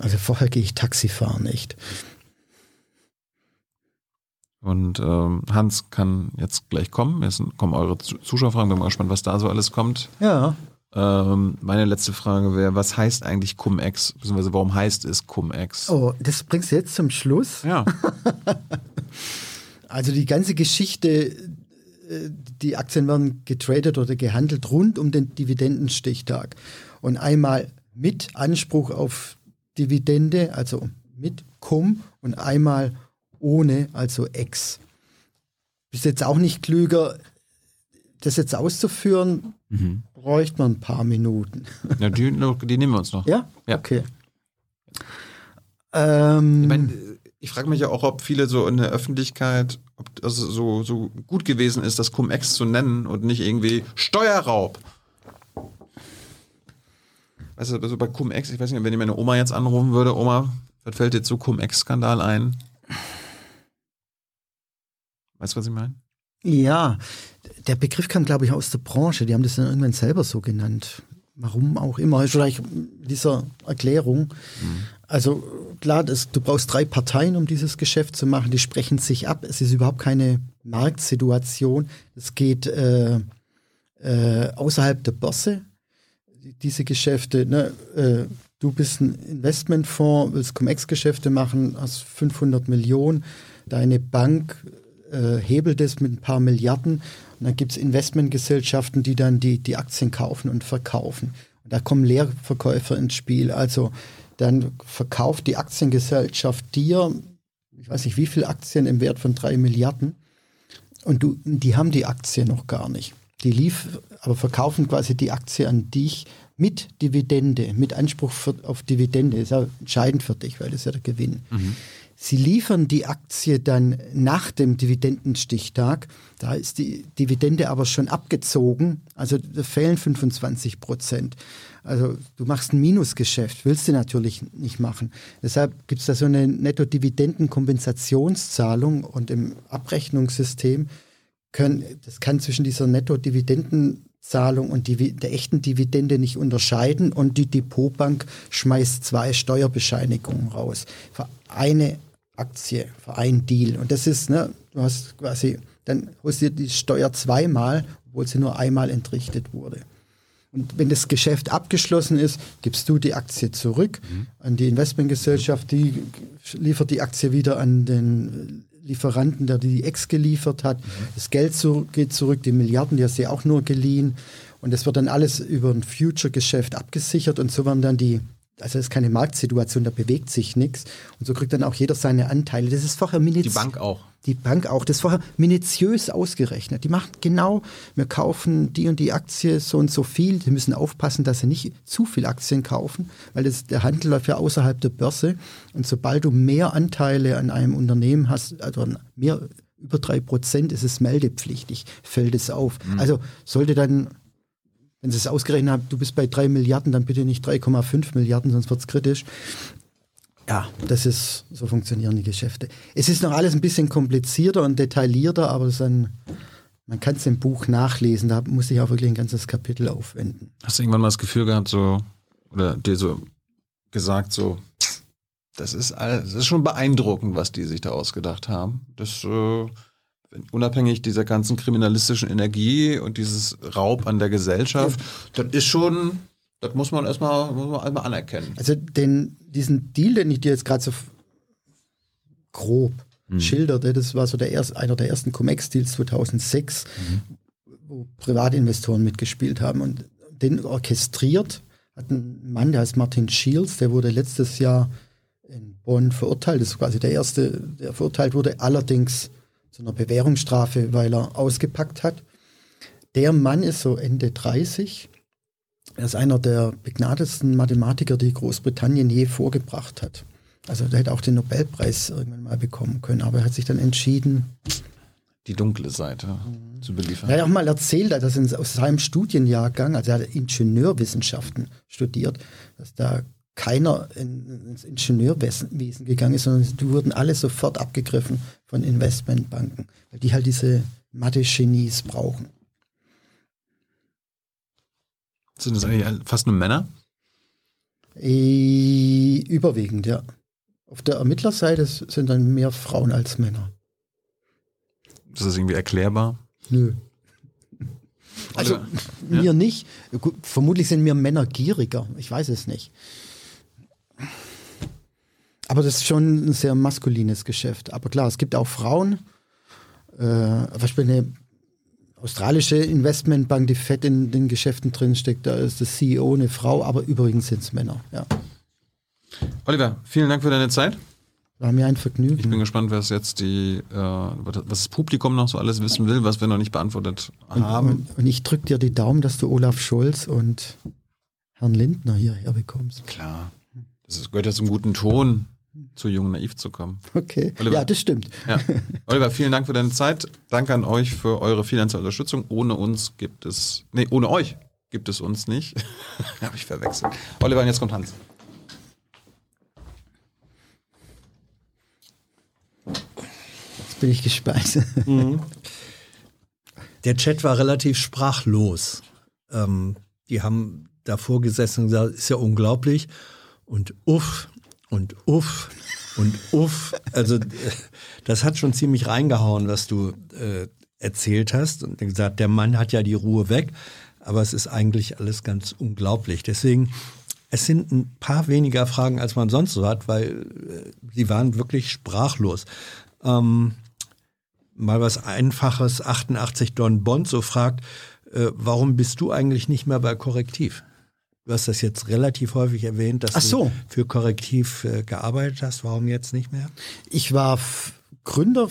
[SPEAKER 2] Also vorher gehe ich Taxi fahren, echt.
[SPEAKER 1] Und ähm, Hans kann jetzt gleich kommen. Jetzt kommen eure Zuschauerfragen. Bin mal gespannt, was da so alles kommt.
[SPEAKER 2] Ja.
[SPEAKER 1] Ähm, meine letzte Frage wäre, was heißt eigentlich Cum-Ex? Beziehungsweise warum heißt es Cum-Ex?
[SPEAKER 2] Oh, das bringst du jetzt zum Schluss?
[SPEAKER 1] Ja.
[SPEAKER 2] also die ganze Geschichte, äh, die Aktien werden getradet oder gehandelt rund um den Dividendenstichtag. Und einmal mit Anspruch auf Dividende, also mit Cum und einmal ohne, also Ex. Bist jetzt auch nicht klüger, das jetzt auszuführen, mhm. bräuchte man ein paar Minuten.
[SPEAKER 1] Ja, die, die nehmen wir uns noch.
[SPEAKER 2] Ja?
[SPEAKER 1] ja.
[SPEAKER 2] Okay.
[SPEAKER 1] Ähm, ich meine, ich frage mich ja auch, ob viele so in der Öffentlichkeit, ob das so, so gut gewesen ist, das Cum-Ex zu nennen und nicht irgendwie Steuerraub. Weißt du, also bei Cum-Ex, ich weiß nicht, wenn ich meine Oma jetzt anrufen würde, Oma, was fällt dir zu Cum-Ex-Skandal ein? Weißt du, was ich meine?
[SPEAKER 2] Ja, der Begriff kam, glaube ich, aus der Branche. Die haben das dann irgendwann selber so genannt. Warum auch immer. Vielleicht dieser Erklärung. Mhm. Also klar, das, du brauchst drei Parteien, um dieses Geschäft zu machen. Die sprechen sich ab. Es ist überhaupt keine Marktsituation. Es geht äh, äh, außerhalb der Börse. Diese Geschäfte, ne, äh, du bist ein Investmentfonds, willst Cum-Ex-Geschäfte machen, hast 500 Millionen. Deine Bank äh, hebelt es mit ein paar Milliarden und dann gibt es Investmentgesellschaften, die dann die, die Aktien kaufen und verkaufen. Und da kommen Leerverkäufer ins Spiel. Also dann verkauft die Aktiengesellschaft dir, ich weiß nicht wie viele Aktien im Wert von drei Milliarden und du, die haben die Aktie noch gar nicht. Die lief, aber verkaufen quasi die Aktie an dich mit Dividende, mit Anspruch für, auf Dividende. Ist ja entscheidend für dich, weil das ist ja der Gewinn. Mhm. Sie liefern die Aktie dann nach dem Dividendenstichtag. Da ist die Dividende aber schon abgezogen. Also da fehlen 25 Prozent. Also du machst ein Minusgeschäft, willst du natürlich nicht machen. Deshalb gibt es da so eine Netto-Dividenden-Kompensationszahlung und im Abrechnungssystem können, das kann zwischen dieser Netto-Dividendenzahlung und die, der echten Dividende nicht unterscheiden und die Depotbank schmeißt zwei Steuerbescheinigungen raus. Für eine Aktie, für einen Deal. Und das ist, ne, du hast quasi, dann holst du dir die Steuer zweimal, obwohl sie nur einmal entrichtet wurde. Und wenn das Geschäft abgeschlossen ist, gibst du die Aktie zurück mhm. an die Investmentgesellschaft, die liefert die Aktie wieder an den Lieferanten, der die Ex geliefert hat. Mhm. Das Geld zu, geht zurück, die Milliarden, die hast du ja auch nur geliehen. Und das wird dann alles über ein Future-Geschäft abgesichert und so werden dann die also das ist keine Marktsituation, da bewegt sich nichts. Und so kriegt dann auch jeder seine Anteile. Das ist vorher minutiös.
[SPEAKER 1] Die Bank auch.
[SPEAKER 2] Die Bank auch. Das ist vorher minutiös ausgerechnet. Die macht genau, wir kaufen die und die Aktie so und so viel. Die müssen aufpassen, dass sie nicht zu viel Aktien kaufen, weil das, der Handel läuft ja außerhalb der Börse. Und sobald du mehr Anteile an einem Unternehmen hast, also mehr über drei Prozent, ist es meldepflichtig, fällt es auf. Mhm. Also sollte dann wenn Sie es ausgerechnet haben, du bist bei 3 Milliarden, dann bitte nicht 3,5 Milliarden, sonst wird es kritisch. Ja, das ist, so funktionieren die Geschäfte. Es ist noch alles ein bisschen komplizierter und detaillierter, aber ein, man kann es im Buch nachlesen, da muss ich auch wirklich ein ganzes Kapitel aufwenden.
[SPEAKER 1] Hast du irgendwann mal das Gefühl gehabt, so, oder dir so gesagt, so, das ist, alles, das ist schon beeindruckend, was die sich da ausgedacht haben. Das äh, unabhängig dieser ganzen kriminalistischen Energie und dieses Raub an der Gesellschaft, das ist schon, das muss man erstmal, muss man einmal anerkennen.
[SPEAKER 2] Also den, diesen Deal, den ich dir jetzt gerade so grob mhm. schilderte, das war so der erste, einer der ersten Comex-Deals 2006, mhm. wo Privatinvestoren mitgespielt haben und den orchestriert hat ein Mann, der heißt Martin Shields, der wurde letztes Jahr in Bonn verurteilt. Das ist quasi der erste, der verurteilt wurde. Allerdings zu einer Bewährungsstrafe, weil er ausgepackt hat. Der Mann ist so Ende 30. Er ist einer der begnadetsten Mathematiker, die Großbritannien je vorgebracht hat. Also der hätte auch den Nobelpreis irgendwann mal bekommen können, aber er hat sich dann entschieden,
[SPEAKER 1] die dunkle Seite mhm. zu beliefern.
[SPEAKER 2] Er hat auch mal erzählt, dass aus seinem Studienjahrgang, also er hat Ingenieurwissenschaften studiert, dass da keiner ins Ingenieurwesen gegangen ist, sondern die wurden alle sofort abgegriffen von Investmentbanken, weil die halt diese Mathe-Genies brauchen.
[SPEAKER 1] Sind das eigentlich fast nur Männer?
[SPEAKER 2] E überwiegend, ja. Auf der Ermittlerseite sind dann mehr Frauen als Männer.
[SPEAKER 1] Ist das irgendwie erklärbar?
[SPEAKER 2] Nö. Also Oder, mir ja? nicht. Gut, vermutlich sind mir Männer gieriger. Ich weiß es nicht. Aber das ist schon ein sehr maskulines Geschäft. Aber klar, es gibt auch Frauen. Äh, zum Beispiel eine australische Investmentbank, die fett in den Geschäften drinsteckt, da ist das CEO eine Frau, aber übrigens sind es Männer. Ja.
[SPEAKER 1] Oliver, vielen Dank für deine Zeit.
[SPEAKER 2] War mir ein Vergnügen.
[SPEAKER 1] Ich bin gespannt, was jetzt die, äh, was das Publikum noch so alles wissen will, was wir noch nicht beantwortet haben.
[SPEAKER 2] Und, und, und ich drücke dir die Daumen, dass du Olaf Scholz und Herrn Lindner hierher bekommst.
[SPEAKER 1] Klar. Das gehört ja zum guten Ton, zu jung naiv zu kommen.
[SPEAKER 2] Okay. Oliver, ja, das stimmt. Ja.
[SPEAKER 1] Oliver, vielen Dank für deine Zeit. Danke an euch für eure finanzielle Unterstützung. Ohne uns gibt es, nee, ohne euch gibt es uns nicht. Habe ich verwechselt. Oliver, und jetzt kommt Hans.
[SPEAKER 2] bin ich gespannt. Mhm.
[SPEAKER 4] Der Chat war relativ sprachlos. Ähm, die haben davor gesessen und gesagt, ist ja unglaublich. Und uff und uff und uff. Also das hat schon ziemlich reingehauen, was du äh, erzählt hast. Und gesagt, der Mann hat ja die Ruhe weg. Aber es ist eigentlich alles ganz unglaublich. Deswegen, es sind ein paar weniger Fragen, als man sonst so hat, weil äh, sie waren wirklich sprachlos. Ähm, mal was Einfaches, 88 Don Bond so fragt, äh, warum bist du eigentlich nicht mehr bei Korrektiv? Du hast das jetzt relativ häufig erwähnt, dass so. du für Korrektiv äh, gearbeitet hast. Warum jetzt nicht mehr?
[SPEAKER 2] Ich war Gründer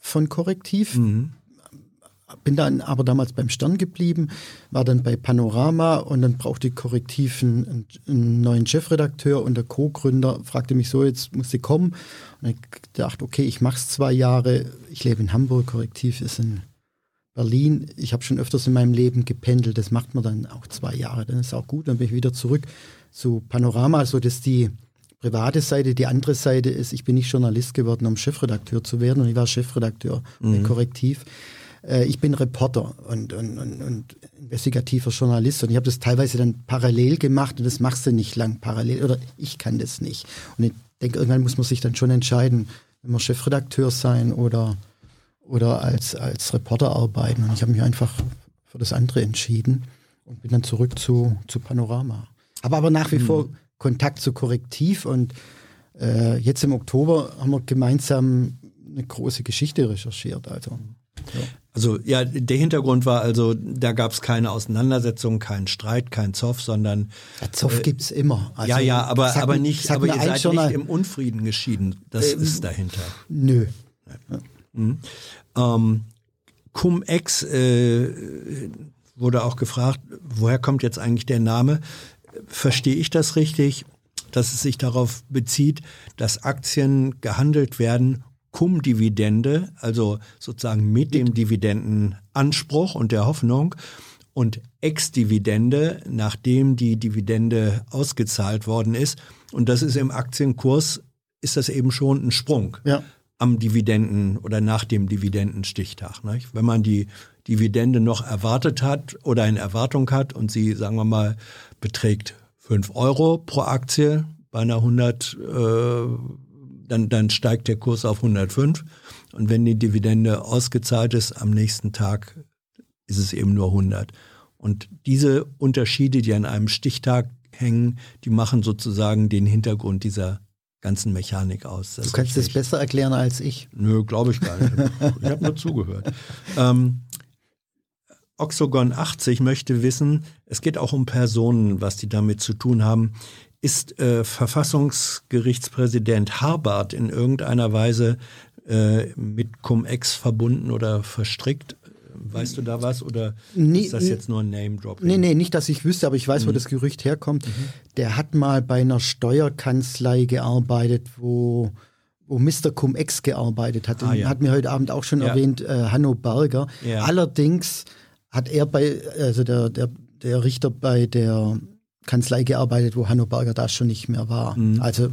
[SPEAKER 2] von Korrektiv. Mhm bin dann aber damals beim Stern geblieben, war dann bei Panorama und dann brauchte Korrektiv einen, einen neuen Chefredakteur und der Co-Gründer fragte mich so, jetzt muss sie kommen. Und ich dachte, okay, ich mache es zwei Jahre, ich lebe in Hamburg, Korrektiv ist in Berlin. Ich habe schon öfters in meinem Leben gependelt, das macht man dann auch zwei Jahre, dann ist auch gut, dann bin ich wieder zurück zu Panorama, so dass die private Seite, die andere Seite ist, ich bin nicht Journalist geworden, um Chefredakteur zu werden und ich war Chefredakteur mhm. Korrektiv äh, ich bin Reporter und, und, und, und investigativer Journalist und ich habe das teilweise dann parallel gemacht und das machst du nicht lang parallel oder ich kann das nicht. Und ich denke, irgendwann muss man sich dann schon entscheiden, wenn man Chefredakteur sein oder, oder als, als Reporter arbeiten. Und ich habe mich einfach für das andere entschieden und bin dann zurück zu, zu Panorama. Aber aber nach wie mhm. vor Kontakt zu Korrektiv und äh, jetzt im Oktober haben wir gemeinsam eine große Geschichte recherchiert. Also,
[SPEAKER 4] ja. Also ja, der Hintergrund war also, da gab es keine Auseinandersetzung, keinen Streit, kein Zoff, sondern
[SPEAKER 2] ja, Zoff äh, gibt's immer.
[SPEAKER 4] Also, ja, ja, aber sag, aber nicht, aber ihr seid nicht im Unfrieden geschieden. Das ähm, ist dahinter.
[SPEAKER 2] Nö.
[SPEAKER 4] Ja. Mhm. Ähm, Cum-Ex äh, wurde auch gefragt, woher kommt jetzt eigentlich der Name? Verstehe ich das richtig, dass es sich darauf bezieht, dass Aktien gehandelt werden Cum-Dividende, also sozusagen mit dem Dividendenanspruch und der Hoffnung und Ex-Dividende, nachdem die Dividende ausgezahlt worden ist. Und das ist im Aktienkurs, ist das eben schon ein Sprung ja. Am Dividenden oder nach dem Dividendenstichtag. Nicht? Wenn man die Dividende noch erwartet hat oder in Erwartung hat und sie, sagen wir mal, beträgt 5 Euro pro Aktie bei einer 100 äh, dann, dann steigt der Kurs auf 105. Und wenn die Dividende ausgezahlt ist, am nächsten Tag ist es eben nur 100. Und diese Unterschiede, die an einem Stichtag hängen, die machen sozusagen den Hintergrund dieser ganzen Mechanik aus.
[SPEAKER 2] Das du kannst es besser erklären als ich.
[SPEAKER 4] Nö, glaube ich gar nicht. Ich habe nur zugehört. Ähm, Oxogon 80 möchte wissen, es geht auch um Personen, was die damit zu tun haben. Ist äh, Verfassungsgerichtspräsident Harbart in irgendeiner Weise äh, mit Cum-Ex verbunden oder verstrickt? Weißt du da was oder nee, ist das jetzt nur ein Name-Drop?
[SPEAKER 2] Nee, nee, nicht, dass ich wüsste, aber ich weiß, mhm. wo das Gerücht herkommt. Mhm. Der hat mal bei einer Steuerkanzlei gearbeitet, wo wo Mr. Cum-Ex gearbeitet hat.
[SPEAKER 4] Ah, ja.
[SPEAKER 2] Hat mir heute Abend auch schon
[SPEAKER 4] Ja.
[SPEAKER 2] erwähnt, äh, Hanno Berger.
[SPEAKER 4] Ja.
[SPEAKER 2] Allerdings hat er bei, also der, der, der Richter bei der Kanzlei gearbeitet, wo Hanno Berger da schon nicht mehr war.
[SPEAKER 4] Mhm.
[SPEAKER 2] Also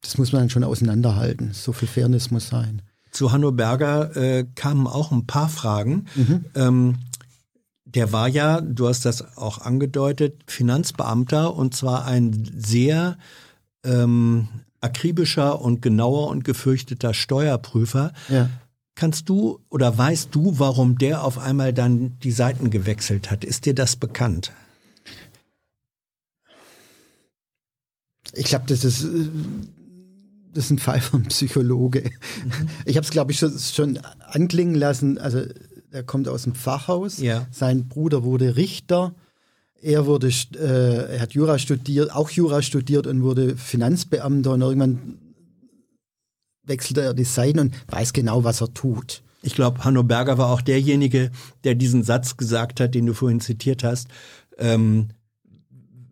[SPEAKER 2] das muss man dann schon auseinanderhalten. So viel Fairness muss sein.
[SPEAKER 4] Zu Hanno Berger äh, kamen auch ein paar Fragen. Ähm, der war ja, du hast das auch angedeutet, Finanzbeamter und zwar ein sehr ähm, akribischer und genauer und gefürchteter Steuerprüfer.
[SPEAKER 2] Ja.
[SPEAKER 4] Kannst du oder weißt du, warum der auf einmal dann die Seiten gewechselt hat? Ist dir das bekannt?
[SPEAKER 2] Ich glaube, das ist, äh, das ist ein Fall von Psychologe. Ich habe es, glaube ich, schon, schon anklingen lassen. Also, er kommt aus dem Pfarrhaus.
[SPEAKER 4] Ja.
[SPEAKER 2] Sein Bruder wurde Richter. Er wurde, äh, er hat Jura studiert, auch Jura studiert und wurde Finanzbeamter und irgendwann wechselte er die Seiten und weiß genau, was er tut.
[SPEAKER 4] Ich glaube, Hanno Berger war auch derjenige, der diesen Satz gesagt hat, den du vorhin zitiert hast. Ähm,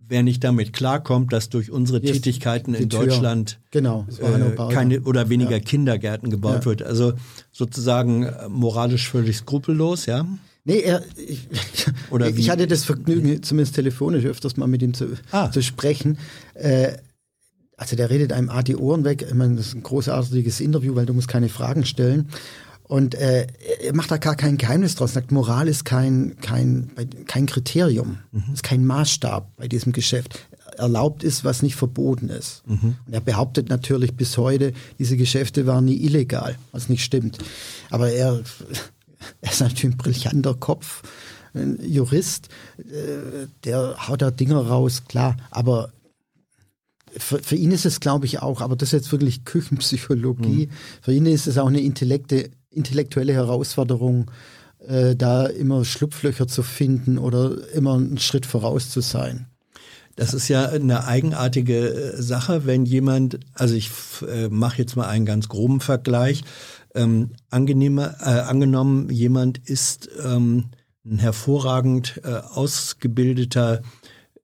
[SPEAKER 4] wer nicht damit klarkommt, dass durch unsere
[SPEAKER 2] Hier
[SPEAKER 4] Tätigkeiten in
[SPEAKER 2] Tür.
[SPEAKER 4] Deutschland
[SPEAKER 2] Genau,
[SPEAKER 4] äh, keine oder weniger
[SPEAKER 2] Ja.
[SPEAKER 4] Kindergärten gebaut
[SPEAKER 2] Ja.
[SPEAKER 4] wird. Also sozusagen äh, moralisch völlig skrupellos, ja.
[SPEAKER 2] Nee, er, ich, ich hatte das Vergnügen, zumindest telefonisch öfters mal mit ihm zu,
[SPEAKER 4] Ah.
[SPEAKER 2] zu sprechen. Äh, also der redet einem A die Ohren weg. Ich meine, das ist ein großartiges Interview, weil du musst keine Fragen stellen. Und äh, er macht da gar kein Geheimnis draus. Sagt, Moral ist kein, kein, kein Kriterium, ist kein Maßstab bei diesem Geschäft. Erlaubt ist, was nicht verboten ist. Und er behauptet natürlich bis heute, diese Geschäfte waren nie illegal, was nicht stimmt. Aber er, er ist natürlich ein brillanter Kopf, ein Jurist, äh, der haut da Dinger raus, klar. Aber für, für ihn ist es, glaube ich, auch, aber das ist jetzt wirklich Küchenpsychologie. Für ihn ist es auch eine Intellekte, intellektuelle Herausforderung, äh, da immer Schlupflöcher zu finden oder immer einen Schritt voraus zu sein.
[SPEAKER 4] Das ist ja eine eigenartige äh, Sache, wenn jemand, also ich äh, mache jetzt mal einen ganz groben Vergleich, ähm, angenehmer, äh, angenommen, jemand ist ähm, ein hervorragend äh, ausgebildeter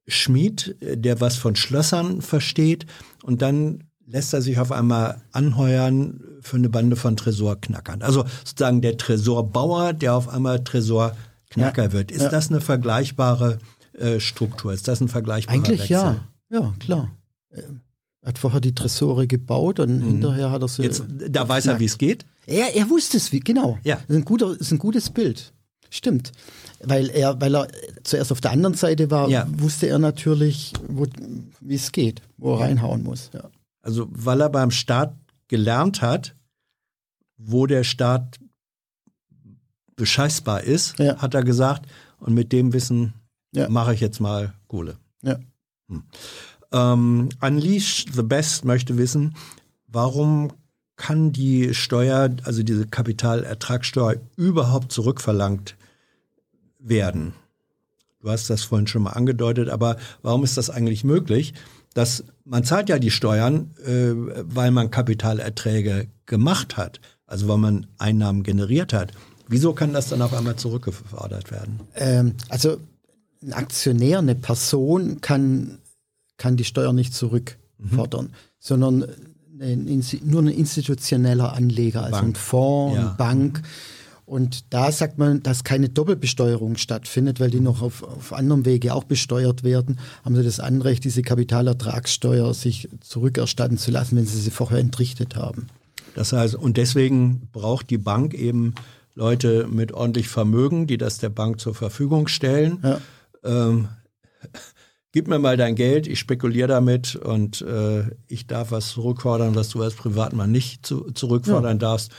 [SPEAKER 4] Schmied, äh, der was von Schlössern versteht und dann lässt er sich auf einmal anheuern für eine Bande von Tresorknackern. Also sozusagen der Tresorbauer, der auf einmal Tresorknacker
[SPEAKER 2] Ja.
[SPEAKER 4] wird. Ist
[SPEAKER 2] Ja.
[SPEAKER 4] das eine vergleichbare äh, Struktur? Ist das ein vergleichbarer
[SPEAKER 2] Eigentlich
[SPEAKER 4] Wechsel?
[SPEAKER 2] ja. Ja, klar. Er hat vorher die Tresore gebaut und hinterher hat er sie.
[SPEAKER 4] Jetzt, da weiß er, wie es geht.
[SPEAKER 2] Er, er wusste es, wie, genau.
[SPEAKER 4] Ja.
[SPEAKER 2] Das ist ein, guter, ist ein gutes Bild. Stimmt. Weil er, weil er zuerst auf der anderen Seite war,
[SPEAKER 4] Ja.
[SPEAKER 2] wusste er natürlich, wie es geht, wo er reinhauen muss. Ja.
[SPEAKER 4] Also, weil er beim Staat gelernt hat, wo der Staat bescheißbar ist,
[SPEAKER 2] Ja.
[SPEAKER 4] hat er gesagt, und mit dem Wissen
[SPEAKER 2] Ja.
[SPEAKER 4] mache ich jetzt mal Kohle.
[SPEAKER 2] Ja.
[SPEAKER 4] Ähm, Unleash the Best möchte wissen, warum kann die Steuer, also diese Kapitalertragssteuer, überhaupt zurückverlangt werden? Du hast das vorhin schon mal angedeutet, aber warum ist das eigentlich möglich? Dass man zahlt ja die Steuern, äh, weil man Kapitalerträge gemacht hat, also weil man Einnahmen generiert hat. Wieso kann das dann auf einmal zurückgefordert werden?
[SPEAKER 2] Ähm, also ein Aktionär, eine Person kann, kann die Steuer nicht zurückfordern,
[SPEAKER 4] Mhm.
[SPEAKER 2] sondern ein, nur ein institutioneller Anleger, also ein
[SPEAKER 4] Bank.
[SPEAKER 2] Fonds,
[SPEAKER 4] Ja.
[SPEAKER 2] eine Bank. Und da sagt man, dass keine Doppelbesteuerung stattfindet, weil die noch auf, auf anderem Wege auch besteuert werden, haben sie das Anrecht, diese Kapitalertragssteuer sich zurückerstatten zu lassen, wenn sie sie vorher entrichtet haben.
[SPEAKER 4] Das heißt, und deswegen braucht die Bank eben Leute mit ordentlich Vermögen, die das der Bank zur Verfügung stellen.
[SPEAKER 2] Ja.
[SPEAKER 4] Ähm, gib mir mal dein Geld, ich spekuliere damit und äh, ich darf was zurückfordern, was du als Privatmann nicht zu, zurückfordern darfst.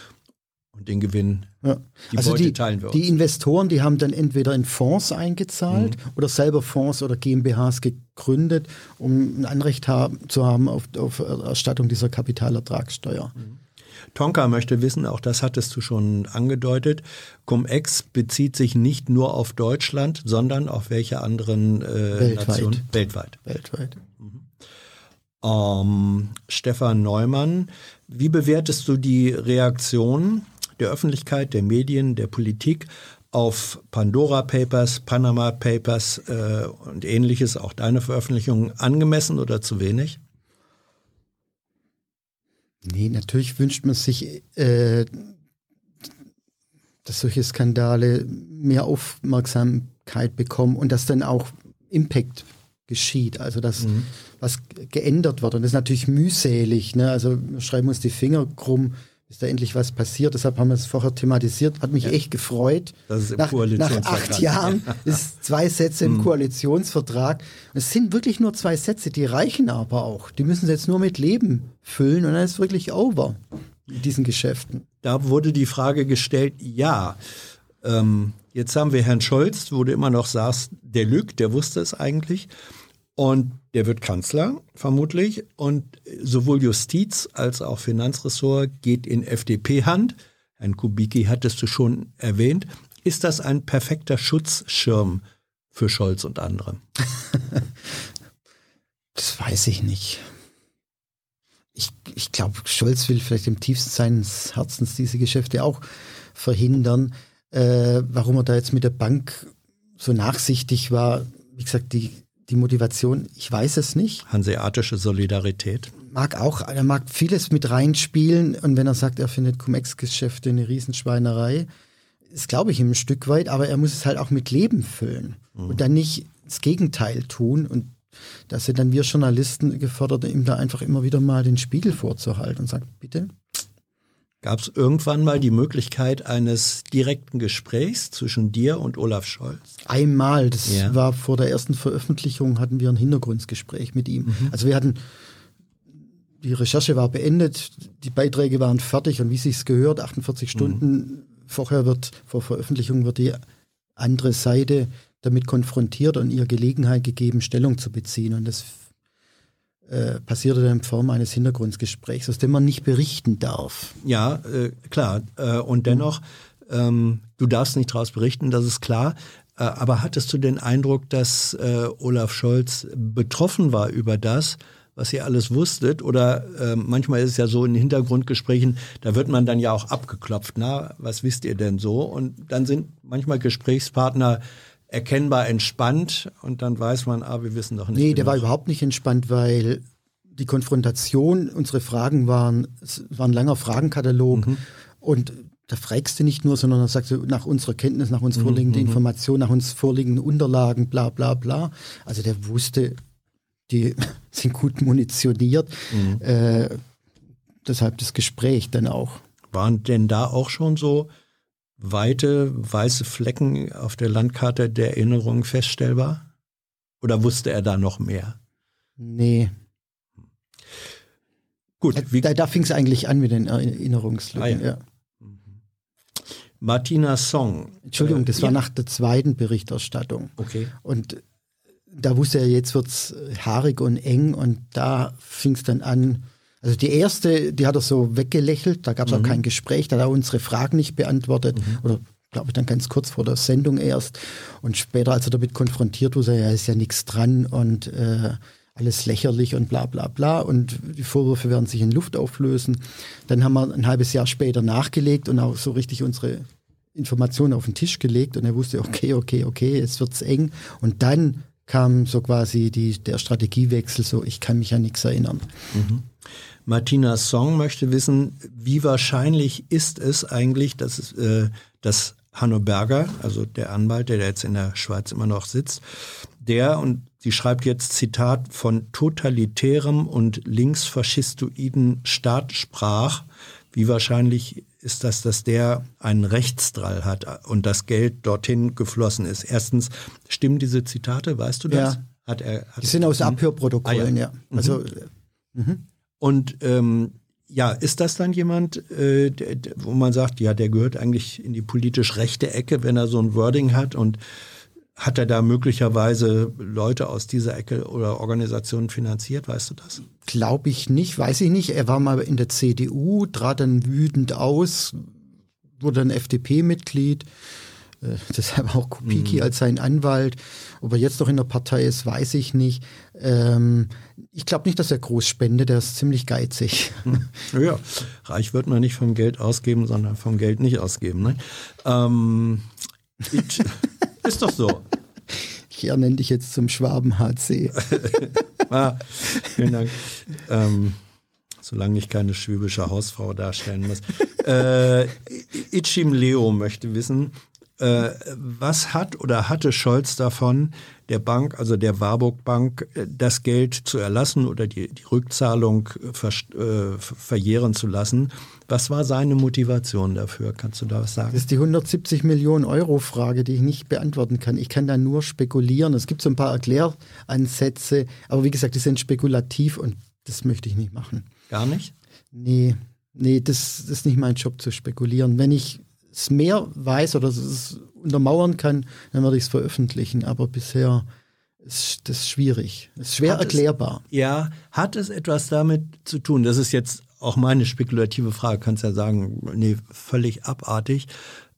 [SPEAKER 4] Und den Gewinn,
[SPEAKER 2] Ja.
[SPEAKER 4] die
[SPEAKER 2] also
[SPEAKER 4] Beute
[SPEAKER 2] die,
[SPEAKER 4] teilen wir uns.
[SPEAKER 2] die Investoren, die haben dann entweder in Fonds eingezahlt
[SPEAKER 4] Mhm.
[SPEAKER 2] oder selber Fonds oder GmbHs gegründet, um ein Anrecht haben, zu haben auf, auf Erstattung dieser Kapitalertragssteuer.
[SPEAKER 4] Tonka möchte wissen, auch das hattest du schon angedeutet, Cum-Ex bezieht sich nicht nur auf Deutschland, sondern auf welche anderen äh,
[SPEAKER 2] Weltweit.
[SPEAKER 4] Nationen? Weltweit.
[SPEAKER 2] Weltweit.
[SPEAKER 4] Ähm, Stefan Neumann, wie bewertest du die Reaktion der Öffentlichkeit, der Medien, der Politik auf Pandora Papers, Panama Papers äh, und ähnliches, auch deine Veröffentlichungen, angemessen oder zu wenig?
[SPEAKER 2] Nee, natürlich wünscht man sich, äh, dass solche Skandale mehr Aufmerksamkeit bekommen und dass dann auch Impact geschieht, also dass mhm. was geändert wird. Und das ist natürlich mühselig. Ne? Also wir schreiben uns die Finger krumm, bis da endlich was passiert. Deshalb haben wir es vorher thematisiert. Hat mich ja. echt gefreut.
[SPEAKER 4] Das ist im
[SPEAKER 2] nach, nach acht Jahren ist zwei Sätze im mhm. Koalitionsvertrag. Und es sind wirklich nur zwei Sätze, die reichen aber auch. Die müssen sie jetzt nur mit Leben füllen und dann ist es wirklich over in diesen Geschäften.
[SPEAKER 4] Da wurde die Frage gestellt, ja. Ähm, jetzt haben wir Herrn Scholz, wo du immer noch sagst, der lügt, der wusste es eigentlich. Und der wird Kanzler, vermutlich. Und sowohl Justiz als auch Finanzressort geht in FDP-Hand. Herrn Kubicki hattest du schon erwähnt. Ist das ein perfekter Schutzschirm für Scholz und andere?
[SPEAKER 2] das weiß ich nicht. Ich, ich glaube, Scholz will vielleicht im tiefsten seines Herzens diese Geschäfte auch verhindern. Äh, warum er da jetzt mit der Bank so nachsichtig war, wie gesagt, die die Motivation, ich weiß es nicht.
[SPEAKER 4] Hanseatische Solidarität.
[SPEAKER 2] Mag auch, er mag vieles mit reinspielen und wenn er sagt, er findet Cum-Ex-Geschäfte eine Riesenschweinerei, das glaube ich ihm ein Stück weit, aber er muss es halt auch mit Leben füllen mhm. und dann nicht das Gegenteil tun und da sind dann wir Journalisten gefordert, ihm da einfach immer wieder mal den Spiegel vorzuhalten und sagt, bitte,
[SPEAKER 4] Gab es irgendwann mal die Möglichkeit eines direkten Gesprächs zwischen dir und Olaf Scholz?
[SPEAKER 2] Einmal, das ja. war vor der ersten Veröffentlichung, hatten wir ein Hintergrundgespräch mit ihm. Mhm. Also wir hatten, die Recherche war beendet, die Beiträge waren fertig und wie sich's gehört, 48 mhm. Stunden mhm. vorher wird, vor Veröffentlichung wird die andere Seite damit konfrontiert und ihr Gelegenheit gegeben, Stellung zu beziehen. Und das äh, passierte dann in Form eines Hintergrundgesprächs, aus dem man nicht berichten darf.
[SPEAKER 4] Ja, äh, klar. Äh, und dennoch, ähm, du darfst nicht daraus berichten, das ist klar. Äh, aber hattest du den Eindruck, dass äh, Olaf Scholz betroffen war über das, was ihr alles wusstet? Oder äh, manchmal ist es ja so in Hintergrundgesprächen, da wird man dann ja auch abgeklopft. Na, was wisst ihr denn so? Und dann sind manchmal Gesprächspartner erkennbar entspannt und dann weiß man, ah, wir wissen doch nicht.
[SPEAKER 2] Nee, genug. der war überhaupt nicht entspannt, weil die Konfrontation, unsere Fragen waren, es war ein langer Fragenkatalog mhm. und da fragst du nicht nur, sondern da sagst du nach unserer Kenntnis, nach uns mhm, vorliegenden mhm. Informationen, nach uns vorliegenden Unterlagen, bla bla bla. Also der wusste, die sind gut munitioniert. Mhm. Äh, deshalb das Gespräch dann auch.
[SPEAKER 4] Waren denn da auch schon so weite weiße Flecken auf der Landkarte der Erinnerung feststellbar? Oder wusste er da noch mehr?
[SPEAKER 2] Nee. Gut. Da, da fing es eigentlich an mit den Erinnerungslücken. Ah, ja. ja. Mhm.
[SPEAKER 4] Martina Song.
[SPEAKER 2] Entschuldigung, das äh, war ja. nach der zweiten Berichterstattung.
[SPEAKER 4] Okay.
[SPEAKER 2] Und da wusste er, jetzt wird es haarig und eng und da fing es dann an, also die erste, die hat er so weggelächelt, da gab es mhm. auch kein Gespräch, da hat er unsere Fragen nicht beantwortet mhm. oder glaube ich dann ganz kurz vor der Sendung erst und später, als er damit konfrontiert wurde, ja, ist ja nichts dran und äh, alles lächerlich und bla bla bla und die Vorwürfe werden sich in Luft auflösen. Dann haben wir ein halbes Jahr später nachgelegt und auch so richtig unsere Informationen auf den Tisch gelegt und er wusste, okay, okay, okay, jetzt wird's eng und dann kam so quasi die, der Strategiewechsel, so ich kann mich an nichts erinnern. Mhm.
[SPEAKER 4] Martina Song möchte wissen, wie wahrscheinlich ist es eigentlich, dass, äh, dass Hanno Berger, also der Anwalt, der jetzt in der Schweiz immer noch sitzt, der, und sie schreibt jetzt Zitat, von totalitärem und linksfaschistoiden Staat sprach. Wie wahrscheinlich ist das, dass der einen Rechtsdrall hat und das Geld dorthin geflossen ist? Erstens, stimmen diese Zitate, weißt du das?
[SPEAKER 2] Ja. Hat er, hat Die sind aus Abhörprotokollen, ah, ja. ja. Also,
[SPEAKER 4] mhm. mhm. Und ähm, ja, ist das dann jemand, äh, der, wo man sagt, ja, der gehört eigentlich in die politisch rechte Ecke, wenn er so ein Wording hat und hat er da möglicherweise Leute aus dieser Ecke oder Organisationen finanziert? Weißt du das?
[SPEAKER 2] Glaube ich nicht, weiß ich nicht. Er war mal in der CDU, trat dann wütend aus, wurde ein FDP-Mitglied. Äh, deshalb auch Kupiki mhm. als sein Anwalt. Ob er jetzt noch in der Partei ist, weiß ich nicht. Ähm, ich glaube nicht, dass er groß spendet, der ist ziemlich geizig.
[SPEAKER 4] Hm. Ja, reich wird man nicht vom Geld ausgeben, sondern vom Geld nicht ausgeben. Ne? Ähm, ist doch so.
[SPEAKER 2] Ich ernenne dich jetzt zum Schwaben HC.
[SPEAKER 4] ah, vielen Dank. Ähm, solange ich keine schwäbische Hausfrau darstellen muss. äh, Ichim Leo möchte wissen, äh, was hat oder hatte Scholz davon, der Bank, also der Warburg Bank, äh, das Geld zu erlassen oder die, die Rückzahlung ver, äh, verjähren zu lassen? Was war seine Motivation dafür? Kannst du da was sagen?
[SPEAKER 2] Das ist die 170 Millionen Euro Frage, die ich nicht beantworten kann. Ich kann da nur spekulieren. Es gibt so ein paar Erkläransätze, aber wie gesagt, die sind spekulativ und das möchte ich nicht machen.
[SPEAKER 4] Gar nicht?
[SPEAKER 2] Nee, nee, das, das ist nicht mein Job zu spekulieren. Wenn ich es mehr weiß oder es untermauern kann, dann würde ich es veröffentlichen. Aber bisher ist das schwierig. Es ist schwer
[SPEAKER 4] Hat
[SPEAKER 2] erklärbar.
[SPEAKER 4] Es, ja, hat es etwas damit zu tun? Das ist jetzt auch meine spekulative Frage. Kannst ja sagen, nee, völlig abartig.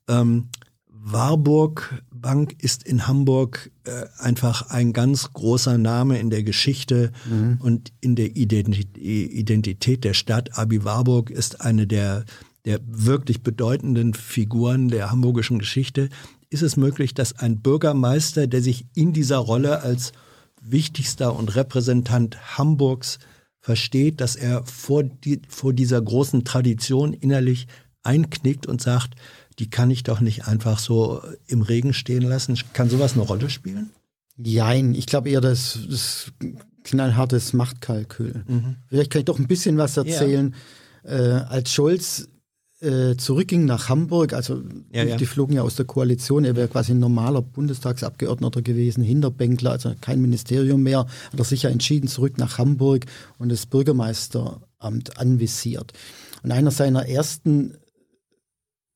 [SPEAKER 4] Ähm, Warburg Bank ist in Hamburg äh, einfach ein ganz großer Name in der Geschichte mhm. und in der Identität der Stadt. Abi Warburg ist eine der der wirklich bedeutenden Figuren der hamburgischen Geschichte, ist es möglich, dass ein Bürgermeister, der sich in dieser Rolle als wichtigster und Repräsentant Hamburgs versteht, dass er vor, die, vor dieser großen Tradition innerlich einknickt und sagt, die kann ich doch nicht einfach so im Regen stehen lassen. Kann sowas eine Rolle spielen?
[SPEAKER 2] Nein, ich glaube eher, das, das knallhartes Machtkalkül. Mhm. Vielleicht kann ich doch ein bisschen was erzählen. Ja. Äh, als Scholz äh, zurückging nach Hamburg, also ja, ja. die flogen ja aus der Koalition, er wäre quasi ein normaler Bundestagsabgeordneter gewesen, Hinterbänkler, also kein Ministerium mehr, hat er sich ja entschieden, zurück nach Hamburg und das Bürgermeisteramt anvisiert. Und einer seiner ersten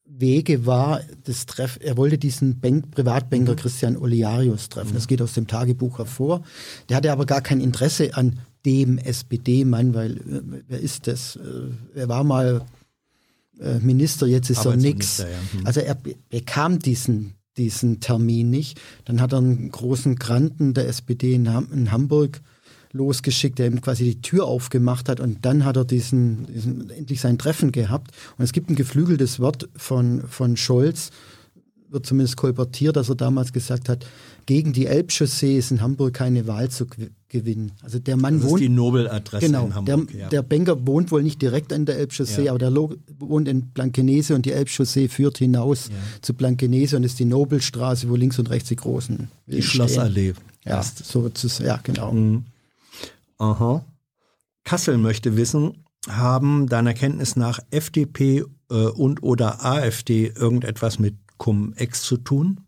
[SPEAKER 2] Wege war das Treff, er wollte diesen Bank, Privatbanker mhm. Christian Oliarius treffen. Mhm. Das geht aus dem Tagebuch hervor. Der hatte aber gar kein Interesse an dem SPD-Mann, weil äh, wer ist das? Äh, er war mal Minister, jetzt ist er nix. Ja. Hm. Also er bekam diesen, diesen Termin nicht. Dann hat er einen großen Granten der SPD in, Ham in Hamburg losgeschickt, der ihm quasi die Tür aufgemacht hat und dann hat er diesen, diesen, endlich sein Treffen gehabt. Und es gibt ein geflügeltes Wort von, von Scholz, wird zumindest kolportiert, dass er damals gesagt hat, gegen die Elbchaussee ist in Hamburg keine Wahl zu gewinnen. Also der Mann
[SPEAKER 4] das
[SPEAKER 2] wohnt.
[SPEAKER 4] Ist die Nobeladresse
[SPEAKER 2] genau,
[SPEAKER 4] in Hamburg.
[SPEAKER 2] Der, ja. der Banker wohnt wohl nicht direkt an der Elbchaussee, ja. aber der wohnt in Blankenese und die Elbchaussee führt hinaus ja. zu Blankenese und ist die Nobelstraße, wo links und rechts die großen.
[SPEAKER 4] Die Schlossallee.
[SPEAKER 2] Ja, so ja, genau.
[SPEAKER 4] Mhm. Aha. Kassel möchte wissen, haben deiner Kenntnis nach FDP äh, und oder AfD irgendetwas mit Cum-Ex zu tun?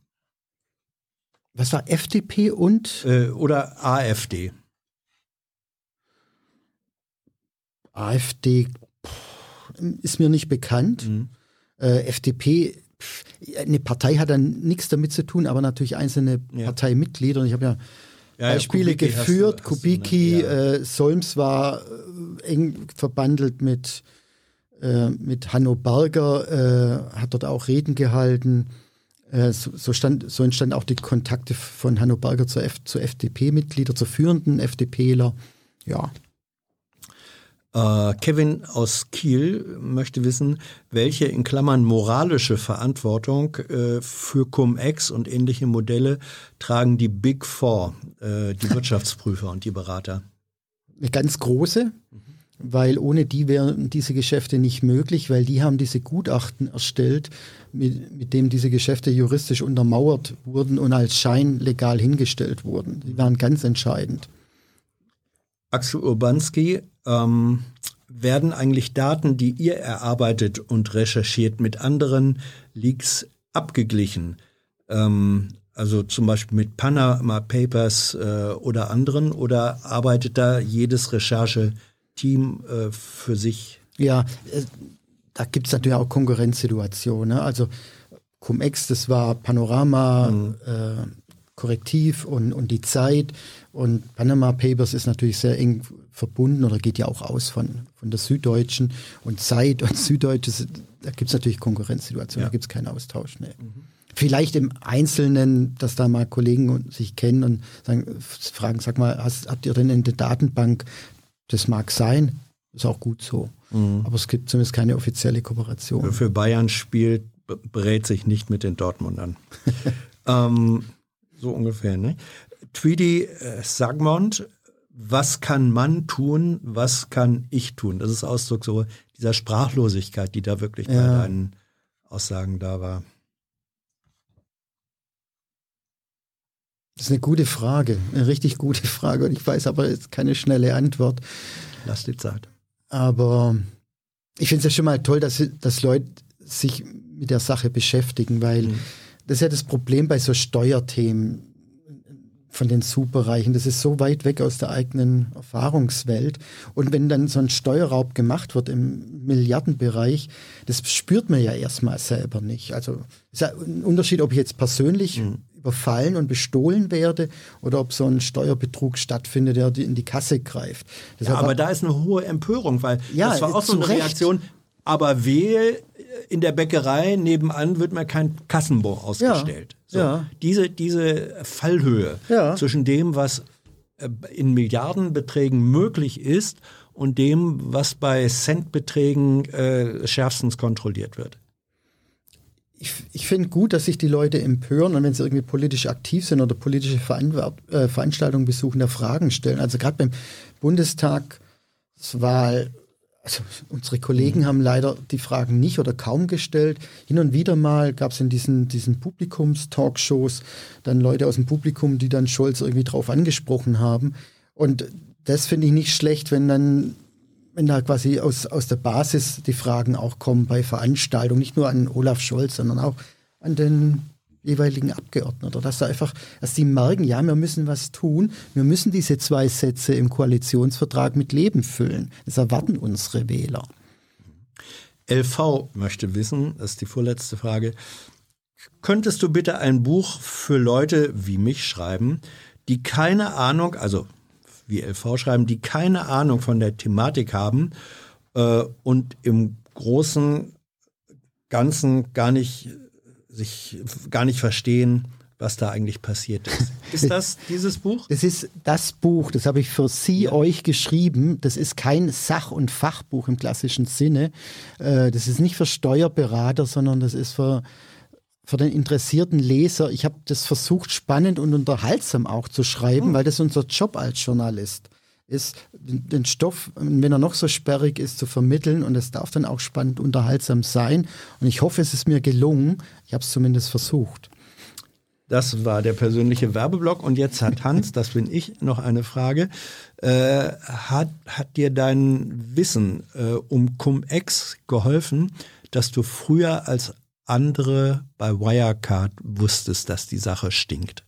[SPEAKER 2] Was war FDP und?
[SPEAKER 4] Äh, oder AfD.
[SPEAKER 2] AfD pff, ist mir nicht bekannt. Mhm. Äh, FDP, pff, eine Partei hat dann nichts damit zu tun, aber natürlich einzelne ja. Parteimitglieder. Und ich habe ja, ja, Beispiele Kubicki geführt. Du, Kubicki, ja. äh, Solms war äh, eng verbandelt mit, mit Hanno Berger, äh, hat dort auch Reden gehalten. Äh, so, so, stand, so entstanden auch die Kontakte von Hanno Berger zur, F, zur FDP-Mitglieder, zur führenden FDPler. Ja.
[SPEAKER 4] Äh, Kevin aus Kiel möchte wissen, welche in Klammern moralische Verantwortung äh, für Cum-Ex und ähnliche Modelle tragen die Big Four, äh, die Wirtschaftsprüfer und die Berater?
[SPEAKER 2] Eine ganz große. Mhm weil ohne die wären diese Geschäfte nicht möglich, weil die haben diese Gutachten erstellt, mit, mit dem diese Geschäfte juristisch untermauert wurden und als Schein legal hingestellt wurden. Die waren ganz entscheidend.
[SPEAKER 4] Axel Urbanski, ähm, werden eigentlich Daten, die ihr erarbeitet und recherchiert, mit anderen Leaks abgeglichen? Ähm, also zum Beispiel mit Panama Papers äh, oder anderen? Oder arbeitet da jedes Recherche Team äh, für sich?
[SPEAKER 2] Ja, äh, da gibt es natürlich auch Konkurrenzsituationen. Ne? Also Cum-Ex, das war Panorama, mhm. äh, Korrektiv und, und die Zeit. Und Panama Papers ist natürlich sehr eng verbunden oder geht ja auch aus von, von der Süddeutschen. Und Zeit und Süddeutsche, da gibt es natürlich Konkurrenzsituationen, ja. da gibt es keinen Austausch. Nee. Mhm. Vielleicht im Einzelnen, dass da mal Kollegen sich kennen und sagen, fragen, sag mal, hast, habt ihr denn in der Datenbank das mag sein, ist auch gut so. Mhm. Aber es gibt zumindest keine offizielle Kooperation.
[SPEAKER 4] Für Bayern spielt, berät sich nicht mit den Dortmundern. ähm, so ungefähr, ne? Tweedy äh, Sagmont was kann man tun, was kann ich tun? Das ist Ausdruck so dieser Sprachlosigkeit, die da wirklich ja. bei deinen Aussagen da war.
[SPEAKER 2] Das ist eine gute Frage, eine richtig gute Frage. Und ich weiß aber jetzt keine schnelle Antwort.
[SPEAKER 4] Lass die Zeit.
[SPEAKER 2] Aber ich finde es ja schon mal toll, dass, dass Leute sich mit der Sache beschäftigen, weil mhm. das ist ja das Problem bei so Steuerthemen von den Superreichen. Das ist so weit weg aus der eigenen Erfahrungswelt. Und wenn dann so ein Steuerraub gemacht wird im Milliardenbereich, das spürt man ja erstmal selber nicht. Also ist ja ein Unterschied, ob ich jetzt persönlich mhm. Überfallen und bestohlen werde oder ob so ein Steuerbetrug stattfindet, der in die Kasse greift.
[SPEAKER 4] Ja, aber da ist eine hohe Empörung, weil ja, das war auch so eine Recht. Reaktion. Aber wehe, in der Bäckerei nebenan wird mir kein Kassenbon ausgestellt. Ja, so, ja. Diese, diese Fallhöhe ja. zwischen dem, was äh, in Milliardenbeträgen möglich ist und dem, was bei Centbeträgen äh, schärfstens kontrolliert wird.
[SPEAKER 2] Ich, ich finde gut, dass sich die Leute empören und wenn sie irgendwie politisch aktiv sind oder politische äh, Veranstaltungen besuchen, da Fragen stellen. Also gerade beim Bundestagswahl also unsere Kollegen mhm. haben leider die Fragen nicht oder kaum gestellt. Hin und wieder mal gab es in diesen, diesen Publikums-Talkshows dann Leute aus dem Publikum, die dann Scholz irgendwie drauf angesprochen haben. Und das finde ich nicht schlecht, wenn dann, wenn da quasi aus, aus der Basis die Fragen auch kommen bei Veranstaltungen, nicht nur an Olaf Scholz, sondern auch an den jeweiligen Abgeordneten. Dass da einfach, dass die merken, ja, wir müssen was tun, wir müssen diese zwei Sätze im Koalitionsvertrag mit Leben füllen. Das erwarten unsere Wähler.
[SPEAKER 4] LV möchte wissen, das ist die vorletzte Frage, könntest du bitte ein Buch für Leute wie mich schreiben, die keine Ahnung, also wie LV schreiben, die keine Ahnung von der Thematik haben äh, und im großen Ganzen gar nicht sich gar nicht verstehen, was da eigentlich passiert ist. Ist das dieses Buch?
[SPEAKER 2] Das ist das Buch, das habe ich für Sie, ja. euch geschrieben. Das ist kein Sach- und Fachbuch im klassischen Sinne. Äh, das ist nicht für Steuerberater, sondern das ist für, für den interessierten Leser. Ich habe das versucht, spannend und unterhaltsam auch zu schreiben, hm. weil das unser Job als Journalist ist, den Stoff, wenn er noch so sperrig ist, zu vermitteln. Und es darf dann auch spannend unterhaltsam sein. Und ich hoffe, es ist mir gelungen. Ich habe es zumindest versucht.
[SPEAKER 4] Das war der persönliche Werbeblock. Und jetzt hat Hans, das bin ich, noch eine Frage. Äh, hat, hat dir dein Wissen äh, um Cum-Ex geholfen, dass du früher als andere bei Wirecard wusstest, dass die Sache stinkt?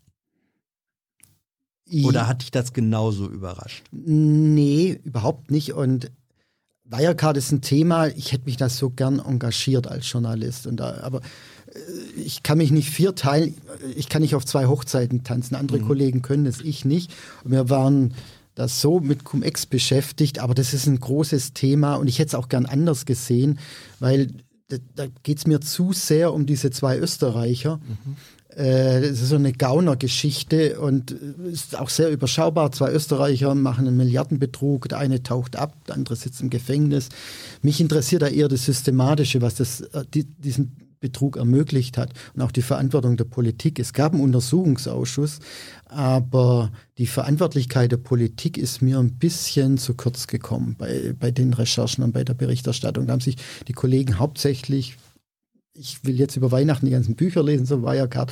[SPEAKER 4] Oder hat dich das genauso überrascht?
[SPEAKER 2] Nee, überhaupt nicht. Und Wirecard ist ein Thema, ich hätte mich da so gern engagiert als Journalist. Und da, aber äh, ich kann mich nicht vier teilen, ich kann nicht auf zwei Hochzeiten tanzen. Andere mhm. Kollegen können das, ich nicht. Und wir waren da so mit Cum-Ex beschäftigt, aber das ist ein großes Thema und ich hätte es auch gern anders gesehen, weil da, da geht es mir zu sehr um diese zwei Österreicher. Mhm. Äh, das ist so eine Gauner-Geschichte und ist auch sehr überschaubar. Zwei Österreicher machen einen Milliardenbetrug, der eine taucht ab, der andere sitzt im Gefängnis. Mich interessiert da eher das Systematische, was das, äh, die, diesen Betrug ermöglicht hat und auch die Verantwortung der Politik. Es gab einen Untersuchungsausschuss, aber die Verantwortlichkeit der Politik ist mir ein bisschen zu kurz gekommen bei, bei den Recherchen und bei der Berichterstattung. Da haben sich die Kollegen hauptsächlich ich will jetzt über Weihnachten die ganzen Bücher lesen, so Wirecard.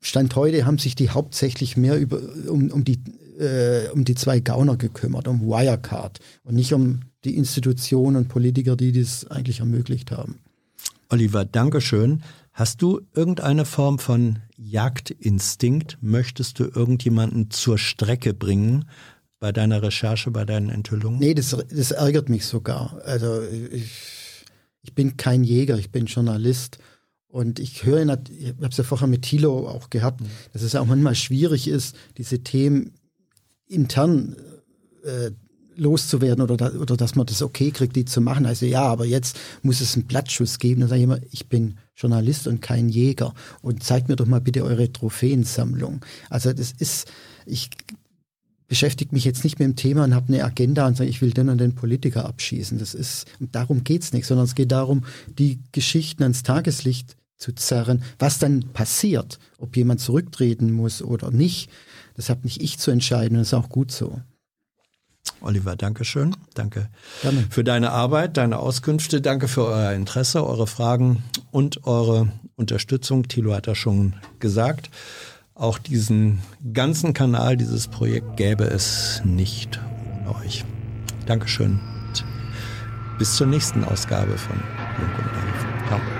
[SPEAKER 2] Stand heute haben sich die hauptsächlich mehr über, um, um, die, äh, um die zwei Gauner gekümmert, um Wirecard und nicht um die Institutionen und Politiker, die das eigentlich ermöglicht haben.
[SPEAKER 4] Oliver, Dankeschön. Hast du irgendeine Form von Jagdinstinkt? Möchtest du irgendjemanden zur Strecke bringen bei deiner Recherche, bei deinen Enthüllungen?
[SPEAKER 2] Nee, das, das ärgert mich sogar. Also ich ich bin kein Jäger, ich bin Journalist. Und ich höre, ich habe es ja vorher mit Thilo auch gehabt, mhm. dass es auch manchmal schwierig ist, diese Themen intern äh, loszuwerden oder, da, oder dass man das okay kriegt, die zu machen. Also ja, aber jetzt muss es einen Blattschuss geben. Dann sage ich immer, ich bin Journalist und kein Jäger. Und zeigt mir doch mal bitte eure Trophäensammlung. Also das ist, ich beschäftige mich jetzt nicht mit dem Thema und habe eine Agenda und sage, ich will den und den Politiker abschießen. Das ist, darum geht es nicht, sondern es geht darum, die Geschichten ans Tageslicht zu zerren. Was dann passiert, ob jemand zurücktreten muss oder nicht, das habe nicht ich zu entscheiden und das ist auch gut so.
[SPEAKER 4] Oliver, danke schön. Danke
[SPEAKER 2] Gerne.
[SPEAKER 4] für deine Arbeit, deine Auskünfte. Danke für euer Interesse, eure Fragen und eure Unterstützung. Thilo hat das schon gesagt. Auch diesen ganzen Kanal, dieses Projekt gäbe es nicht ohne euch. Dankeschön. Bis zur nächsten Ausgabe von Jung und Naiv. Ciao.